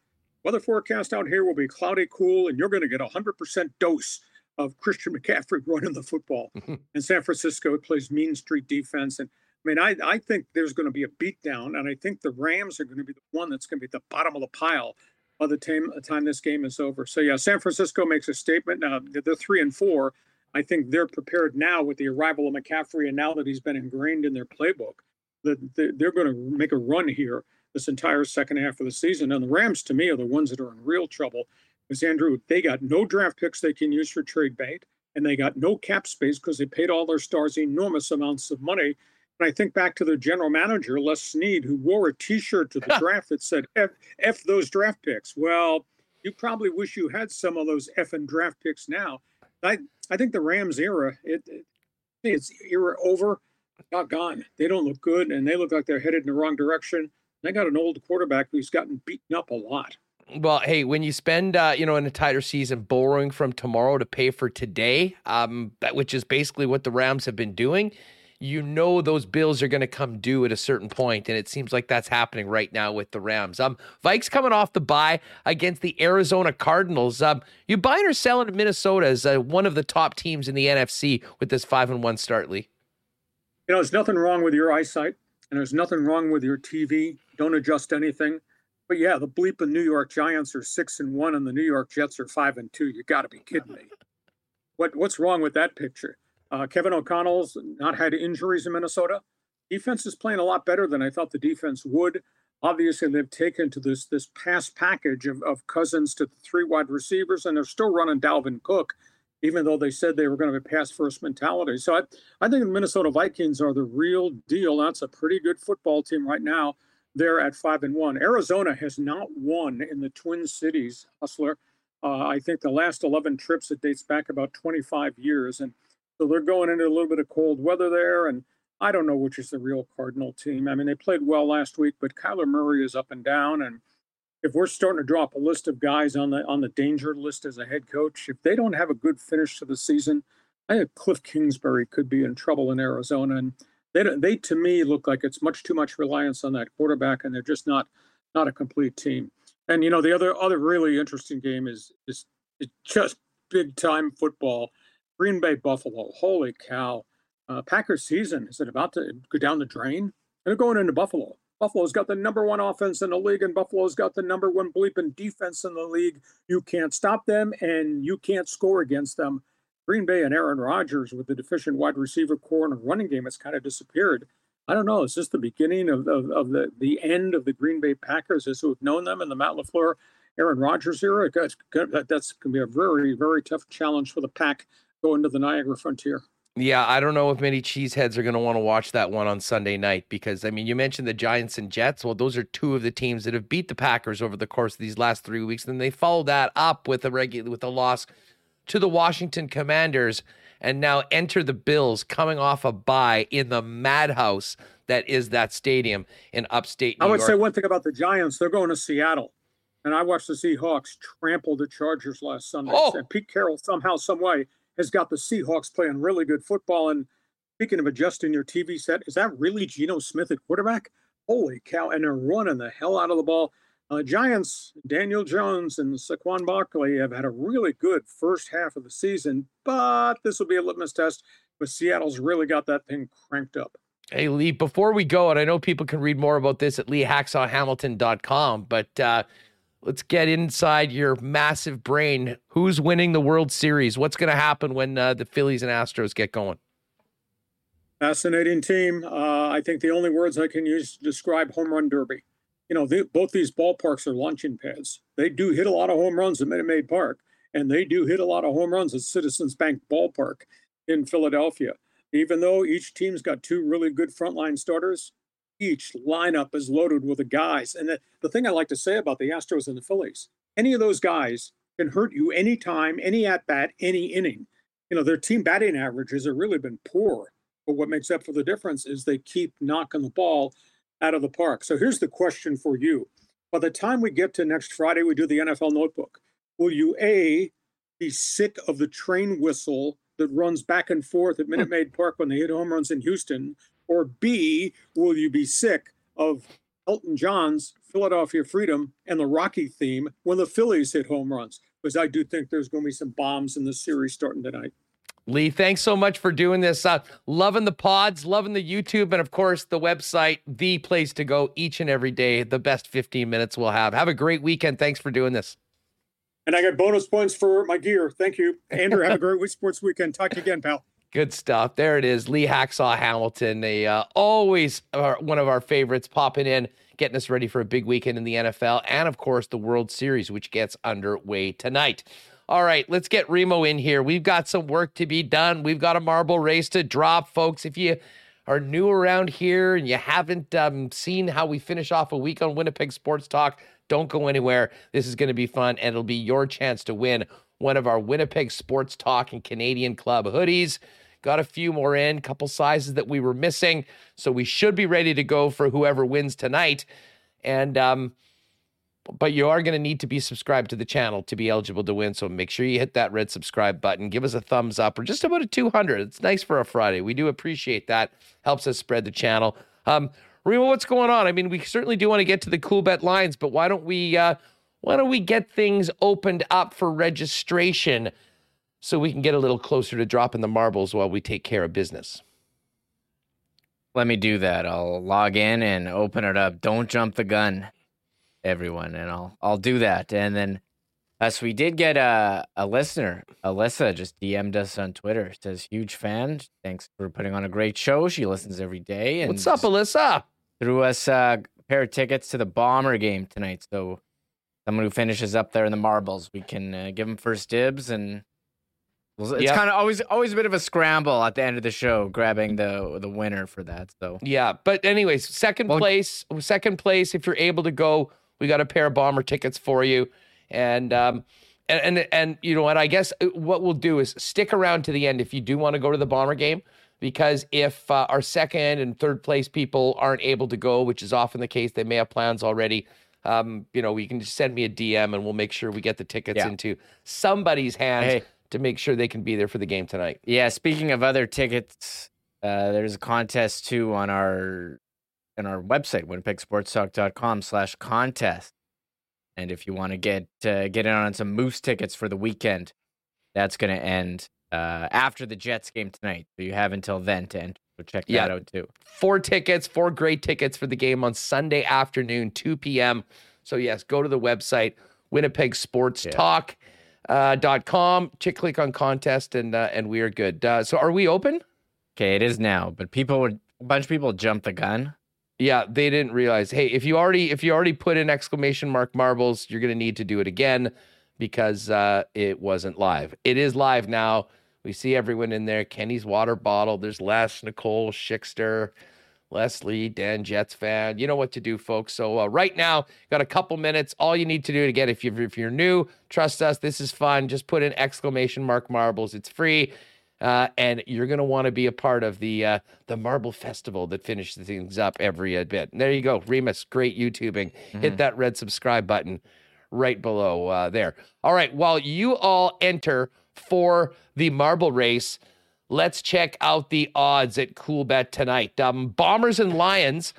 weather forecast out here will be cloudy, cool, and you're going to get a 100% dose of Christian McCaffrey *laughs* running the football. *laughs* and San Francisco, plays mean street defense. And I mean, I, I think there's going to be a beatdown, and I think the Rams are going to be the one that's going to be at the bottom of the pile by the time, the time this game is over. So, yeah, San Francisco makes a statement. Now, they're three and four. I think they're prepared now with the arrival of McCaffrey, and now that he's been ingrained in their playbook, that they're going to make a run here this entire second half of the season. And the Rams, to me, are the ones that are in real trouble because Andrew, they got no draft picks they can use for trade bait, and they got no cap space because they paid all their stars enormous amounts of money. And I think back to their general manager, Les Snead, who wore a T-shirt to the draft that said "F, F those draft picks." Well, you probably wish you had some of those F and draft picks now. I I think the Rams era, it, it it's era over, got gone. They don't look good, and they look like they're headed in the wrong direction. They got an old quarterback who's gotten beaten up a lot. Well, hey, when you spend, uh, you know, in a tighter season, borrowing from tomorrow to pay for today, um, which is basically what the Rams have been doing, you know those bills are going to come due at a certain point, and it seems like that's happening right now with the Rams. Um, Vikes coming off the bye against the Arizona Cardinals. Um, you buying or selling Minnesota as uh, one of the top teams in the NFC with this five and one start, Lee? You know, there's nothing wrong with your eyesight, and there's nothing wrong with your TV. Don't adjust anything. But yeah, the bleeping New York Giants are six and one, and the New York Jets are five and two. You got to be kidding me. What what's wrong with that picture? Uh, Kevin O'Connell's not had injuries in Minnesota. Defense is playing a lot better than I thought the defense would. Obviously, they've taken to this this pass package of, of Cousins to the three wide receivers, and they're still running Dalvin Cook, even though they said they were going to be pass first mentality. So I, I think the Minnesota Vikings are the real deal. That's a pretty good football team right now they're at five and one. Arizona has not won in the Twin Cities, Hustler. Uh, I think the last 11 trips it dates back about 25 years, and so they're going into a little bit of cold weather there. And I don't know which is the real Cardinal team. I mean, they played well last week, but Kyler Murray is up and down. And if we're starting to drop a list of guys on the on the danger list as a head coach, if they don't have a good finish to the season, I think Kliff Kingsbury could be in trouble in Arizona. And they they to me look like it's much too much reliance on that quarterback, and they're just not not a complete team. And you know the other other really interesting game is is, just big time football. Green Bay Buffalo, holy cow! Uh, Packers season is it about to go down the drain? They're going into Buffalo. Buffalo's got the number one offense in the league, and Buffalo's got the number one bleeping defense in the league. You can't stop them, and you can't score against them. Green Bay and Aaron Rodgers with the deficient wide receiver corps and a running game has kind of disappeared. I don't know. Is this the beginning of, of, of the, the end of the Green Bay Packers as we've known them in the Matt LaFleur, Aaron Rodgers era? That's going to be a very, very tough challenge for the Pack going to the Niagara Frontier. Yeah, I don't know if many cheeseheads are going to want to watch that one on Sunday night because, I mean, you mentioned the Giants and Jets. Well, those are two of the teams that have beat the Packers over the course of these last three weeks. And then they follow that up with a regular with a loss to the Washington Commanders and now enter the Bills coming off a bye in the madhouse that is that stadium in upstate New York. I would York. say one thing about the Giants, they're going to Seattle. And I watched the Seahawks trample the Chargers last Sunday. Oh. And Pete Carroll somehow, some way, has got the Seahawks playing really good football. And speaking of adjusting your TV set, is that really Geno Smith at quarterback? Holy cow. And they're running the hell out of the ball. Uh, Giants, Daniel Jones and Saquon Barkley have had a really good first half of the season, but this will be a litmus test. But Seattle's really got that thing cranked up. Hey, Lee, before we go, and I know people can read more about this at leehacksawhamilton.com, but uh, let's get inside your massive brain. Who's winning the World Series? What's going to happen when uh, the Phillies and Astros get going? Fascinating team. Uh, I think the only words I can use to describe home run derby. You know, they, both these ballparks are launching pads. They do hit a lot of home runs at Minute Maid Park, and they do hit a lot of home runs at Citizens Bank Ballpark in Philadelphia. Even though each team's got two really good frontline starters, each lineup is loaded with the guys. And the, the thing I like to say about the Astros and the Phillies, any of those guys can hurt you anytime, any at bat, any inning. You know, their team batting averages have really been poor. But what makes up for the difference is they keep knocking the ball out of the park. So here's the question for you. By the time we get to next Friday, we do the NFL notebook. Will you A, be sick of the train whistle that runs back and forth at hmm. Minute Maid Park when they hit home runs in Houston? Or B, will you be sick of Elton John's Philadelphia Freedom and the Rocky theme when the Phillies hit home runs? Because I do think there's going to be some bombs in the series starting tonight. Lee, thanks so much for doing this. Uh, loving the pods, loving the YouTube, and of course, the website, the place to go each and every day. The best 15 minutes we'll have. Have a great weekend. Thanks for doing this. And I got bonus points for my gear. Thank you. *laughs* Andrew, have a great sports weekend. Talk to you again, pal. Good stuff. There it is. Lee Hacksaw Hamilton, a uh, always uh, one of our favorites, popping in, getting us ready for a big weekend in the NFL, and of course the World Series, which gets underway tonight. All right, let's get Remo in here. We've got some work to be done. We've got a marble race to drop, folks. If you are new around here and you haven't um, seen how we finish off a week on Winnipeg Sports Talk, don't go anywhere. This is going to be fun, and it'll be your chance to win one of our Winnipeg Sports Talk and Canadian Club hoodies. Got a few more in, couple sizes that we were missing, so we should be ready to go for whoever wins tonight. And um, but you are going to need to be subscribed to the channel to be eligible to win. So make sure you hit that red subscribe button. Give us a thumbs up or just about a 200. It's nice for a Friday. We do appreciate that. Helps us spread the channel. Um, Remo, what's going on? I mean, we certainly do want to get to the Coolbet lines, but why don't we uh, why don't we get things opened up for registration so we can get a little closer to dropping the marbles while we take care of business? Let me do that. I'll log in and open it up. Don't jump the gun everyone, and I'll I'll do that. And then, us we did get a a listener, Alyssa just DM'd us on Twitter. Says huge fan. Thanks for putting on a great show. She listens every day. And What's up, Alyssa? Threw us a pair of tickets to the Bomber game tonight. So someone who finishes up there in the marbles, we can uh, give them first dibs and. It's yep. kind of always always a bit of a scramble at the end of the show, grabbing the the winner for that. So yeah, but anyways, second well, place, second place. If you're able to go, we got a pair of bomber tickets for you, and um, and and and you know what? I guess uh, what we'll do is stick around to the end if you do want to go to the bomber game, because if uh, our second and third place people aren't able to go, which is often the case, they may have plans already. Um, you know, you can just send me a DM and we'll make sure we get the tickets yeah. into somebody's hands hey. To make sure they can be there for the game tonight. Yeah. Speaking of other tickets, uh, there's a contest too on our on our website, winnipegsportstalk.com slash contest. And if you want to get uh, get in on some Moose tickets for the weekend, that's going to end uh, after the Jets game tonight. So you have until then to enter. So check that yeah. out too. Four tickets, four great tickets for the game on Sunday afternoon, 2 p.m. So yes, go to the website, Winnipeg Sports yeah. Talk. Uh, dot com. Click on contest and uh, and we are good. Uh, so are we open? Okay, it is now, but people would a bunch of people jumped the gun. Yeah, they didn't realize. Hey, if you already if you already put in exclamation mark marbles, you're gonna need to do it again because uh, it wasn't live. It is live now. We see everyone in there. Kenny's water bottle. There's Les, Nicole, Schickster, Leslie, Dan Jets fan. You know what to do, folks. So uh, right now, got a couple minutes. All you need to do to get if you're if you're new, trust us. This is fun. Just put in exclamation mark marbles. It's free. Uh, and you're going to want to be a part of the uh, the Marble Festival that finishes things up every bit. And there you go, Remis. Great YouTubing. Mm-hmm. Hit that red subscribe button right below uh, there. All right, while you all enter for the marble race, let's check out the odds at Coolbet tonight. Um, Bombers and Lions.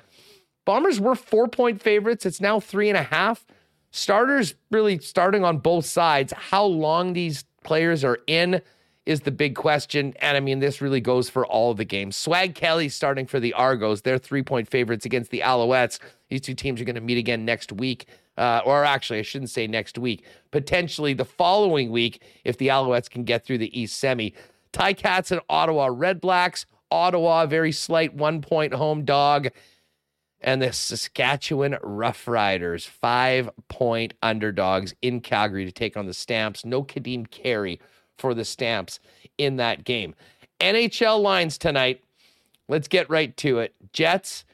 Bombers were four point favorites. It's now three and a half. Starters really starting on both sides. How long these players are in is the big question. And I mean, this really goes for all the games. Swag Kelly starting for the Argos. They're three point favorites against the Alouettes. These two teams are going to meet again next week. Uh, or actually, I shouldn't say next week, potentially the following week if the Alouettes can get through the East Semi. Ticats and Ottawa Red Blacks. Ottawa, very slight one point home dog. And the Saskatchewan Roughriders, five point underdogs in Calgary to take on the Stamps. No Kadeem Carey for the Stamps in that game. NHL lines tonight. Let's get right to it. Jets.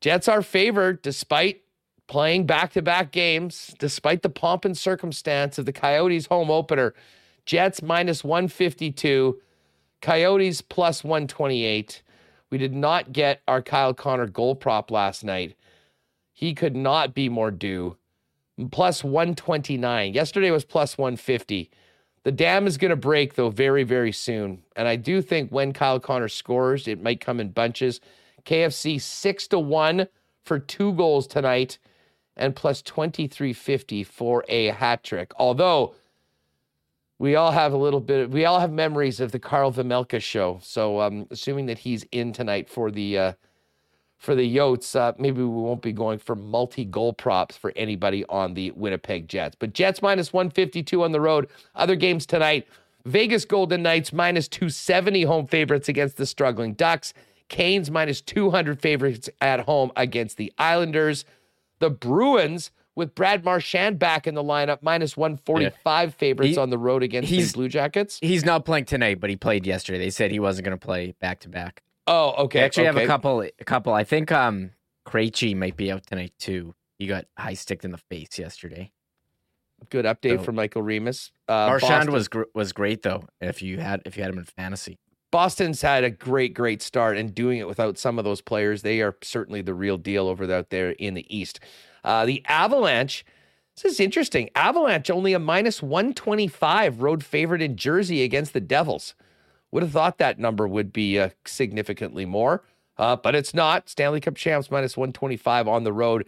Jets are favored despite playing back to back games, despite the pomp and circumstance of the Coyotes home opener. Jets minus 152, Coyotes plus 128. We did not get our Kyle Connor goal prop last night. He could not be more due. Plus 129. Yesterday was plus 150. The dam is going to break, though, very, very soon. And I do think when Kyle Connor scores, it might come in bunches. KFC six to one for two goals tonight and plus 2350 for a hat trick. Although we all have a little bit, we all have memories of the Carl Vejmelka show. So um, assuming that he's in tonight for the uh, for the Yotes, uh, maybe we won't be going for multi goal props for anybody on the Winnipeg Jets. But Jets minus 152 on the road. Other games tonight Vegas Golden Knights minus 270 home favorites against the struggling Ducks. Canes minus 200 favorites at home against the Islanders. The Bruins with Brad Marchand back in the lineup, minus 145 yeah. favorites he, on the road against the Blue Jackets. He's not playing tonight, but he played yesterday. They said he wasn't going to play back to back. Oh, okay. They actually okay. have a couple. A couple. I think um Krejci might be out tonight too. He got high sticked in the face yesterday. Good update so, from Michael Remis. Uh, Marchand was gr- was great though. If you had if you had him in fantasy, Boston's had a great great start and doing it without some of those players. They are certainly the real deal over out there in the East. Uh, the Avalanche. This is interesting. Avalanche only a minus 125 road favorite in Jersey against the Devils. Would have thought that number would be uh, significantly more, uh, but it's not. Stanley Cup champs minus 125 on the road.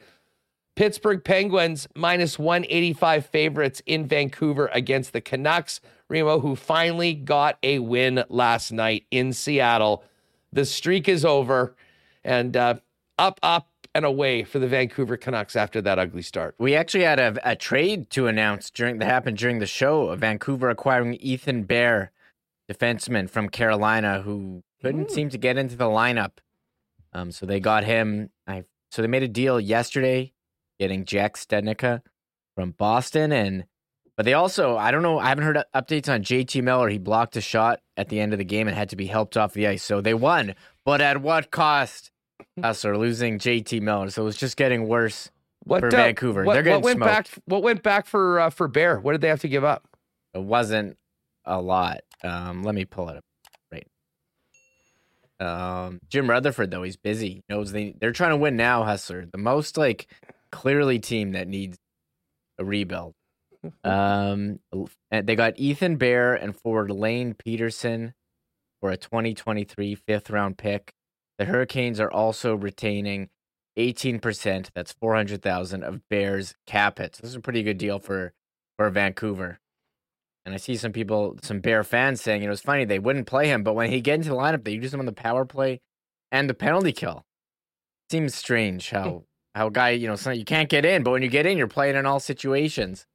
Pittsburgh Penguins minus 185 favorites in Vancouver against the Canucks. Remo, who finally got a win last night in Seattle. The streak is over and uh, up, up, and away for the Vancouver Canucks after that ugly start. We actually had a, a trade to announce during that happened during the show. Of Vancouver acquiring Ethan Bear defenseman from Carolina who couldn't mm. seem to get into the lineup. Um, so they got him. I so they made a deal yesterday, getting Jack Studnicka from Boston, and but they also I don't know I haven't heard updates on JT Miller. He blocked a shot at the end of the game and had to be helped off the ice. So they won, but at what cost? Us are losing JT Miller. So it was just getting worse what, for uh, Vancouver. What, They're getting what went smoked. back? What went back for uh, for Bear? What did they have to give up? It wasn't a lot. Um, let me pull it up. Right. Um, Jim Rutherford though he's busy. Knows they they're trying to win now. Hustler, the most like clearly team that needs a rebuild. *laughs* um, and they got Ethan Bear and forward Lane Pederson for a 2023 fifth round pick. The Hurricanes are also retaining 18%. That's 400,000 of Bears cap hits. This is a pretty good deal for for Vancouver. And I see some people, some Bear fans saying, you know, it's funny they wouldn't play him, but when he get into the lineup, they use him on the power play and the penalty kill. Seems strange how how a guy, you know, you can't get in, but when you get in, you're playing in all situations.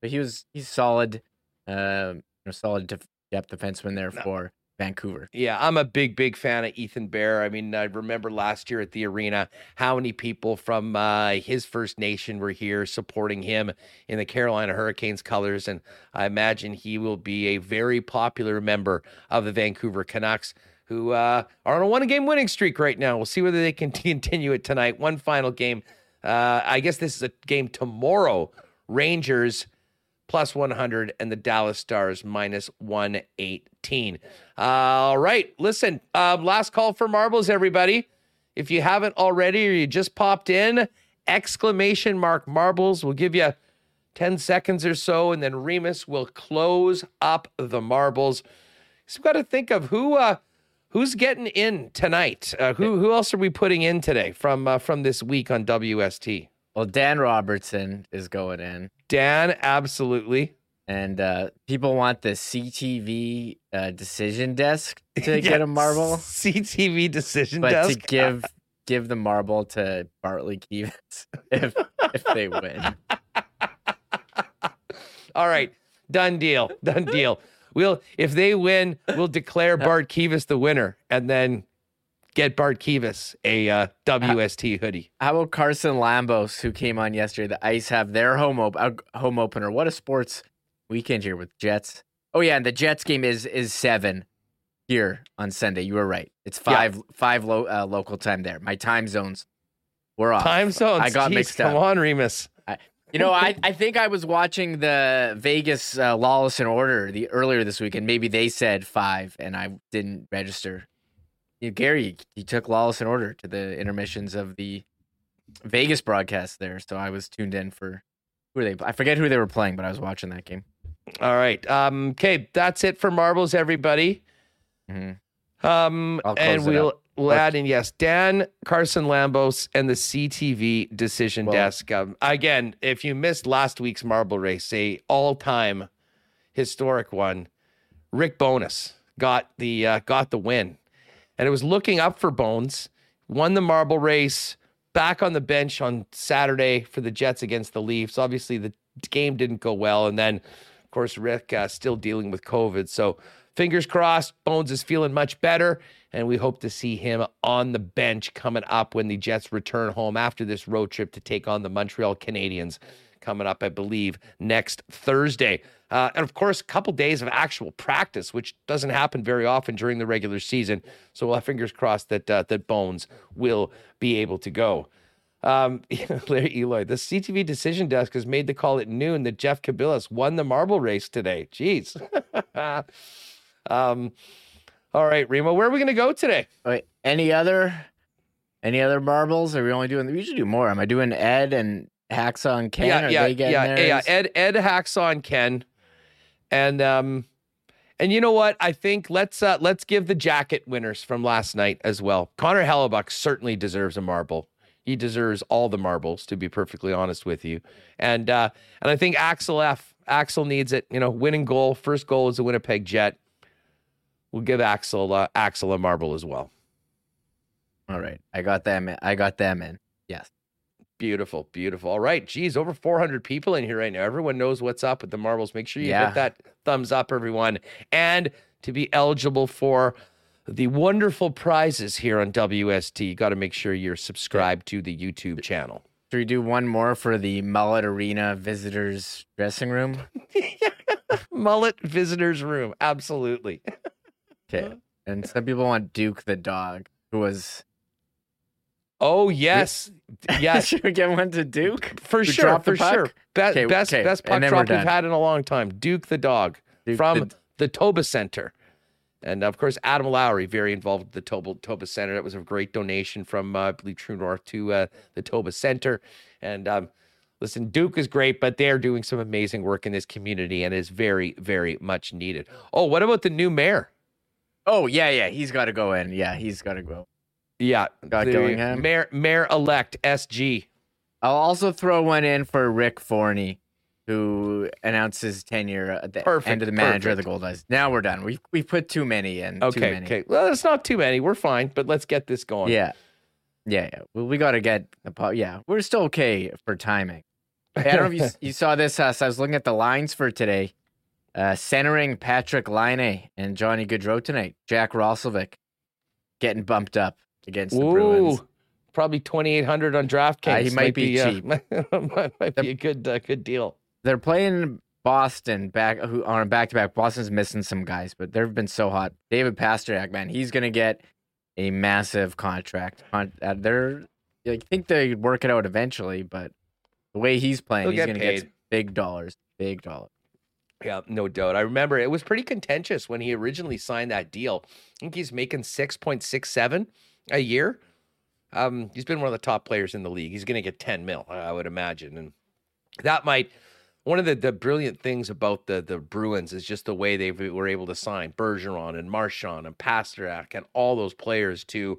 But he was he's solid. uh, a solid def- depth defenseman there no. for Vancouver. Yeah, I'm a big, big fan of Ethan Bear. I mean, I remember last year at the arena how many people from uh, his First Nation were here supporting him in the Carolina Hurricanes colors. And I imagine he will be a very popular member of the Vancouver Canucks who uh, are on a one game winning streak right now. We'll see whether they can *laughs* continue it tonight. One final game. Uh, I guess this is a game tomorrow. Rangers plus 100 and the Dallas Stars minus 118. All right. Listen, um, last call for marbles, everybody. If you haven't already or you just popped in, exclamation mark marbles. We'll give you 10 seconds or so, and then Remis will close up the marbles. So we've got to think of who uh, who's getting in tonight. Uh, who who else are we putting in today from uh, from this week on WST? Well, Dan Robertson is going in. Dan, absolutely. And uh, people want the CTV uh, decision desk *laughs* to yeah, get a marble. CTV decision but desk. to give give the marble to Bartley Kives *laughs* if if they win. *laughs* All right, done deal. Done deal. We'll if they win, we'll declare Bart Kives the winner, and then get Bart Kives a uh, WST hoodie. How about Carson Lambos, who came on yesterday? The Ice have their home op- uh, home opener. What a sports weekend here with Jets. Oh yeah, and the Jets game is is seven here on Sunday. You were right. It's five yeah. five lo- uh, local time there. My time zones were off. Time zones. I got Jeez, mixed up. Come on, Remis. I, you know, I, *laughs* I think I was watching the Vegas uh, Lawless and Order the earlier this week, and maybe they said five, and I didn't register you know, Gary, he took Lawless in Order to the intermissions of the Vegas broadcast there, so I was tuned in for who are they? I forget who they were playing, but I was watching that game. All right. Um, okay, that's it for marbles, everybody. Mm-hmm. Um, and we'll we'll add in yes, Dan Carson Lambos and the CTV decision well, desk. Um, again, if you missed last week's marble race, a all time historic one, Rick Bowness got the uh, got the win and it was looking up for Bones. Won the marble race, back on the bench on Saturday for the Jets against the Leafs. Obviously, the game didn't go well, and then, course, Rick uh, still dealing with COVID. So, fingers crossed, Bones is feeling much better, and we hope to see him on the bench coming up when the Jets return home after this road trip to take on the Montreal Canadiens coming up, I believe, next Thursday. Uh, and of course, a couple days of actual practice, which doesn't happen very often during the regular season. So we'll have fingers crossed that uh, that Bones will be able to go. Um, *laughs* Larry Eloy, the CTV decision desk has made the call at noon that Jeff Cabillas won the marble race today. Jeez. *laughs* um, all right, Remo, where are we going to go today? Any other any other marbles? Are we only doing? We usually do more. Am I doing Ed and Hacksaw and Ken? Yeah, yeah, yeah, yeah. Ed, Ed, Hacksaw and Ken, and um, and you know what? I think let's uh, let's give the jacket winners from last night as well. Connor Hellebuyck certainly deserves a marble. He deserves all the marbles, to be perfectly honest with you. And uh, and I think Axel F. Axel needs it. You know, winning goal, first goal is a Winnipeg Jet. We'll give Axel uh, Axel a marble as well. All right, I got them. In. I got them in. Yes. Beautiful, beautiful. All right, geez, over 400 people in here right now. Everyone knows what's up with the marbles. Make sure you yeah. hit that thumbs up, everyone. And to be eligible for the wonderful prizes here on WST, you got to make sure you're subscribed to the YouTube channel. Should we do one more for the Mullett Arena visitors dressing room? *laughs* Mullet visitors room, absolutely. okay. And some people want Duke the dog, who was Oh yes, yes. *laughs* Should we get one to Duke for sure? For sure. Be- okay, best okay. best puck drop we've had in a long time. Duke the dog Duke from the... the Toba Center, and of course Adam Lowry very involved with the Toba Toba Center. That was a great donation from uh, I believe True North to uh, the Toba Center, and um, listen, Duke is great, but they're doing some amazing work in this community and is very very much needed. Oh, what about the new mayor? Oh yeah, yeah, he's got to go in. Yeah, he's got to go. Yeah, got. Mayor Mayor elect SG. I'll also throw one in for Rick Forney, who announced his tenure at the perfect, end of the manager perfect. of the Goldeyes. Now we're done. We we put too many in. Okay, many. okay. Well, it's not too many. We're fine, but let's get this going. Yeah, yeah, yeah. Well, we got to get the yeah. We're still okay for timing. I don't know if you, *laughs* you saw this. Uh, so I was looking at the lines for today. Uh, centering Patrick Laine and Johnny Gaudreau tonight. Jack Roslovic getting bumped up against the Ooh, Bruins. probably twenty eight hundred on DraftKings. Uh, he might be uh, cheap. *laughs* might, might be a good uh, good deal. They're playing Boston back who on a back to back. Boston's missing some guys, but they've been so hot. David Pastrnak, man, he's gonna get a massive contract. Con- uh, they're I think they work it out eventually, but the way he's playing, He'll he's gonna paid. get big dollars. Big dollars. Yeah, no doubt. I remember it was pretty contentious when he originally signed that deal. I think he's making six point six seven a year. Um, he's been one of the top players in the league. He's going to get ten mil, I would imagine, and that might. One of the, the brilliant things about the the Bruins is just the way they were able to sign Bergeron and Marchand and Pastrnak and all those players to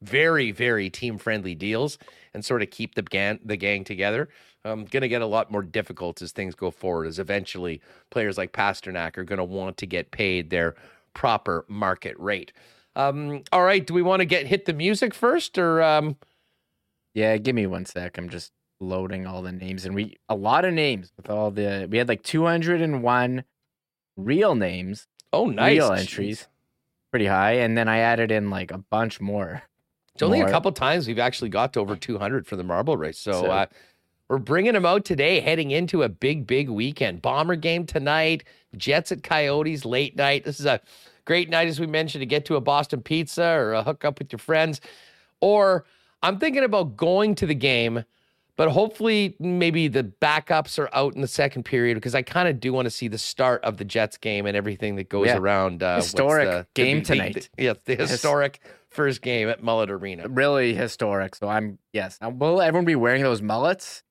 very very team friendly deals and sort of keep the gang the gang together. Um, going to get a lot more difficult as things go forward. As eventually players like Pastrnak are going to want to get paid their proper market rate. Um, all right, do we want to get hit the music first, or um, Yeah, give me one sec. I'm just loading all the names, and we a lot of names with all the we had like 201 real names, oh nice real Jeez. entries, pretty high, and then I added in like a bunch more. It's only more. a couple times we've actually got to over 200 for the marble race. So, So- uh, we're bringing them out today, heading into a big, big weekend. Bomber game tonight, Jets at Coyotes late night. This is a great night, as we mentioned, to get to a Boston pizza or a hook up with your friends. Or I'm thinking about going to the game, but hopefully maybe the backups are out in the second period because I kind of do want to see the start of the Jets game and everything that goes Yeah. around. Uh, Historic the- game the- tonight. The, yeah, the His- historic first game at Mullett Arena. Really historic. So I'm yes. Uh, Will everyone be wearing those mullets?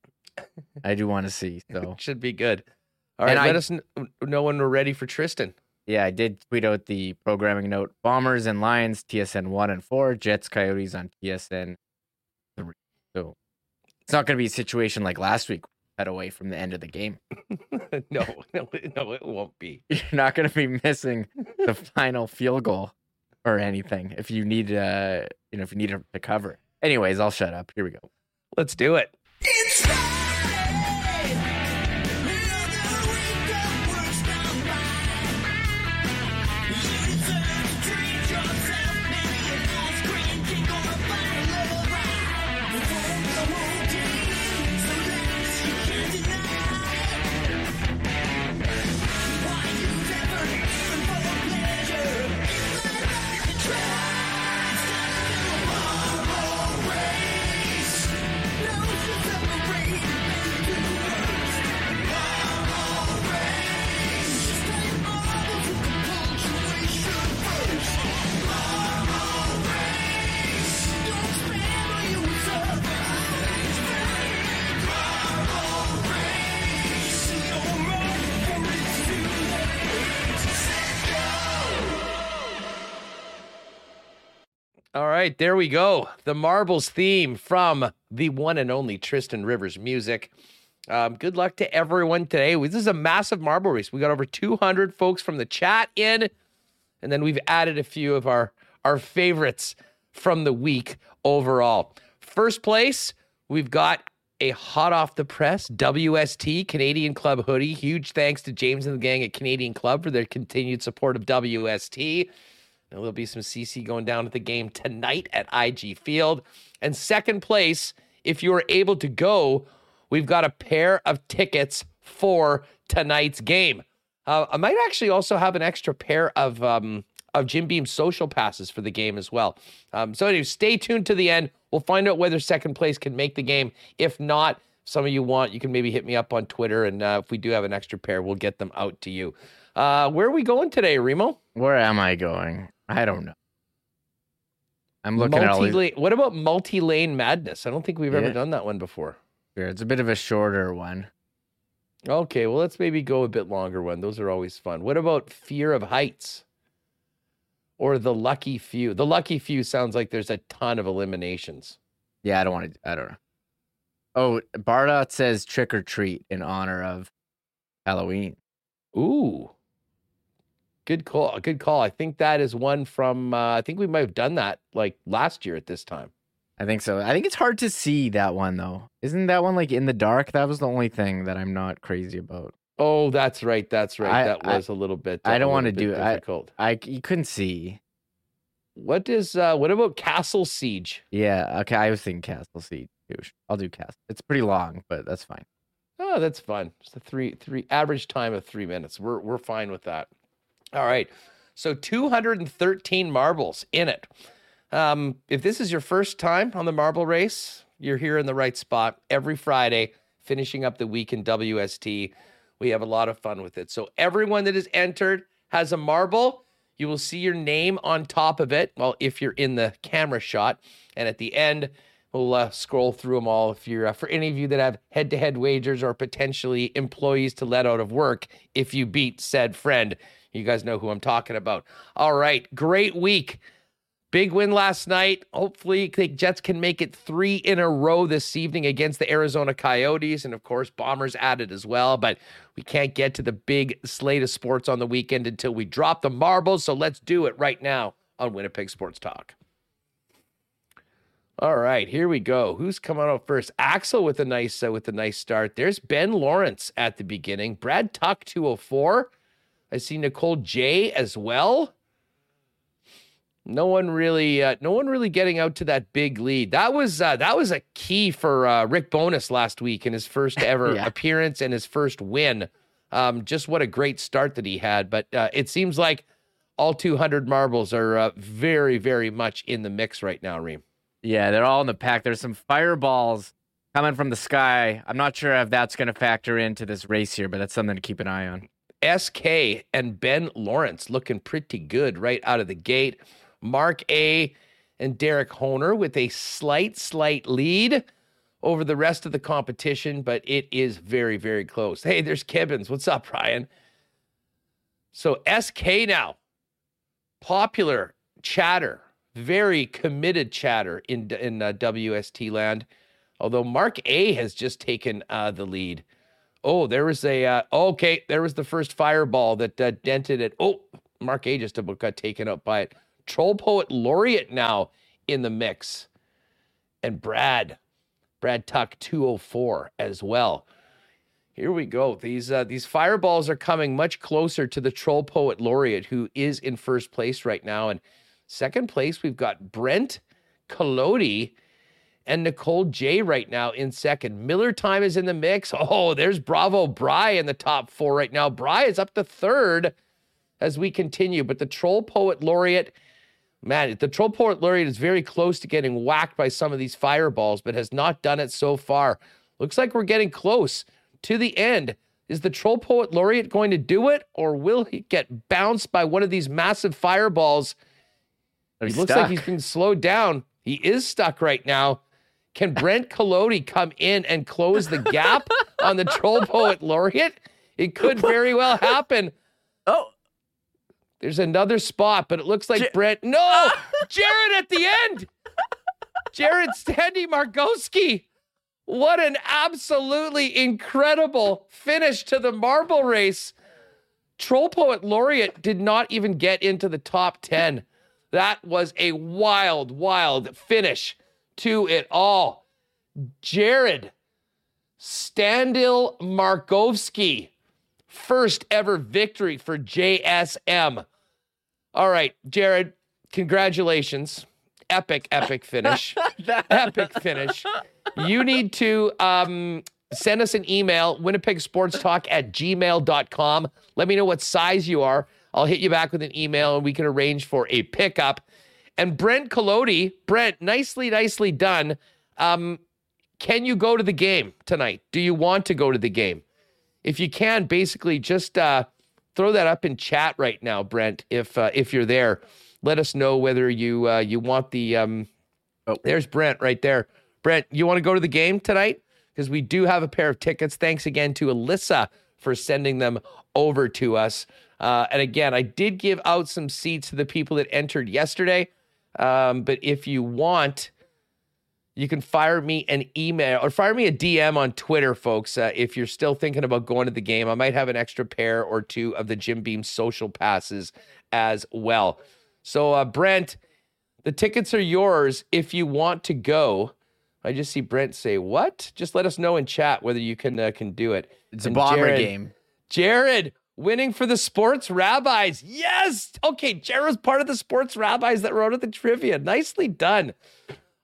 I do want to see. *laughs* So Should be good. All right, And let I- us know when we're ready for Tristan. yeah, I did tweet out the programming note: Bombers and Lions, TSN one and four, Jets, Coyotes on TSN three. So it's not going to be a situation like last week. Head away from the end of the game. *laughs* no, *laughs* no, no, it won't be. *laughs* You're not going to be missing the final field goal or anything if you need uh you know if you need to cover. Anyways, I'll shut up. Here we go. Let's do it. All right, there we go. The Marbles theme from the one and only Tristan Rivers Music. Um, good luck to everyone today. This is a massive marble race. We got over 200 folks from the chat in, and then we've added a few of our our favorites from the week overall. First place, we've got a hot off the press WST Canadian Club hoodie. Huge thanks to James and the gang at Canadian Club for their continued support of WST. And There'll be some CC going down at the game tonight at IG Field. And second place, if you are able to go, we've got a pair of tickets for tonight's game. Uh, I might actually also have an extra pair of um, of Jim Beam social passes for the game as well. Um, so anyway, stay tuned to the end. We'll find out whether second place can make the game. If not, some of you want, you can maybe hit me up on Twitter, and uh, if we do have an extra pair, we'll get them out to you. Uh, where are we going today, Remo? Where am I going? I don't know. I'm looking at all these. What about multi-lane madness? I don't think we've ever done that one before. Here, It's a bit of a shorter one. Okay, well let's maybe go a bit longer one. Those are always fun. What about fear of heights? Or the lucky few? The lucky few sounds like there's a ton of eliminations. Yeah, I don't want to. I don't know. Oh, Bardot says trick or treat in honor of Halloween. Ooh. Good call. Good call. I think that is one from uh, I think we might have done that like last year at this time. I think so. I think it's hard to see that one though. Isn't that one like in the dark? That was the only thing that I'm not crazy about. Oh, that's right. That's right. I, that was I, a little bit. I don't want to do it. Difficult. I, I you couldn't see. What is uh what about Castle Siege? Yeah, okay. I was thinking Castle Siege. I'll do Castle. It's pretty long, but that's fine. Oh, that's fun. It's a three three average time of three minutes. We're we're fine with that. All right. So 213 marbles in it. Um, if this is your first time on the marble race, you're here in the right spot. Every Friday, finishing up the week in WST, we have a lot of fun with it. So everyone that is entered has a marble. You will see your name on top of it. Well, if you're in the camera shot, and at the end, we'll uh, scroll through them all. If you're uh, for any of you that have head-to-head wagers or potentially employees to let out of work, if you beat said friend, you guys know who I'm talking about. All right, great week. Big win last night. Hopefully, the Jets can make it three in a row this evening against the Arizona Coyotes. And of course, Bombers added as well. But we can't get to the big slate of sports on the weekend until we drop the marbles. So let's do it right now on Winnipeg Sports Talk. All right, here we go. Who's coming out first? Axel with a nice uh, with a nice start. There's Ben Lawrence at the beginning. Brad Tuck 204. I see Nicole J as well. No one really uh, no one really getting out to that big lead. That was uh, that was a key for uh, rick Bonus last week in his first *laughs* ever yeah. appearance and his first win. Um, just what a great start that he had. But uh, it seems like all 200 marbles are uh, very very much in the mix right now reem. Yeah they're all in the pack. There's some fireballs coming from the sky. I'm not sure if that's going to factor into this race here but that's something to keep an eye on sk and ben lawrence looking pretty good right out of the gate Mark A. and Derek Honer with a slight, slight lead over the rest of the competition, but it is very, very close. Hey, there's Kibbins. What's up, Ryan? So SK now, popular chatter, very committed chatter in in uh, WST land. Although Mark A has just taken uh, the lead. Oh, there was a uh, okay. There was the first fireball that uh, dented it. Oh, Mark A just about got taken up by it. Troll Poet Laureate now in the mix. And Brad, Brad Tuck 204 as well. Here we go. These uh, these fireballs are coming much closer to the Troll Poet Laureate, who is in first place right now. And second place, we've got Brent Colodi and Nicole J right now in second. Miller Time is in the mix. Oh, there's Bravo Bry in the top four right now. Bry is up to third as we continue, but the Troll Poet Laureate Man, the Troll Poet Laureate is very close to getting whacked by some of these fireballs, but has not done it so far. Looks like we're getting close to the end. Is the Troll Poet Laureate going to do it, or will he get bounced by one of these massive fireballs? He looks stuck. like he's been slowed down. He is stuck right now. Can Brent Colodi come in and close the gap *laughs* on the Troll Poet Laureate? It could very well happen. Oh, there's another spot, but it looks like J- Brent. No, *laughs* Jared at the end. Jared Standy Margowski. What an absolutely incredible finish to the marble race. Troll Poet Laureate did not even get into the top 10. That was a wild, wild finish to it all. Jared Standil Markovsky, first ever victory for JSM. All right, Jared, congratulations. Epic, epic finish. *laughs* epic finish. You need to um, send us an email, winnipegsportstalk at gmail.com. Let me know what size you are. I'll hit you back with an email and we can arrange for a pickup. And Brent Colodi, Brent, nicely, nicely done. Um, can you go to the game tonight? Do you want to go to the game? If you can, basically just uh, throw that up in chat right now, Brent. If uh, if you're there, let us know whether you uh, you want the. Um, oh, there's Brent right there. Brent, you want to go to the game tonight? Because we do have a pair of tickets. Thanks again to Alyssa for sending them over to us. Uh, and again, I did give out some seats to the people that entered yesterday. Um, but if you want, you can fire me an email or fire me a DM on Twitter, folks. Uh, if you're still thinking about going to the game, I might have an extra pair or two of the Jim Beam social passes as well. So, uh, Brent, the tickets are yours if you want to go. I just see Brent say, "What?" Just let us know in chat whether you can uh, can do it. It's and a bomber Jared, game. Jared winning for the sports rabbis. Yes. Okay, Jared was part of the sports rabbis that wrote at the trivia. Nicely done.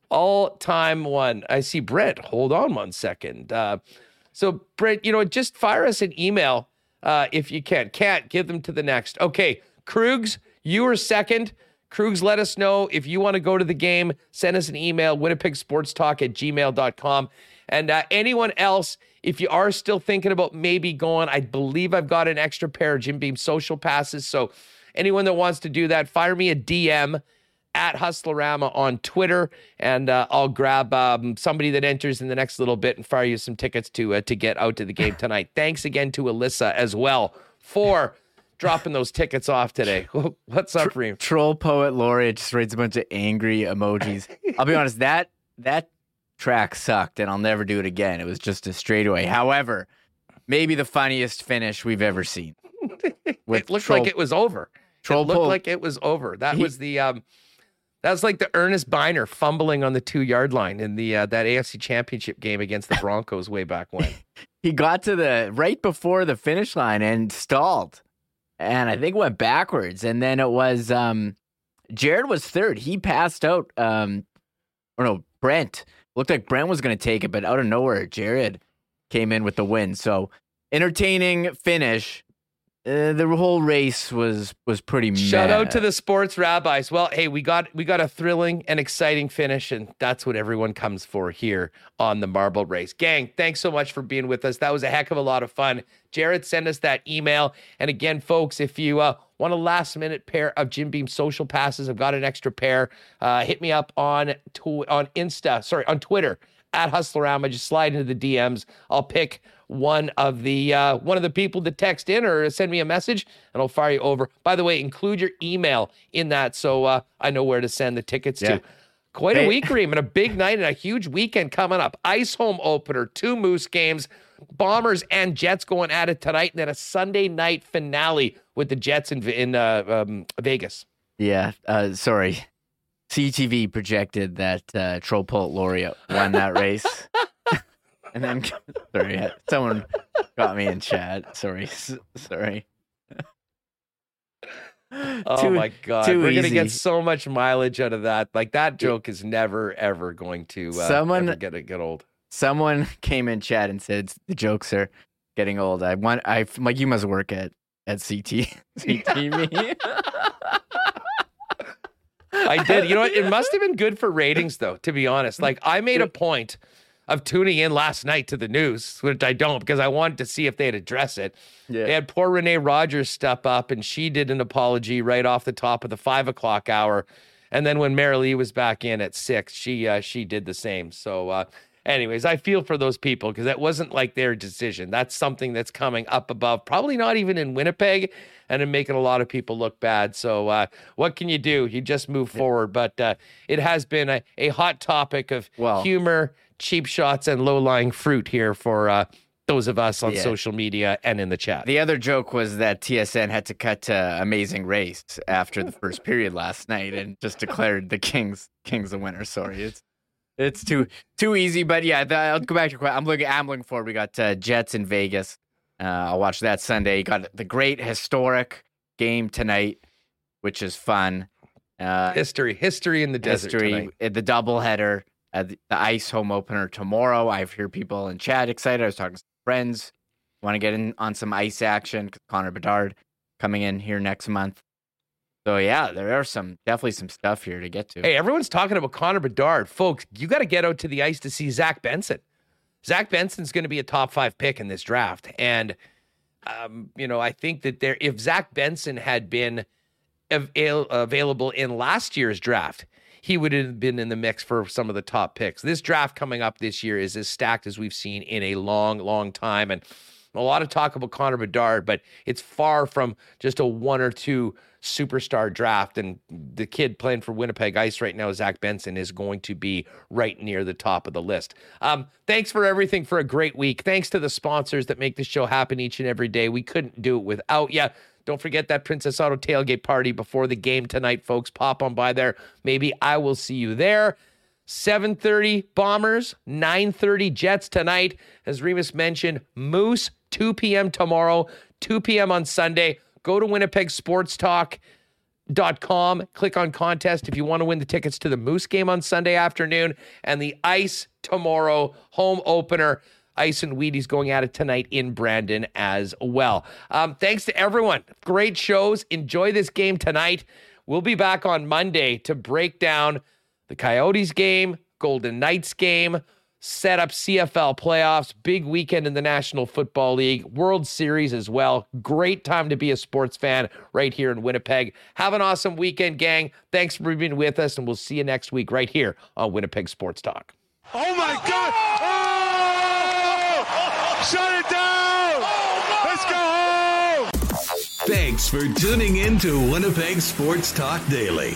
All time one. I see Brent. Hold on one second. Uh, so, Brent, you know, just fire us an email uh, if you can. Can't give them to the next. Okay, Krugs, you were second. Krugs, let us know if you want to go to the game. Send us an email, winnipegsportstalk at gmail.com. And uh, anyone else, if you are still thinking about maybe going, I believe I've got an extra pair of Jim Beam social passes. So anyone that wants to do that, fire me a DM at Hustlerama on Twitter, and uh, I'll grab um, somebody that enters in the next little bit and fire you some tickets to uh, to get out to the game *laughs* tonight. Thanks again to Alyssa as well for dropping those tickets off today. *laughs* What's up, Reem? Troll poet laureate just writes a bunch of angry emojis. I'll be honest that that track sucked, and I'll never do it again. It was just a straightaway. However, maybe the funniest finish we've ever seen. *laughs* it looked troll, like it was over. Troll it looked like it was over. That he, was the um that was like the Ernest Byner fumbling on the two yard line in the uh, that AFC Championship game against the *laughs* Broncos way back when. *laughs* he got to the right before the finish line and stalled, and I think went backwards. And then it was um, Jared was third. He passed out. Um, or no, Brent looked like Brent was going to take it, but out of nowhere, Jared came in with the win. So entertaining finish uh, the whole race was was pretty. Shout out to the sports rabbis. Well, hey, we got we got a thrilling and exciting finish, and that's what everyone comes for here on the marble race. Gang, thanks so much for being with us. That was a heck of a lot of fun. Jared, send us that email. And again, folks, if you uh, want a last minute pair of Jim Beam social passes, I've got an extra pair. Uh, hit me up on tw- on Insta, sorry, on Twitter at Hustlerama. Just slide into the DMs. I'll pick one of the uh, one of the people to text in or send me a message, and I'll fire you over. By the way, include your email in that so uh, I know where to send the tickets yeah. to. Quite hey. a week, Reem, and a big night and a huge weekend coming up. Ice home opener, two Moose games, Bombers and Jets going at it tonight, and then a Sunday night finale with the Jets in in uh, um, Vegas. Yeah, uh, sorry. CTV projected that uh, Troll Poet Laureate won that race. *laughs* and then, *laughs* sorry, someone got me in chat. Sorry, sorry. oh too, my god, we're easy. gonna get so much mileage out of that. Like that joke is never ever going to uh, someone get get old. Someone came in chat and said the jokes are getting old. I want I like you must work at at CT *laughs* CTV. I did. You know what? It must have been good for ratings, though. To be honest, like I made a point of tuning in last night to the news, which I don't because I wanted to see if they'd address it. Yeah. They had poor Renee Rogers step up, and she did an apology right off the top of the five o'clock hour. And then when Maralee was back in at six, she uh, she did the same. So, uh, anyways, I feel for those people because that wasn't like their decision. That's something that's coming up above, probably not even in Winnipeg and in making a lot of people look bad. So, uh, what can you do? You just move forward. But uh, it has been a, a hot topic of well, humor, cheap shots, and low lying fruit here for. Uh, those of us on yeah. social media and in the chat. The other joke was that TSN had to cut to Amazing Race after the first period last night and just declared the Kings Kings the winner. Sorry, it's it's too too easy. But yeah, the, I'll go back to. I'm looking. I'm looking forward. We got uh, Jets in Vegas. Uh, I'll watch that Sunday. Got the great historic game tonight, which is fun. Uh, history, history in the desert. History, tonight. The doubleheader, uh, the, the ice home opener tomorrow. I hear people in chat excited. I was talking to friends. Want to get in on some ice action? Connor Bedard coming in here next month. So yeah, there are some definitely some stuff here to get to. Hey, everyone's talking about Connor Bedard, folks. You got to get out to the ice to see Zach Benson. Zach Benson's going to be a top five pick in this draft. And, um, you know, I think that there, if Zach Benson had been avail- available in last year's draft, he would have been in the mix for some of the top picks. This draft coming up this year is as stacked as we've seen in a long, long time. And a lot of talk about Connor Bedard, but it's far from just a one or two superstar draft. And the kid playing for Winnipeg Ice right now, Zach Benson, is going to be right near the top of the list. Um, thanks for everything for a great week. Thanks to the sponsors that make this show happen each and every day. We couldn't do it without you. Don't forget that Princess Auto tailgate party before the game tonight, folks. Pop on by there. Maybe I will see you there. 7:30 Bombers, 9:30 Jets tonight. As Remis mentioned, Moose 2 p.m. tomorrow, 2 p.m. on Sunday. Go to Winnipeg dot com click on contest if you want to win the tickets to the moose game on sunday afternoon and the ice tomorrow home opener ice and wheaties going at it tonight in brandon as well um, thanks to everyone great shows enjoy this game tonight we'll be back on monday to break down the coyotes game golden knights game set up CFL playoffs, big weekend in the National Football League, World Series as well. Great time to be a sports fan right here in Winnipeg. Have an awesome weekend, gang. Thanks for being with us, and we'll see you next week right here on Winnipeg Sports Talk. Oh my God! Oh! Shut it down! Let's go home! Thanks for tuning in to Winnipeg Sports Talk Daily.